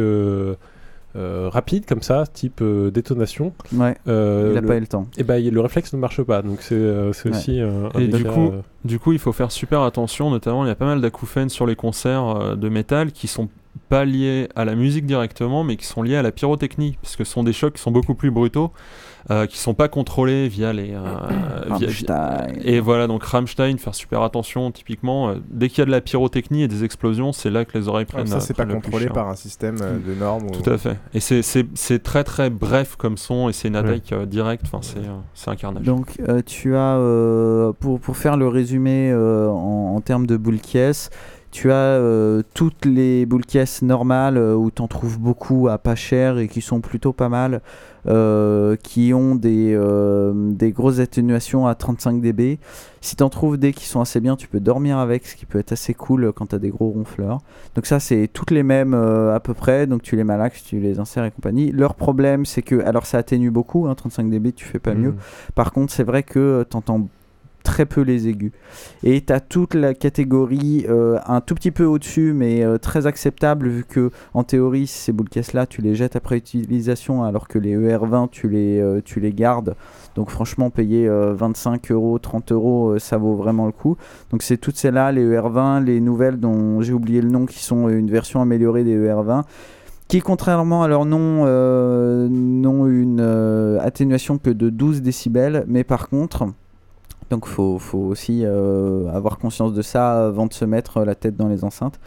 euh, rapide, comme ça, type euh, détonation, Ouais, euh, il a pas eu le temps. Et bah, il- le réflexe ne marche pas. Donc, c'est euh, c'est Ouais. aussi euh, un Et des du coup, euh, du coup, il faut faire super attention. Notamment, il y a pas mal d'acouphènes sur les concerts euh, de métal qui sont pas liés à la musique directement, mais qui sont liés à la pyrotechnie, parce que ce sont des chocs qui sont beaucoup plus brutaux, euh, qui sont pas contrôlés via les. euh, via- et voilà, donc Rammstein, faire super attention. Typiquement, euh, dès qu'il y a de la pyrotechnie et des explosions, c'est là que les oreilles Ah, prennent. ça, euh, c'est pas contrôlé par un système euh, de normes. ou- Tout à fait. Et c'est- c'est c'est très très bref comme son et c'est une Ouais. attaque euh, directe. Enfin, c'est euh, c'est un carnage. Donc euh, tu as, euh, pour, pour faire le résumé euh, en, en termes de caisses, tu as euh, toutes les boules normales euh, où tu en trouves beaucoup à pas cher et qui sont plutôt pas mal, euh, qui ont des, euh, des grosses atténuations à 35 dB. Si tu en trouves des qui sont assez bien, tu peux dormir avec, ce qui peut être assez cool quand tu as des gros ronfleurs. Donc ça, c'est toutes les mêmes euh, à peu près, donc tu les malaxes, tu les insères et compagnie. Leur problème, c'est que, alors ça atténue beaucoup, hein, 35 dB, tu fais pas mieux. Mhm. Par contre, c'est vrai que tu entends très peu les aigus. Et tu as toute la catégorie euh, un tout petit peu au-dessus, mais euh, très acceptable, vu que en théorie, ces boules caisses-là, tu les jettes après utilisation, alors que les ER20, tu les, euh, tu les gardes. Donc franchement, payer euh, 25 euros, 30 euros, ça vaut vraiment le coup. Donc c'est toutes celles-là, les ER20, les nouvelles dont j'ai oublié le nom, qui sont une version améliorée des ER20 qui contrairement à leur nom n'ont une atténuation que de 12 décibels, mais par contre, donc faut, faut aussi euh, avoir conscience de ça avant de se mettre la tête dans les enceintes.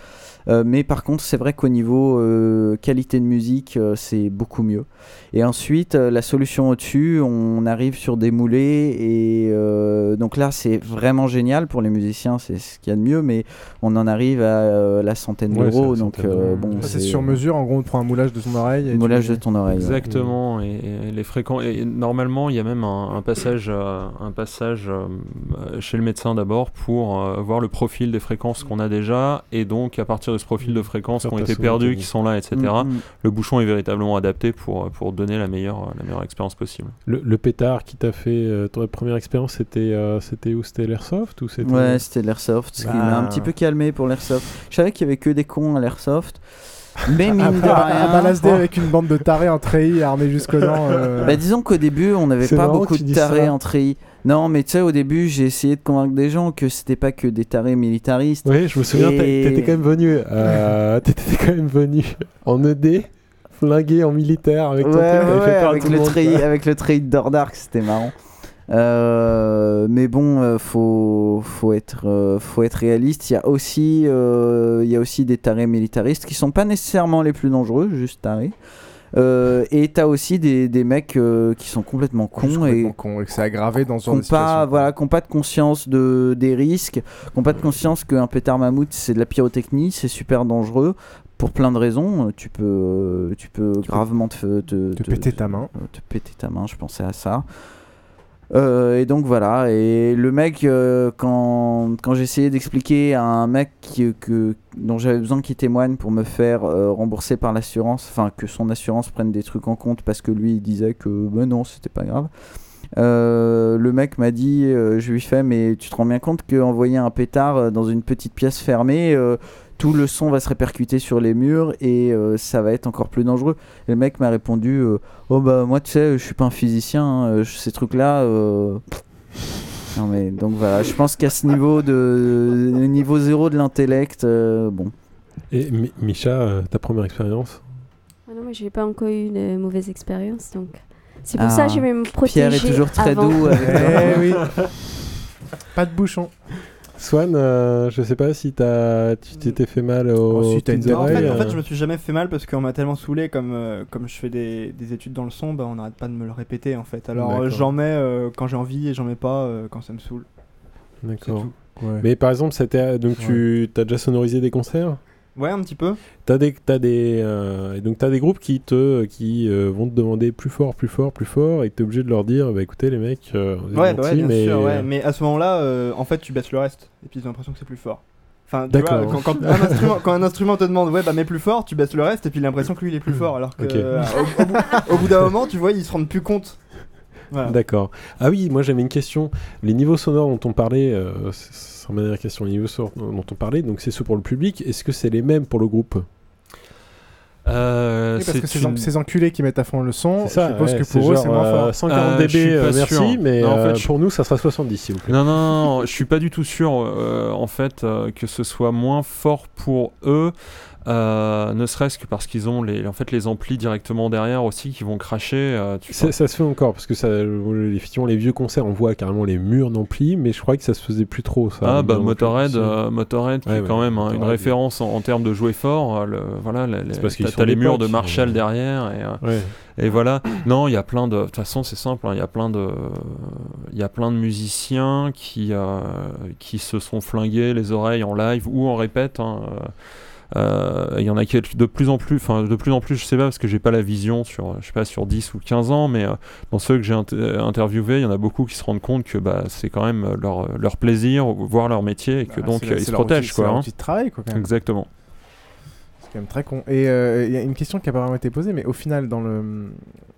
Euh, mais par contre, c'est vrai qu'au niveau euh, qualité de musique, euh, c'est beaucoup mieux. Et ensuite, euh, la solution au-dessus, on arrive sur des moulés. Et euh, donc là, c'est vraiment génial pour les musiciens, c'est ce qu'il y a de mieux. Mais on en arrive à euh, la centaine Ouais, d'euros. Donc euh, bon, Ça, c'est sur mesure, en gros, on prend un moulage de ton oreille. et tu- Moulage de ton oreille. ouais. Exactement. Et, et les fréquences. Et normalement, il y a même un, un passage, euh, un passage euh, chez le médecin d'abord pour euh, voir le profil des fréquences qu'on a déjà, et donc à partir de ce profil de fréquences Faire qui ont été t'as qui sont là, etc. Mm, mm. Le bouchon est véritablement adapté pour pour donner la meilleure la meilleure expérience possible. Le, le pétard qui t'a fait euh, ton première expérience, c'était euh, c'était où? C'était l'Airsoft ou c'était Ouais, c'était l'airsoft, ce qui m'a un Ah. petit peu calmé pour l'airsoft. Je savais qu'il y avait que des cons à l'airsoft. Mais mine à, de à- rien. à balasder avec une bande de tarés en treillis armés jusqu'aux dents. euh, Bah, disons qu'au début, on n'avait pas beaucoup de tarés en treillis. Non, mais tu sais, au début, j'ai essayé de convaincre des gens que c'était pas que des tarés militaristes. Oui, je me souviens, Et- t'étais quand même venu. euh, t'étais quand même venu en ED, flingué en militaire avec ton Ouais, truc, t'avais ouais, fait peur à avec, tout le monde. treillis, avec le treillis de Dordark, c'était marrant. Euh, mais bon, euh, faut, faut, être, euh, faut être réaliste. Il y, a aussi, euh, il y a aussi des tarés militaristes qui sont pas nécessairement les plus dangereux, juste tarés. Euh, et t'as aussi des, des mecs euh, qui sont complètement cons et con, et que c'est aggravé dans ce genre n'ont de pas, voilà, qui ont pas de conscience de, des risques, qui n'ont pas de conscience qu'un pétard mammouth c'est de la pyrotechnie, c'est super dangereux pour plein de raisons. Tu peux, tu peux gravement te, te, Te péter ta main. te péter ta main, je pensais à ça. Euh, et donc voilà, et le mec, euh, quand, quand essayé d'expliquer à un mec que, dont j'avais besoin qu'il témoigne pour me faire euh, rembourser par l'assurance, enfin que son assurance prenne des trucs en compte parce que lui il disait que ben non, c'était pas grave. Le mec m'a dit, je lui fais, mais tu te rends bien compte qu'envoyer un pétard dans une petite pièce fermée, tout le son va se répercuter sur les murs et euh, ça va être encore plus dangereux. Et le mec m'a répondu, euh, oh bah moi tu sais, je suis pas un physicien, hein, euh, ces trucs-là. euh, Non mais donc voilà, je pense qu'à ce niveau de niveau zéro de l'intellect, euh, bon. Et Mi- Micha, euh, ta première expérience? Ah non, moi j'ai pas encore eu de mauvaises expériences donc. C'est pour ça que je vais me protéger. Pierre est toujours très avant. doux avec Eh oui. Pas de bouchon. Swan, euh, je sais pas si t'as, tu t'étais fait mal aux Oh, si, t'as une petites En fait, oreilles, en fait, euh. je me suis jamais fait mal parce qu'on m'a tellement saoulé comme, euh, comme je fais des, des études dans le son, bah, on n'arrête pas de me le répéter en fait. Alors j'en mets euh, quand j'ai envie et j'en mets pas euh, quand ça me saoule. D'accord. Ouais. Mais par exemple, c'était donc tu as déjà sonorisé des concerts? Ouais, un petit peu. T'as des, t'as des, euh, et donc t'as des groupes qui te, qui euh, vont te demander plus fort, plus fort, plus fort, et t'es obligé de leur dire, bah écoutez les mecs, euh, vous êtes Ouais, bah ouais, bien mais sûr, ouais. Mais à ce moment-là, en fait, tu baisses le reste et puis t'as l'impression que c'est plus fort. Enfin, tu vois, D'accord. quand, quand un instrument, quand un instrument te demande, ouais, bah mets plus fort, tu baisses le reste et puis l'impression que lui il est plus fort, alors que euh, au, au bout, au bout d'un moment, tu vois, ils se rendent plus compte. Voilà. D'accord. Ah oui, moi j'avais une question. Les niveaux sonores dont on parlait, euh, c'est- sans manière question, les niveaux sonores dont on parlait, donc c'est ceux pour le public. Est-ce que c'est les mêmes pour le groupe? Euh, Oui, parce que c'est ces, une- enculés qui mettent à fond le son, C'est ça, je suppose ouais, que pour eux c'est moins euh, fort. 140 Euh, dB, euh, merci, sûr. mais Non, en euh, fait, je- pour nous ça sera 70 s'il vous plaît. Non, non, non, je suis pas du tout sûr euh, en fait euh, que ce soit moins fort pour eux, euh, ne serait-ce que parce qu'ils ont les, en fait, les amplis directement derrière aussi qui vont cracher. euh, tu Ça, ça se fait encore parce que ça, effectivement, les vieux concerts, on voit carrément les murs d'ampli, mais je crois que ça se faisait plus trop. Ça, Ah bah. Motorhead, euh, Motorhead qui Ouais, est quand même hein, une référence en, en termes de jouer fort. euh, le, voilà, t'as les murs de Marshall derrière et, Ouais. et voilà. Non, il y a plein de. De toute façon, c'est simple. hein, Il y a plein de, il y a plein de musiciens qui euh, qui se sont flingués les oreilles en live ou en répète. hein, euh, Il y en a qui de plus en plus, enfin de plus en plus, je sais pas parce que j'ai pas la vision sur, je sais pas sur 10 ou 15 ans, mais euh, dans ceux que j'ai inter- interviewés, il y en a beaucoup qui se rendent compte que bah, c'est quand même leur, leur plaisir, voire leur métier, et que Bah, donc euh, ils se protègent c'est leur hein. de travail, quoi, quand même. Exactement. C'est quand même très con. Et euh, il y a une question qui a pas vraiment été posée, mais au final, dans le,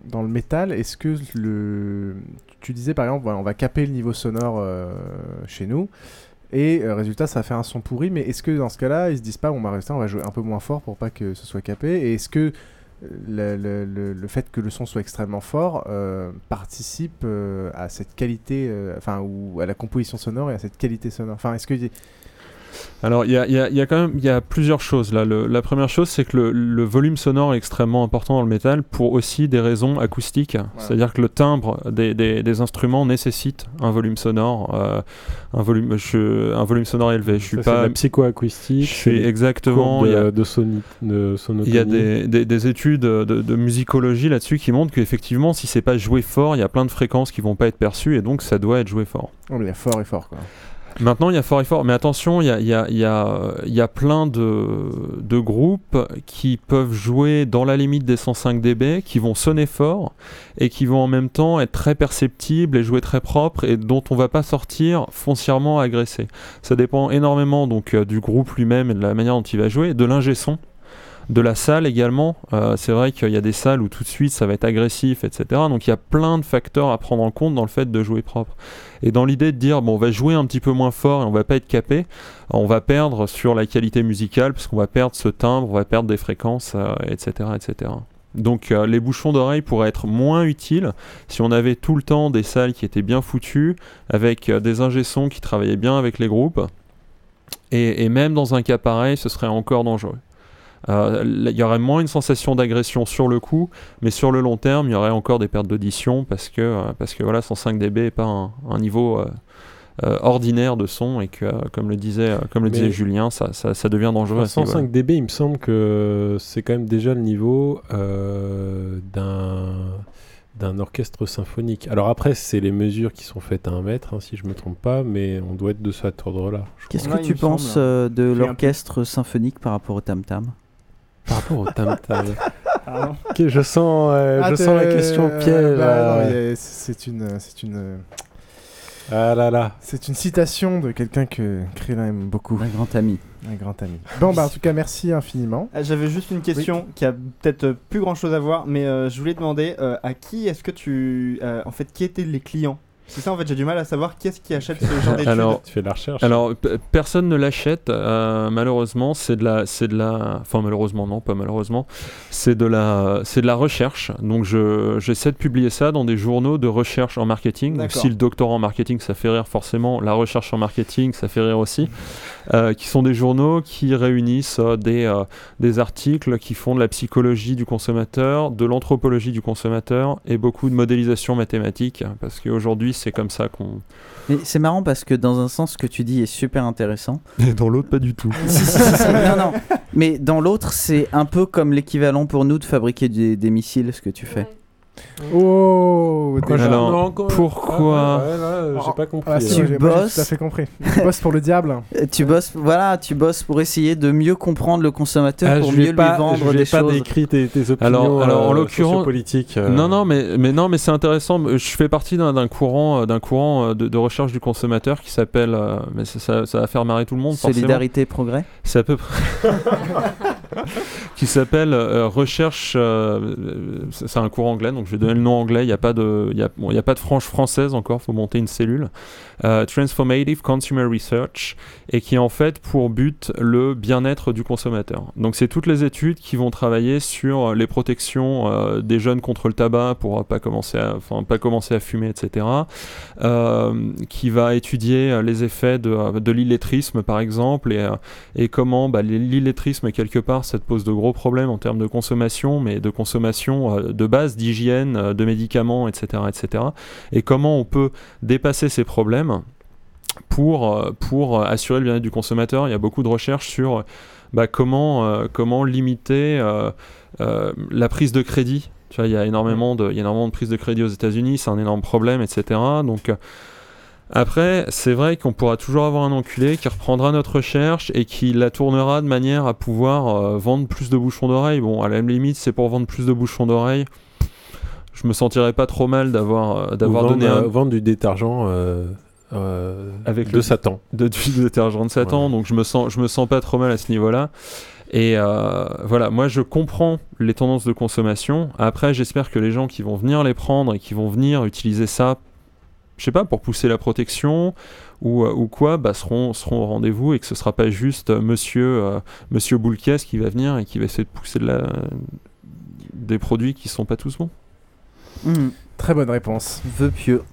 dans le métal, est-ce que le. Tu disais par exemple, on va caper le niveau sonore euh, chez nous, et euh, résultat, ça va faire un son pourri, mais est-ce que dans ce cas-là, ils se disent pas, on va rester, on va jouer un peu moins fort pour pas que ce soit capé? Et est-ce que euh, le, fait que le son soit extrêmement fort euh, participe à cette qualité, enfin, ou à la composition sonore et à cette qualité sonore? Enfin, est-ce que. Alors, il y a, il y a- il y a quand même il y a plusieurs choses là. Le- la première chose, c'est que le, le volume sonore est extrêmement important dans le métal pour aussi des raisons acoustiques. C'est-à-dire que le timbre des, des- des instruments nécessite un volume sonore, euh, un, volume, je- un volume sonore élevé. Je suis Ça, c'est de pas la psychoacoustique. Je suis exactement. il y a- de, soni- de sonotonie. il y a des, des- des études de, de musicologie là-dessus qui montrent qu'effectivement, si c'est pas joué fort, il y a plein de fréquences qui vont pas être perçues et donc ça doit être joué fort. Oh, mais il y a fort et fort, quoi. Maintenant, il y a fort et fort, mais attention, il y a, il y a- y a, plein de, de groupes qui peuvent jouer dans la limite des 105 dB, qui vont sonner fort et qui vont en même temps être très perceptibles et jouer très propre et dont on va pas sortir foncièrement agressé. Ça dépend énormément donc euh, du groupe lui-même et de la manière dont il va jouer, de l'ingé son de la salle également. Euh, c'est vrai qu'il y a des salles où tout de suite ça va être agressif, etc. Donc il y a plein de facteurs à prendre en compte dans le fait de jouer propre. Et dans l'idée de dire, bon, on va jouer un petit peu moins fort et on va pas être capé, on va perdre sur la qualité musicale, parce qu'on va perdre ce timbre, on va perdre des fréquences, euh, etc.. Donc euh, les bouchons d'oreille pourraient être moins utiles si on avait tout le temps des salles qui étaient bien foutues, avec des ingé-sons qui travaillaient bien avec les groupes. Et même dans un cas pareil, ce serait encore dangereux. Euh, Il y aurait moins une sensation d'agression sur le coup, mais sur le long terme, il y aurait encore des pertes d'audition parce que, euh, parce que voilà, 105 dB n'est pas un, un niveau euh, euh, ordinaire de son et que, euh, comme le disait, euh, comme le Mais- disait Julien, ça, ça, ça devient dangereux. à ce 105 niveau-là. dB, il me semble que c'est quand même déjà le niveau euh, d'un d'un orchestre symphonique. Alors après, c'est les mesures qui sont faites à un mètre, hein, si je me trompe pas, mais on doit être de cet ordre-là. Qu'est-ce que tu penses de l'orchestre symphonique par rapport au tam-tam? Par rapport au tam-tam. Ah non. Ok, je sens, euh, Ah, je t'es- sens la question euh, piège. bah, là. non, il y a- c'est une, c'est une. Ah là là. C'est une citation de quelqu'un que Krillin aime beaucoup. Un grand ami. Un grand ami. Bon, bah en tout cas, merci infiniment. Ah, J'avais juste une question qui a peut-être euh, plus grand chose à voir, mais euh, je voulais demander euh, à qui est-ce que tu. euh, en fait, qui étaient les clients C'est ça, en fait, j'ai du mal à savoir qui est-ce qui achète ce genre d'études. Alors, Tu fais de la recherche. Alors, personne ne l'achète, euh, malheureusement. C'est de la, c'est de la, enfin malheureusement non, pas malheureusement. C'est de la, c'est de la recherche. Donc, je, j'essaie de publier ça dans des journaux de recherche en marketing. Donc, si le doctorat en marketing ça fait rire, forcément, la recherche en marketing ça fait rire aussi. Qui sont des journaux qui réunissent des, des articles qui font de la psychologie du consommateur, de l'anthropologie du consommateur et beaucoup de modélisation mathématique, parce qu'aujourd'hui c'est comme ça qu'on... Mais c'est marrant parce que dans un sens, ce que tu dis est super intéressant. Et dans l'autre, pas du tout. non, non. Mais dans l'autre, c'est un peu comme l'équivalent pour nous de fabriquer des, des missiles, ce que tu fais. Oh, déjà. Alors, Non, pourquoi Ah, ouais, ouais, là, j'ai pas compris. Ah, euh. si, Tu bosses. tout à fait compris. Tu bosses pour le diable. Euh, Tu bosses, voilà, tu bosses pour essayer de mieux comprendre le consommateur Ah, pour je mieux vais lui pas, vendre des pas choses. décrit tes, tes opinions Alors, alors en euh, l'occurrence, euh. non, non, mais, mais non, mais c'est intéressant. Je fais partie d'un courant, euh, d'un courant euh, de, de recherche du consommateur qui s'appelle, euh, mais ça, ça- ça va faire marrer tout le monde. forcément. Solidarité, progrès. C'est à peu près. qui s'appelle euh, recherche. euh, c'est un cours anglais, donc je vais donner le nom anglais. Il n'y a pas de, il y a, il pas de franche française encore. Faut monter une cellule. Euh, Transformative Consumer Research et qui a en fait pour but le bien-être du consommateur. Donc c'est toutes les études qui vont travailler sur les protections euh, des jeunes contre le tabac pour pas commencer à, enfin pas commencer à fumer, etc. Euh, qui va étudier les effets de, l'illettrisme par exemple et, comment bah, l'illettrisme quelque part ça te pose de gros problèmes en termes de consommation, mais de consommation de base, d'hygiène, de médicaments, etc., etc. Et comment on peut dépasser ces problèmes pour, euh, pour assurer le bien-être du consommateur. Il y a beaucoup de recherches sur euh, bah, comment, euh, comment limiter euh, euh, la prise de crédit. Tu vois, il y a énormément de, il y a énormément de prise de crédit aux États-Unis, c'est un énorme problème, etc. Donc euh, après, c'est vrai qu'on pourra toujours avoir un enculé qui reprendra notre recherche et qui la tournera de manière à pouvoir euh, vendre plus de bouchons d'oreilles. Bon, à la même limite, c'est pour vendre plus de bouchons d'oreilles. Je me sentirais pas trop mal d'avoir euh, donné un, euh, vendre du détergent euh, euh, avec de le- Satan. de, du détergent de Satan, donc je me sens je me sens pas trop mal à ce niveau-là. Et euh, voilà, moi je comprends les tendances de consommation. Après, j'espère que les gens qui vont venir les prendre et qui vont venir utiliser ça, je sais pas, pour pousser la protection ou, euh, ou quoi, bah, seront, seront au rendez-vous et que ce sera pas juste euh, monsieur, euh, monsieur qui va venir et qui va essayer de pousser de la, des produits qui sont pas tous bons. Mhm. Très bonne réponse. Vœu pieux.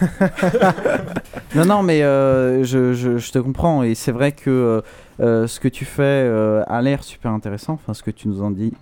non, non, mais euh, je, je- je te comprends. Et c'est vrai que euh, euh, ce que tu fais euh, a l'air super intéressant. Enfin, ce que tu nous en, dis,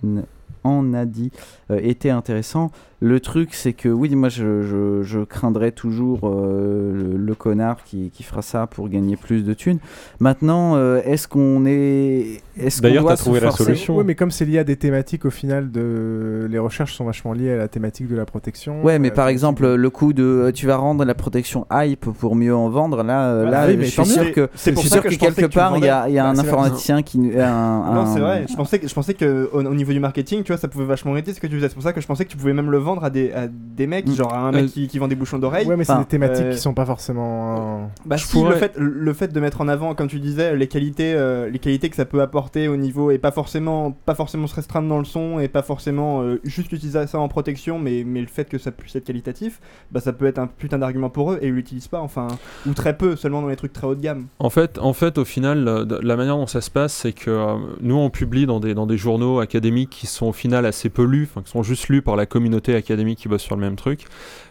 en as dit était intéressant. Le truc, c'est que oui, moi, je, je- je craindrais toujours euh, le, le connard qui, qui fera ça pour gagner plus de thunes. Maintenant, euh, est-ce qu'on est. Est-ce qu'on D'ailleurs, doit t'as se trouvé la solution. Oui, mais comme c'est lié à des thématiques, au final, de... les recherches sont vachement liées à la thématique de la protection. Ouais, mais euh, par exemple, le coup de tu vas rendre la protection hype pour mieux en vendre, là, euh, là oui, je suis sûr que, C'est je pour suis ça sûr que que je pensais quelque que part, il y a, il y a Bah, un informaticien qui. Un, Non, c'est vrai. Je pensais que je pensais que au, au niveau du marketing, tu vois, ça pouvait vachement aider ce que tu faisais. C'est pour ça que je pensais que tu pouvais même le vendre à des, à des mecs, genre à un mec Euh, qui, qui vend des bouchons d'oreilles. Ouais, mais c'est Enfin, des thématiques euh, qui sont pas forcément. euh, Bah Je si, pourrais- le, fait, le fait de mettre en avant, comme tu disais, les qualités, euh, les qualités que ça peut apporter au niveau et pas forcément, pas forcément se restreindre dans le son et pas forcément euh, juste utiliser ça en protection, mais, mais le fait que ça puisse être qualitatif, bah ça peut être un putain d'argument pour eux et ils l'utilisent pas, enfin, ou très peu, seulement dans les trucs très haut de gamme. En fait, en fait, au final, la manière dont ça se passe, c'est que euh, nous, on publie dans des, dans des journaux académiques qui sont au final assez peu lus, enfin, qui sont juste lus par la communauté académique qui bosse sur le même truc.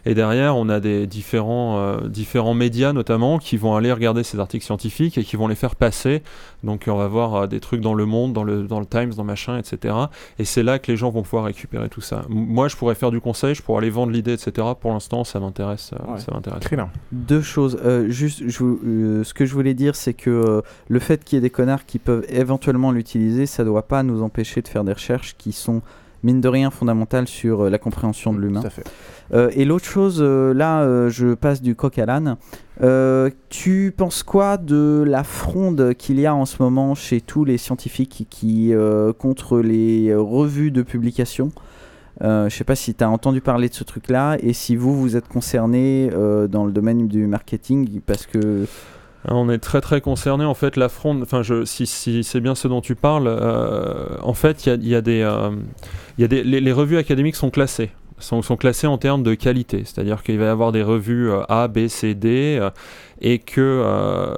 Et derrière, on a des différents, euh, différents médias, notamment, qui vont aller regarder ces articles scientifiques et qui vont les faire passer. Donc, on va voir euh, des trucs dans le Monde, dans le, dans le Times, dans machin, etc. Et c'est là que les gens vont pouvoir récupérer tout ça. M- Moi, je pourrais faire du conseil, je pourrais aller vendre l'idée, etc. Pour l'instant, ça m'intéresse. euh, Ouais. ça m'intéresse. Très bien. Deux choses. Euh, juste, je euh, ce que je voulais dire, c'est que euh, le fait qu'il y ait des connards qui peuvent éventuellement l'utiliser, ça doit pas nous empêcher de faire des recherches qui sont mine de rien fondamentales sur euh, la compréhension de l'humain. Euh, et l'autre chose, euh, là, euh, je passe du coq à l'âne. Tu penses quoi de la fronde qu'il y a en ce moment chez tous les scientifiques qui, contre les revues de publication? Je sais pas si tu as entendu parler de ce truc-là et si vous, vous êtes concerné dans le domaine du marketing parce que... Ah, On est très très concerné en fait la. Enfin, si, c'est bien ce dont tu parles, euh, en fait, il y a, il y a des, euh, des les, revues académiques sont classées. Sont, classées en termes de qualité, c'est-à-dire qu'il va y avoir des revues euh, A, B, C, D, et que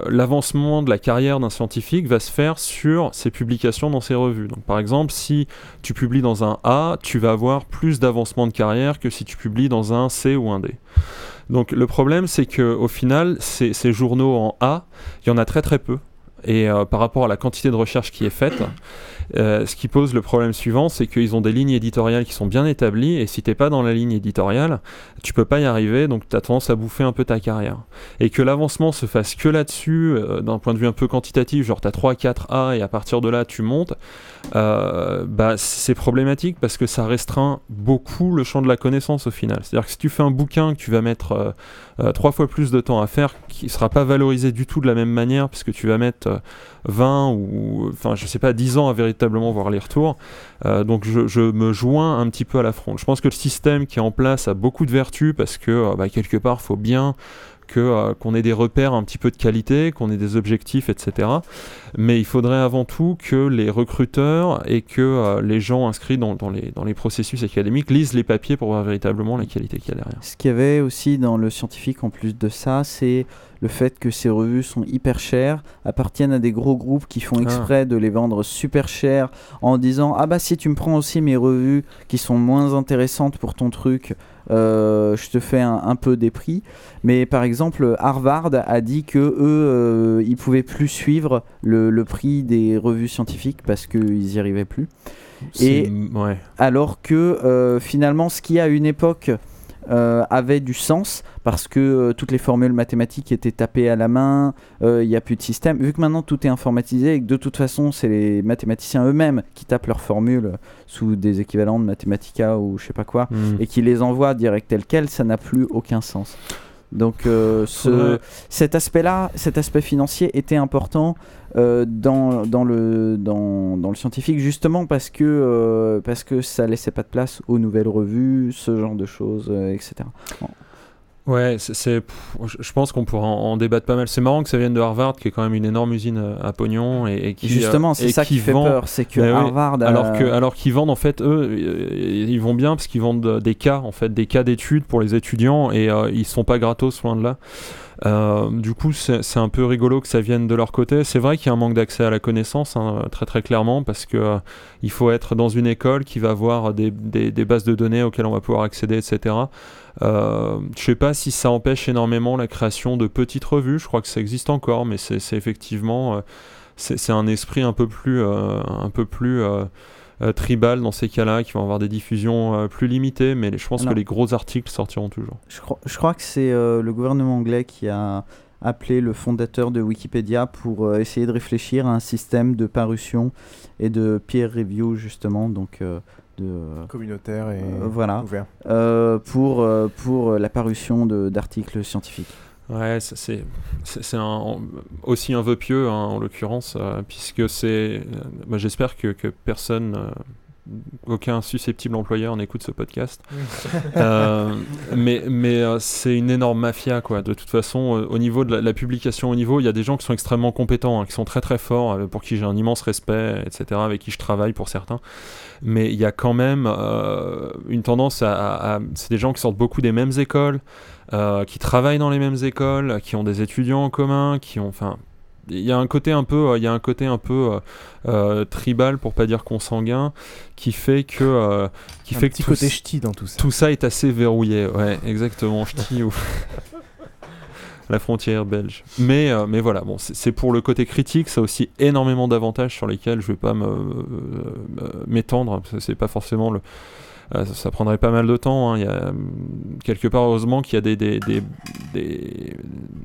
l'avancement de la carrière d'un scientifique va se faire sur ses publications dans ces revues. Donc, par exemple, si tu publies dans un A, tu vas avoir plus d'avancement de carrière que si tu publies dans un C ou un D. Donc le problème, c'est que au final, ces, ces journaux en A, il y en a très très peu. et par rapport à la quantité de recherche qui est faite, euh, ce qui pose le problème suivant, c'est qu'ils ont des lignes éditoriales qui sont bien établies, et si t'es pas dans la ligne éditoriale, tu peux pas y arriver, donc tu as tendance à bouffer un peu ta carrière. Et que l'avancement se fasse que là-dessus, euh, d'un point de vue un peu quantitatif, genre t'as 3, 4 A, et à partir de là tu montes, euh, bah, c'est problématique parce que ça restreint beaucoup le champ de la connaissance au final. C'est-à-dire que si tu fais un bouquin que tu vas mettre trois fois plus de temps à faire, qui sera pas valorisé du tout de la même manière, puisque tu vas mettre 20 ou, enfin, je sais pas, 10 ans à véritablement voir les retours. Euh, donc je, me joins un petit peu à la fronde. Je pense que le système qui est en place a beaucoup de vertus parce que euh, bah, quelque part, faut bien que euh, qu'on ait des repères un petit peu de qualité, qu'on ait des objectifs, etc. Mais il faudrait avant tout que les recruteurs et que les gens inscrits dans, dans, les, dans les processus académiques lisent les papiers pour voir véritablement la qualité qu'il y a derrière. Ce qu'il y avait aussi dans le scientifique en plus de ça, c'est le fait que ces revues sont hyper chères, appartiennent à des gros groupes qui font ah. exprès de les vendre super cher en disant ah bah si tu me prends aussi mes revues qui sont moins intéressantes pour ton truc, euh, je te fais un, peu des prix. Mais par exemple, Harvard a dit que eux, euh, ils pouvaient plus suivre le, prix des revues scientifiques parce qu'ils y arrivaient plus. Et alors que euh, finalement, ce qui à une époque euh, avait du sens parce que euh, toutes les formules mathématiques étaient tapées à la main, euh, il n'y a plus de système. Vu que maintenant tout est informatisé et que de toute façon c'est les mathématiciens eux-mêmes qui tapent leurs formules sous des équivalents de Mathematica ou je sais pas quoi hmm. et qui les envoient direct tel quel, ça n'a plus aucun sens. Donc ce, cet aspect-là, cet aspect financier était important euh, dans, dans, le, dans, dans, le scientifique, justement parce que, euh, parce que ça laissait pas de place aux nouvelles revues, ce genre de choses, euh, etc. Ouais, c'est, je pense qu'on pourra en, débattre pas mal. C'est marrant que ça vienne de Harvard, qui est quand même une énorme usine à pognon et, qui justement c'est ça qui, fait peur, c'est que ben Harvard, alors que alors qu'ils vendent en fait eux, ils vont bien parce qu'ils vendent des cas en fait, des cas d'études pour les étudiants et ils sont pas gratos loin de là. Euh, du coup, c'est un peu rigolo que ça vienne de leur côté. C'est vrai qu'il y a un manque d'accès à la connaissance, hein, très très clairement, parce que euh, il faut être dans une école qui va avoir des, bases de données auxquelles on va pouvoir accéder, etc. Euh, je sais pas si ça empêche énormément la création de petites revues. Je crois que ça existe encore, mais c'est effectivement euh, c'est un esprit un peu plus un peu plus tribal dans ces cas-là, qui vont avoir des diffusions euh, plus limitées, mais je pense que les gros articles sortiront toujours. Je, crois, je crois que c'est euh, le gouvernement anglais qui a appelé le fondateur de Wikipédia pour essayer de réfléchir à un système de parution et de peer review justement, donc de communautaire et voilà, ouvert. pour pour la parution d'articles scientifiques. Ouais, c'est aussi un vœu pieux hein, en l'occurrence, euh, puisque c'est. Euh, j'espère que, que, personne, euh, aucun susceptible employeur n'écoute ce podcast. mais mais c'est une énorme mafia, quoi. De toute façon, au niveau de la, publication au niveau, il y a des gens qui sont extrêmement compétents, hein, qui sont très très forts, pour qui j'ai un immense respect, etc., avec qui je travaille pour certains. Mais il y a quand même une tendance à. à c'est des gens qui sortent beaucoup des mêmes écoles. Euh, qui travaillent dans les mêmes écoles, qui ont des étudiants en commun, qui ont, enfin, il y a un côté un peu, il y a un côté un peu euh, euh, tribal pour pas dire consanguin, qui fait que, qui un fait petit que côté ch'ti dans tout ça. Tout ça est assez verrouillé, ouais, exactement, ch'ti ou la frontière belge. Mais, mais voilà, bon, c'est pour le côté critique, ça a aussi énormément d'avantages sur lesquels je vais pas m'étendre, c'est pas forcément le euh, ça, prendrait pas mal de temps. Hein. Il y a, quelque part, heureusement qu'il y a des, des, des,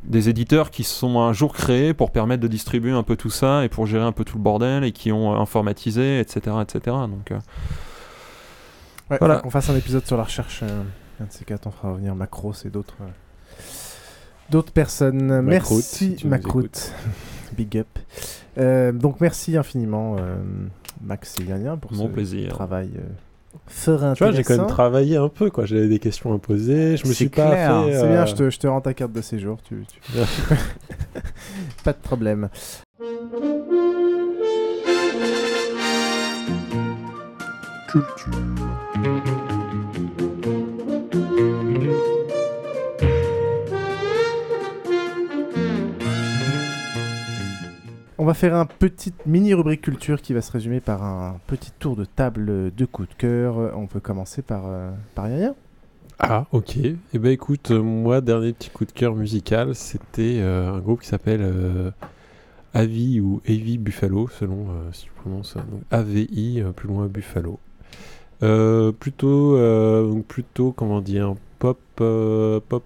des, éditeurs qui sont un jour créés pour permettre de distribuer un peu tout ça et pour gérer un peu tout le bordel et qui ont informatisé, etc. etc. Donc, euh, voilà. qu'on fasse un épisode sur la recherche. Euh, un de ces quatre, on fera revenir Macros et d'autres. D'autres personnes. merci, Macroute. Big up. donc merci infiniment, Max Yanien, pour Mon ce plaisir. travail tu vois, j'ai quand même travaillé un peu, quoi. J'avais des questions à poser. Je me suis pas fait. C'est bien, euh, je te, je te, rends ta carte de séjour. Tu, pas de problème. Culture. On va faire un petit mini rubrique culture qui va se résumer par un petit tour de table de coups de cœur. On peut commencer par, euh, par Yaya. Ah, ok. Eh ben écoute, euh, moi, dernier petit coup de cœur musical, c'était euh, un groupe qui s'appelle Avi ou Avi Buffalo, selon si tu prononces donc AVI, plus loin Buffalo. plutôt, plutôt, comment dire, pop, pop,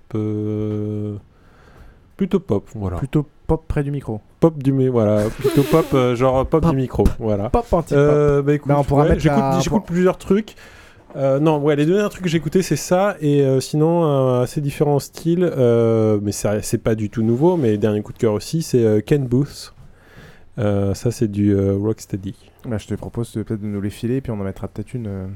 plutôt pop, voilà. Plutôt pop près du micro. Pop du mais voilà, plutôt pop genre pop, du micro, voilà. Pop anti-pop. bah écoute, on pourra ouais, mettre j'écoute, plusieurs trucs. Euh, non, ouais, les deux derniers trucs que j'ai écoutés, c'est ça, et euh, sinon, euh, assez différents styles, euh, mais c'est c'est pas du tout nouveau, mais dernier coup de cœur aussi, c'est euh, Ken Booth. Euh, ça, c'est du euh, Rocksteady. Bah, je te propose de- peut-être de nous les filer, puis on en mettra peut-être une euh,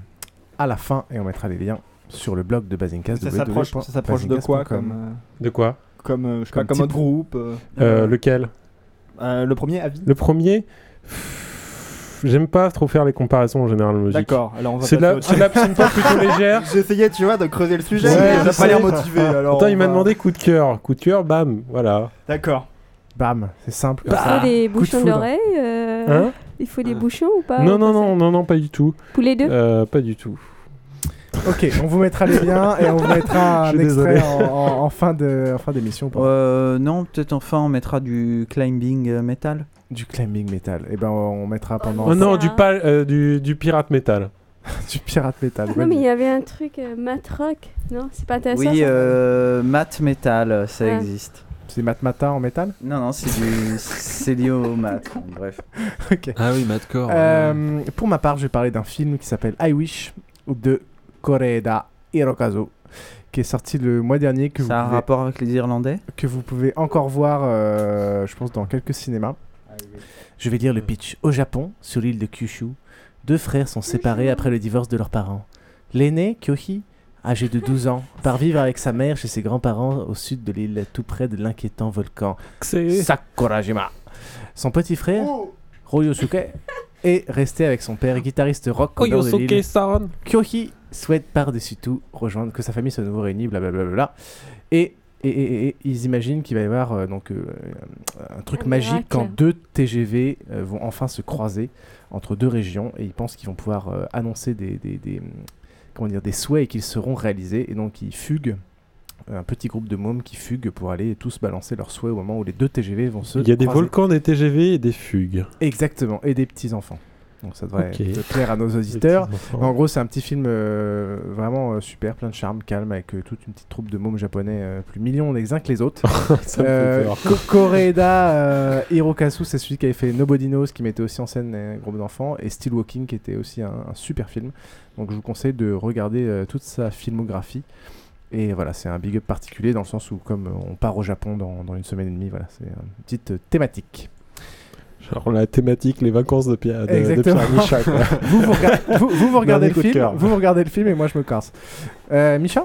à la fin, et on mettra les liens sur le blog de Basingcast. Ça s'approche- ça s'approche de quoi comme, euh, De quoi? Comme, euh, je sais Comme pas, comme autre groupe euh, Euh, Lequel? Euh, Le premier, Avis Le premier? J'aime pas trop faire les comparaisons en général. D'accord, alors on va C'est de la, la plutôt légère. J'essayais, tu vois, de creuser le sujet, Ouais, mais pas l'air motivé. Alors Attends, il m'a demandé coup de cœur. Coup de cœur, bam, voilà. D'accord. Bam, c'est simple. Il faut des bouchons d'oreille euh, Hein? Il faut des bouchons ou pas? Non, non, non, non, non, pas du tout. Pour les deux Euh, Pas du tout. Ok, on vous mettra les liens et on vous mettra un extrait en, en- en fin de- en fin d'émission. Euh, non, peut-être enfin on mettra du climbing euh, metal. Du climbing metal. Et ben on mettra pendant. Oh non, du, pal- euh, du, du pirate metal. du pirate metal. Non, mais il y avait un truc euh, mat rock, non C'est pas intéressant Oui, ça euh, mat metal, ça Ah. existe. C'est Matmata en métal Non, non, c'est du. c'est lié au mat. Bref. Ah oui, Madcore. Euh, Pour ma part, je vais parler d'un film qui s'appelle I Wish de Koreeda Hirokazu, qui est sorti le mois dernier. Que Ça a vous un pouvez- rapport avec les Irlandais Que vous pouvez encore voir, euh, je pense, dans quelques cinémas. Je vais lire le pitch. Au Japon, sur l'île de Kyushu, deux frères sont séparés après le divorce de leurs parents. L'aîné, Kyohi, âgé de 12 ans, part vivre avec sa mère chez ses grands-parents au sud de l'île, tout près de l'inquiétant volcan Sakurajima. Son petit frère, Ryosuke, est resté avec son père, guitariste rock de l'île. Kyohi souhaite par-dessus tout rejoindre, que sa famille soit de nouveau réunie, blablabla. Et, et, et- et ils imaginent qu'il va y avoir euh, donc, euh, un truc Un magique miracle. quand deux TGV euh, vont enfin se croiser entre deux régions et ils pensent qu'ils vont pouvoir euh, annoncer des, des, des, hum, comment dire, des souhaits et qu'ils seront réalisés. Et donc ils fuguent, un petit groupe de mômes qui fuguent pour aller tous balancer leurs souhaits au moment où les deux TGV vont se Il y a des volcans, des TGV et des fugues. Exactement, et des petits-enfants. Donc ça devrait Ok. être plaire à nos auditeurs. En gros, c'est un petit film euh, vraiment euh, super, plein de charme, calme, avec euh, toute une petite troupe de mômes japonais plus mignons les uns que les autres. Ça Koreeda Hirokazu, c'est celui qui avait fait Nobody Knows, qui mettait aussi en scène un groupe d'enfants, et Still Walking, qui était aussi un, un super film. Donc je vous conseille de regarder toute sa filmographie. Et voilà, c'est un big up particulier dans le sens où, comme on part au Japon dans, dans une semaine et demie, voilà, c'est une petite thématique. Genre la thématique, les vacances de Pierre, de. Pierre Micha, quoi. vous, vous, regardez, vous, vous, vous regardez Dernier le film, cœur. vous, vous regardez le film et moi je me casse. Euh, Micha?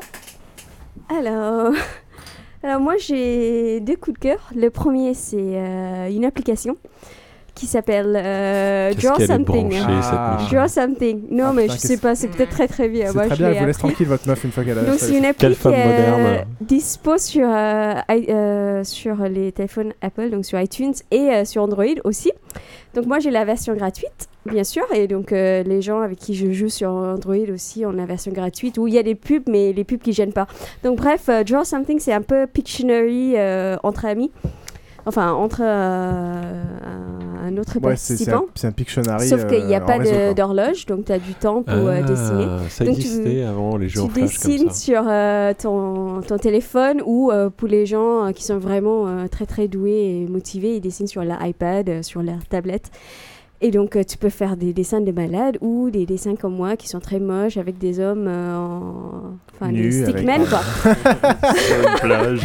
Alors, alors moi j'ai deux coups de cœur. Le premier c'est euh, une application qui s'appelle euh, Draw Something. Ah. Draw Something. Non Ah, mais putain, je sais pas, c'est peut-être très très bien. C'est Moi, très je bien, elle vous laisse appris. tranquille votre meuf une fois qu'elle a Donc c'est une appli qui est moderne. dispo sur, euh, i- euh, sur les téléphones Apple, donc sur iTunes et euh, sur Android aussi. Donc moi j'ai la version gratuite, bien sûr, et donc euh, les gens avec qui je joue sur Android aussi ont la version gratuite où il y a des pubs, mais les pubs qui gênent pas. Donc bref, euh, Draw Something c'est un peu Pictionary euh, entre amis. Enfin, entre euh, un, autre Ouais, c'est c'est un, participant. c'est un Pictionary. Sauf qu'il n'y a euh, pas d'horloge, donc tu as du temps pour euh, Ah, dessiner. Ça Donc, tu- avant les jeux en tu comme dessines ça. sur euh, ton, ton téléphone ou euh, pour les gens euh, qui sont vraiment euh, très très doués et motivés, ils dessinent sur leur iPad, euh, sur leur tablette. Et donc euh, tu peux faire des dessins de malades ou des dessins comme moi qui sont très moches avec des hommes euh, en... Enfin, Nus, des stickmen quoi. Plage.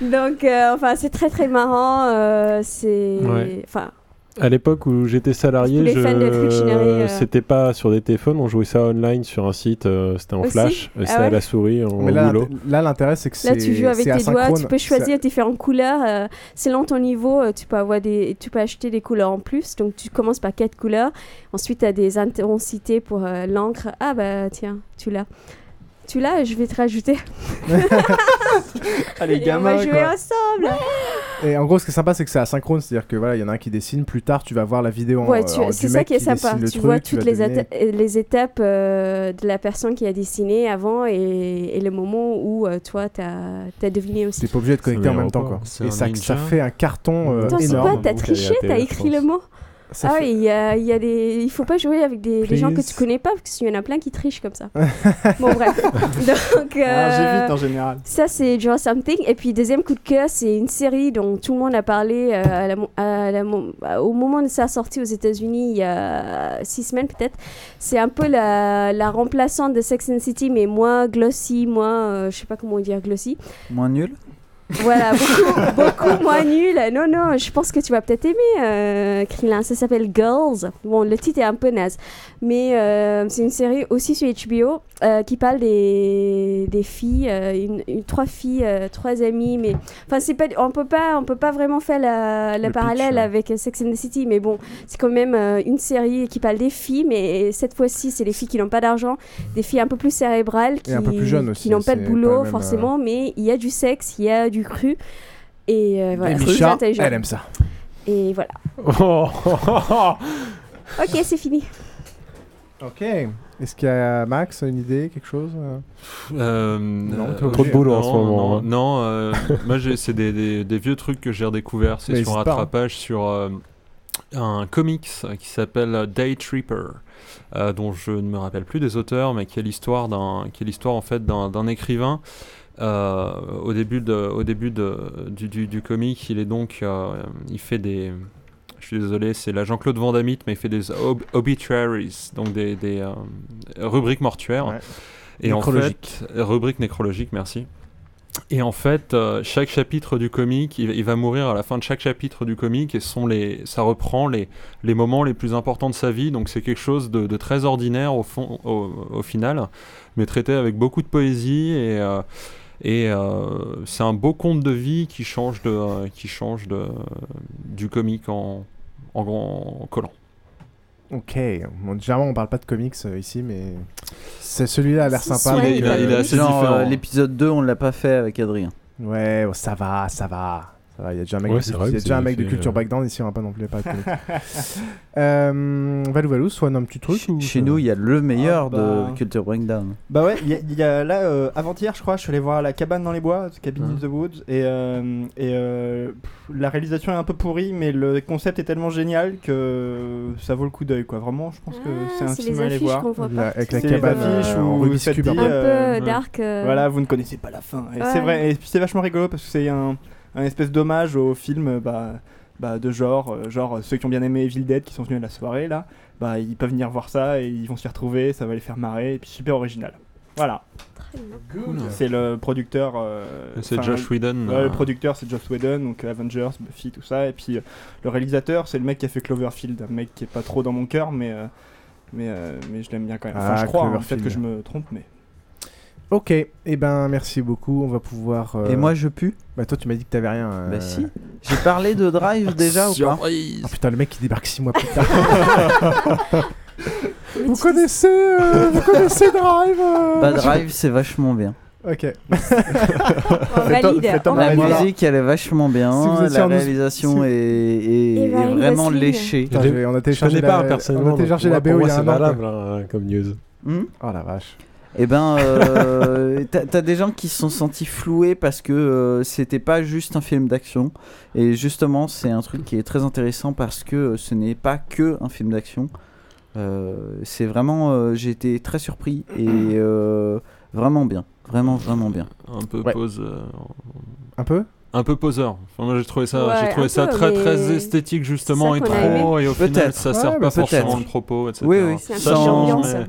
donc euh, enfin c'est très très marrant. euh, c'est... Ouais. À l'époque où j'étais salarié, Pictionary, euh. c'était pas sur des téléphones, on jouait ça online sur un site, euh, c'était en Aussi flash, Ah c'était ouais à la souris en Mais là, boulot. l'int- là, l'intérêt, c'est que c'est Là, tu joues avec tes doigts, tu peux choisir différentes couleurs. euh, selon ton niveau, euh, tu peux, avoir des, tu peux acheter des couleurs en plus. Donc, tu commences par quatre couleurs. Ensuite, tu as des intensités pour euh, l'encre. Ah, bah tiens, tu l'as. Tu l'as, je vais te rajouter. Ah, les Et on va jouer quoi. ensemble. Et en gros, ce qui est sympa, c'est que c'est asynchrone, c'est-à-dire que voilà, il y en a un qui dessine. Plus tard, tu vas voir la vidéo. en- Ouais, tu- en- c'est du ça mec qui est qui sympa. dessine le Tu truc, vois toutes les, les étapes euh, de la personne qui a dessiné avant et, et le moment où euh, toi, tu as, deviné aussi. T'es pas obligé de connecter en même temps, quoi. C'est Et ça, ça fait un carton euh, Attends, c'est énorme. quoi T'as triché T'as écrit le mot? Ça ah fait- oui, il y a, il y a des... il faut pas jouer avec des, des gens que tu connais pas parce qu'il y en a plein qui trichent comme ça. bon bref. Donc Ah, j'évite euh, en général. ça c'est Draw Something et puis deuxième coup de cœur c'est une série dont tout le monde a parlé euh, à la mo- à la mo- au moment de sa sortie aux États-Unis il y a six semaines peut-être. C'est un peu la, la remplaçante de Sex and City mais moins glossy, moins euh, je sais pas comment dire glossy. Moins nul? Voilà, beaucoup, beaucoup moins nul. Non, non, je pense que tu vas peut-être aimer, euh, Krillin. Ça s'appelle Girls. Bon, le titre est un peu naze. Mais euh, c'est une série aussi sur HBO euh, qui parle des, des filles, euh, une, une- trois filles, trois amies. Mais enfin, c'est pas, on peut pas, on peut pas vraiment faire la, la Le parallèle pitch, ouais. avec Sex and the City. Mais bon, c'est quand même une série qui parle des filles. Mais cette fois-ci, c'est les filles qui n'ont pas d'argent, des filles un peu plus cérébrales, qui, qui n'ont pas de boulot pas la même, forcément. Mais il y a du sexe, il y a du cru. Et euh, voilà, c'est intelligent. elle aime ça. Et voilà. Oh. Ok, c'est fini. Ok. Est-ce qu'il y a Max une idée, quelque chose euh? Euh, Non, euh. Trop de boulot en ce moment, Non, hein. non, euh, moi j'ai- c'est des, des- des vieux trucs que j'ai redécouverts. C'est sur un rattrapage sur euh, un comics qui s'appelle Day Tripper, euh, dont je ne me rappelle plus des auteurs, mais qui est l'histoire d'un, qui est l'histoire en fait d'un écrivain. Euh, au début de, au début de, du, du, du comic, il est donc, euh, il fait des, je suis désolé, c'est la Jean-Claude Van Damme, mais il fait des ob- obituaries, donc des, des euh, rubriques mortuaires. Ouais. Et en Nécrologiques. fait, rubrique nécrologique, merci. Et en fait, euh, chaque chapitre du comic, il, il va mourir à la fin de chaque chapitre du comic, et sont les, ça reprend les, les moments les plus importants de sa vie. Donc c'est quelque chose de, de très ordinaire au, fond, au, au final, mais traité avec beaucoup de poésie et euh, et euh, c'est un beau conte de vie qui change de, euh, qui change de, du comic en, en, en collant. Ok. Bon, généralement, on parle pas de comics euh, ici, mais c'est celui-là a l'air sympa. Il est- il est- il est assez Genre, différent. euh, l'épisode 2, on l'a pas fait avec Adrien. Ouais, oh, ça va, ça va. Il y a déjà un mec, Ouais, de, vrai déjà un mec culture euh, background ici, on va pas non plus euh, Valou Valou, soit un petit truc ou Chez nous, il y a le meilleur Ah, bah. de Culture Breakdown. Bah ouais, il y, a- il y a là, euh, avant-hier, je crois, je suis allé voir La cabane dans les bois, Cabin in the Woods, et, euh, et euh, pff, la réalisation est un peu pourrie, mais le concept est tellement génial que ça vaut le coup d'œil, quoi. Vraiment, je pense que c'est un Ah, c'est film les à aller voir. La- avec la C'est les cabane, affiches euh, où vous dit, un peu. Un peu dark. Voilà, vous ne connaissez pas la fin. Et. C'est vrai, et puis c'est vachement rigolo parce que c'est un, un espèce d'hommage au film euh, bah, bah, de genre, euh, genre euh, ceux qui ont bien aimé Evil Dead qui sont venus à la soirée là, bah ils peuvent venir voir ça et ils vont s'y retrouver, ça va les faire marrer, et puis super original. Voilà. Cool. C'est le producteur. euh, C'est Josh Whedon, ouais, euh. le producteur c'est Josh Whedon, donc Avengers, Buffy, tout ça. Et puis euh, le réalisateur c'est le mec qui a fait Cloverfield, un mec qui est pas trop dans mon cœur, mais, euh, mais, euh, mais je l'aime bien quand même. Enfin, Ah, je crois, hein, Cloverfield. peut-être que je me trompe, mais. Ok, et eh ben merci beaucoup, on va pouvoir... euh, Et moi, je pue Bah toi tu m'as dit que t'avais rien. euh, Bah si. J'ai parlé de Drive déjà ou pas Oh putain, le mec qui débarque 6 mois plus tard. vous connaissez, euh, vous connaissez Drive euh Bah Drive, c'est vachement bien. Ok. valide. La voilà. musique, elle est vachement bien. Si la nous- réalisation est, vraiment léchée. Putain, on a Je téléchargé connais pas la, personnellement. on a téléchargé la BO pour il y a moi, un c'est valable hein, comme news. Hmm? Oh la vache. Eh ben, euh, t'as des gens qui se sont sentis floués parce que euh, c'était pas juste un film d'action. Et justement, c'est un truc qui est très intéressant parce que euh, ce n'est pas que un film d'action. Euh, c'est vraiment, euh, j'ai été très surpris et euh, vraiment bien, vraiment vraiment bien. Un peu Ouais. euh, Un peu? un peu poseur. Enfin, moi j'ai trouvé ça, Ouais, j'ai trouvé ça peu, très mais très esthétique justement et trop et au final Peut-être. ça Ouais, sert bah, pas forcément le propos etc. Oui, oui. Ça, change, mais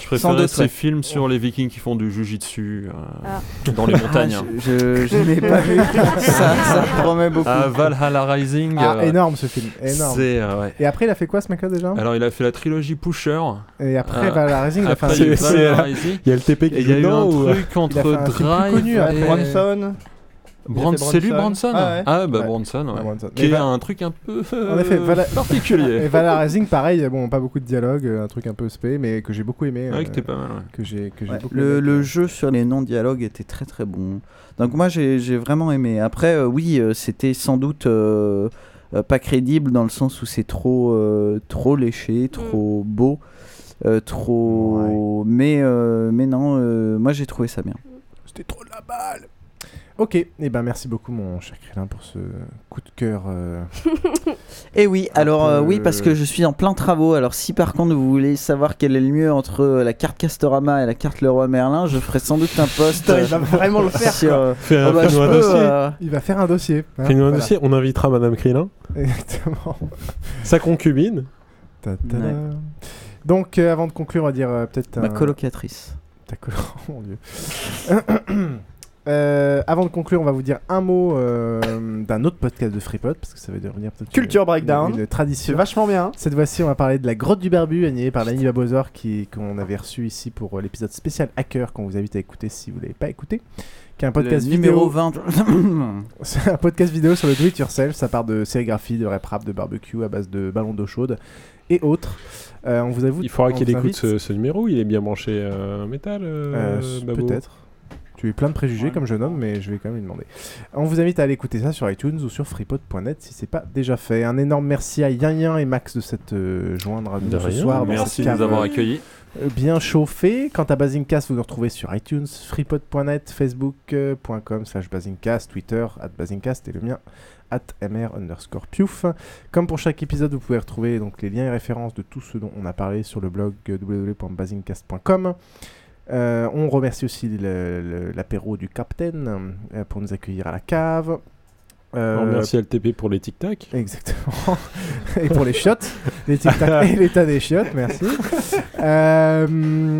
Je préférais doute, ces ouais. films sur les vikings qui font du jujitsu euh, Ah. dans les montagnes. Ah, je je, je n'ai pas vu. ça, ça promet beaucoup. Ah, Valhalla Rising. Ah, euh, énorme ce film, énorme. C'est euh, ouais. Et après il a fait quoi ce mec-là déjà? Alors il a fait la trilogie Pusher. Et après euh, Valhalla Rising, il a fait un il y a le TP qui il y a eu un truc entre Drive connu, et... Bronson. C'est lui Branson Ah, ouais. Ah, bah Ouais. Bronson, ouais. Ah, Bronson. Qui est Va- un truc un peu En effet, Vala- particulier. Et Valhalla Rising, pareil, bon, pas beaucoup de dialogue, euh, un truc un peu spé, mais que j'ai beaucoup aimé. Ouais, euh, que t'es pas mal, ouais. Que j'ai que j'ai Ouais, beaucoup le, aimé. le jeu sur les non-dialogues était très très bon. Donc moi j'ai j'ai vraiment aimé. Après euh, oui euh, c'était sans doute euh, euh, pas crédible dans le sens où c'est trop euh, trop léché, trop beau, euh, trop. Mais euh, mais non euh, moi j'ai trouvé ça bien. C'était trop de la balle. Ok, et ben merci beaucoup mon cher Krillin pour ce coup de cœur. euh, Et oui, alors peu- euh, oui, parce que je suis en plein travaux. Alors si par contre vous voulez savoir quel est le mieux entre euh, la carte Castorama et la carte Leroy Merlin, je ferai sans doute un post. Il va vraiment le faire, sur, euh, Fais un- oh, bah, un peux, dossier. euh, Il va faire un dossier. hein, Fais-nous un voilà. dossier, on invitera Madame Krillin, Exactement. sa concubine. Ta- ta- da. Donc, euh, avant de conclure, on va dire euh, peut-être. Ma un- colocatrice. Ta colo- oh mon dieu. Euh, avant de conclure, on va vous dire un mot euh, d'un autre podcast de FreePod parce que ça va devenir peut-être Culture une- Breakdown. une, une tradition. C'est vachement bien. Cette fois-ci, on va parler de la grotte du barbu animée par Lanny Babozor qui qu'on avait reçu ici pour euh, l'épisode spécial Hacker qu'on vous invite à écouter si vous l'avez pas écouté. Qui est un podcast Le numéro vidéo. 20. C'est un podcast vidéo sur le do it yourself. Ça part de sérigraphie, de rap rap, de barbecue à base de ballons d'eau chaude et autres. Euh, on vous avoue. Il faudra qu'il écoute ce, ce numéro, il est bien branché euh, métal, euh, Euh, Peut-être. Tu es plein de préjugés comme jeune homme, mais je vais quand même lui demander. On vous invite à aller écouter ça sur iTunes ou sur freepod.net si c'est pas déjà fait. Un énorme merci à Yin Yin et Max de cette euh, joindre à nous De ce rien. soir. Merci de nous avoir euh, accueillis. euh, Bien chauffé. Quant à Basingcast, vous nous retrouvez sur iTunes, freepod.net, facebook.com slash basingcast, Twitter, at basingcast et le mien, at mr underscore piouf. Comme pour chaque épisode, vous pouvez retrouver donc, les liens et références de tout ce dont on a parlé sur le blog www.basingcast.com. Euh, on remercie aussi l'apéro du Captain euh, pour nous accueillir à la cave. Euh, On remercie LTP pour les tic-tac. Exactement. et pour les chiottes, les tic-tac et l'état des chiottes, merci. Euh,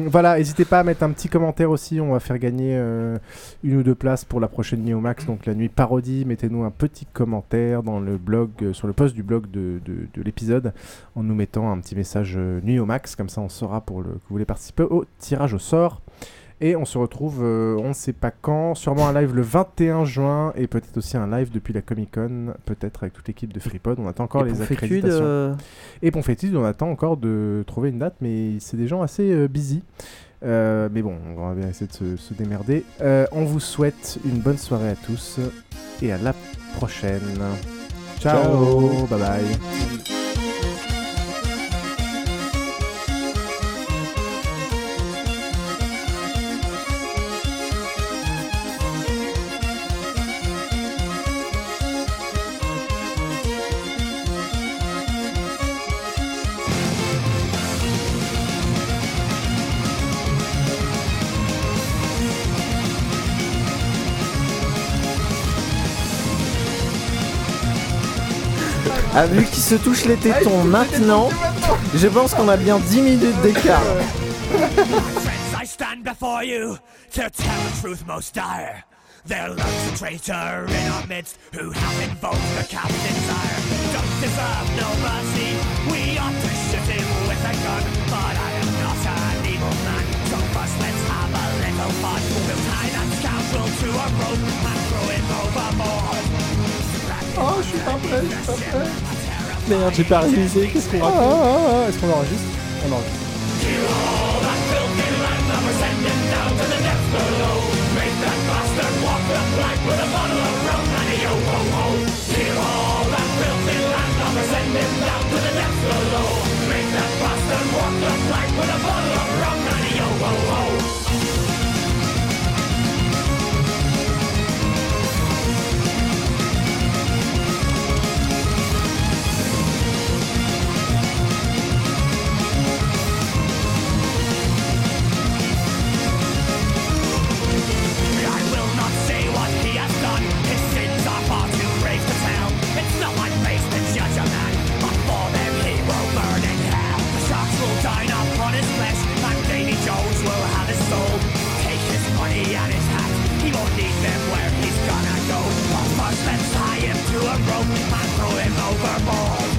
voilà, n'hésitez pas à mettre un petit commentaire aussi. On va faire gagner euh, une ou deux places pour la prochaine nuit au max, donc la nuit parodie. Mettez-nous un petit commentaire dans le blog, euh, sur le post du blog de, de- de l'épisode, en nous mettant un petit message nuit au max. Comme ça, on saura pour le, que vous voulez participer au tirage au sort. Et on se retrouve, euh, on ne sait pas quand, sûrement un live le 21 juin et peut-être aussi un live depuis la Comic Con, peut-être avec toute l'équipe de FreePod. On attend encore Et les accréditations. euh, Et Ponfétude, on attend encore de trouver une date, mais c'est des gens assez euh, busy. Euh, mais bon, on va bien essayer de se, se démerder. On vous souhaite une bonne soirée à tous et à la prochaine. Ciao, Ciao. bye bye. Ah, vu qu'ils se touchent les tétons maintenant, je pense qu'on a bien 10 minutes d'écart. I stand before you to tell the truth most dire. There lurks a traitor in our midst who hath invoked the captain's ire. Don't deserve no mercy. We ought to shoot him with a gun, but I am not an evil man. So first let's have a little fun. We'll tie that scoundrel to a rope and throw him overboard. Oh, je suis pas prêt, je suis pas prêt. Merde, j'ai pas réalisé, qu'est-ce qu'on Ah, raconte ah, ah, ah, Est-ce qu'on enregistre On enregistre. All that filthy land, now we're sending down to the depths below. Make that bastard walk the plank with a bottle of rum and a yo-ho-ho. and tie him to a rope and throw him overboard.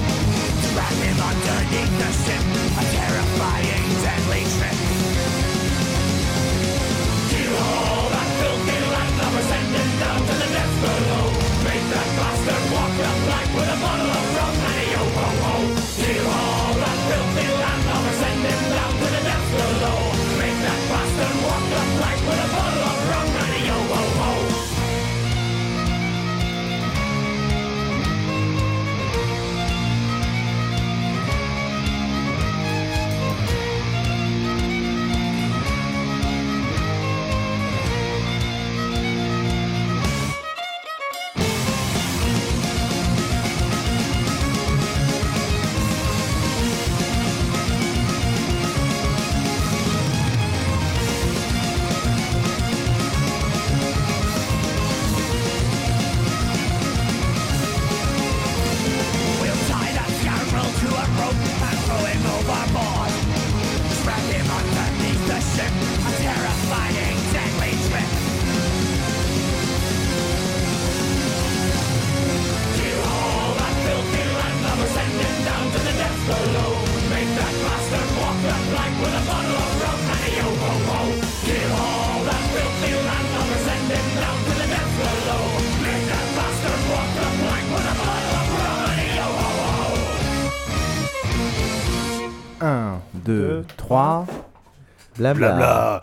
Drag him underneath the ship, a terrifying, deadly trip. Kill all that down to the depths below. Make that bastard walk the plank with a bottle of 1, 2, 3. Blabla.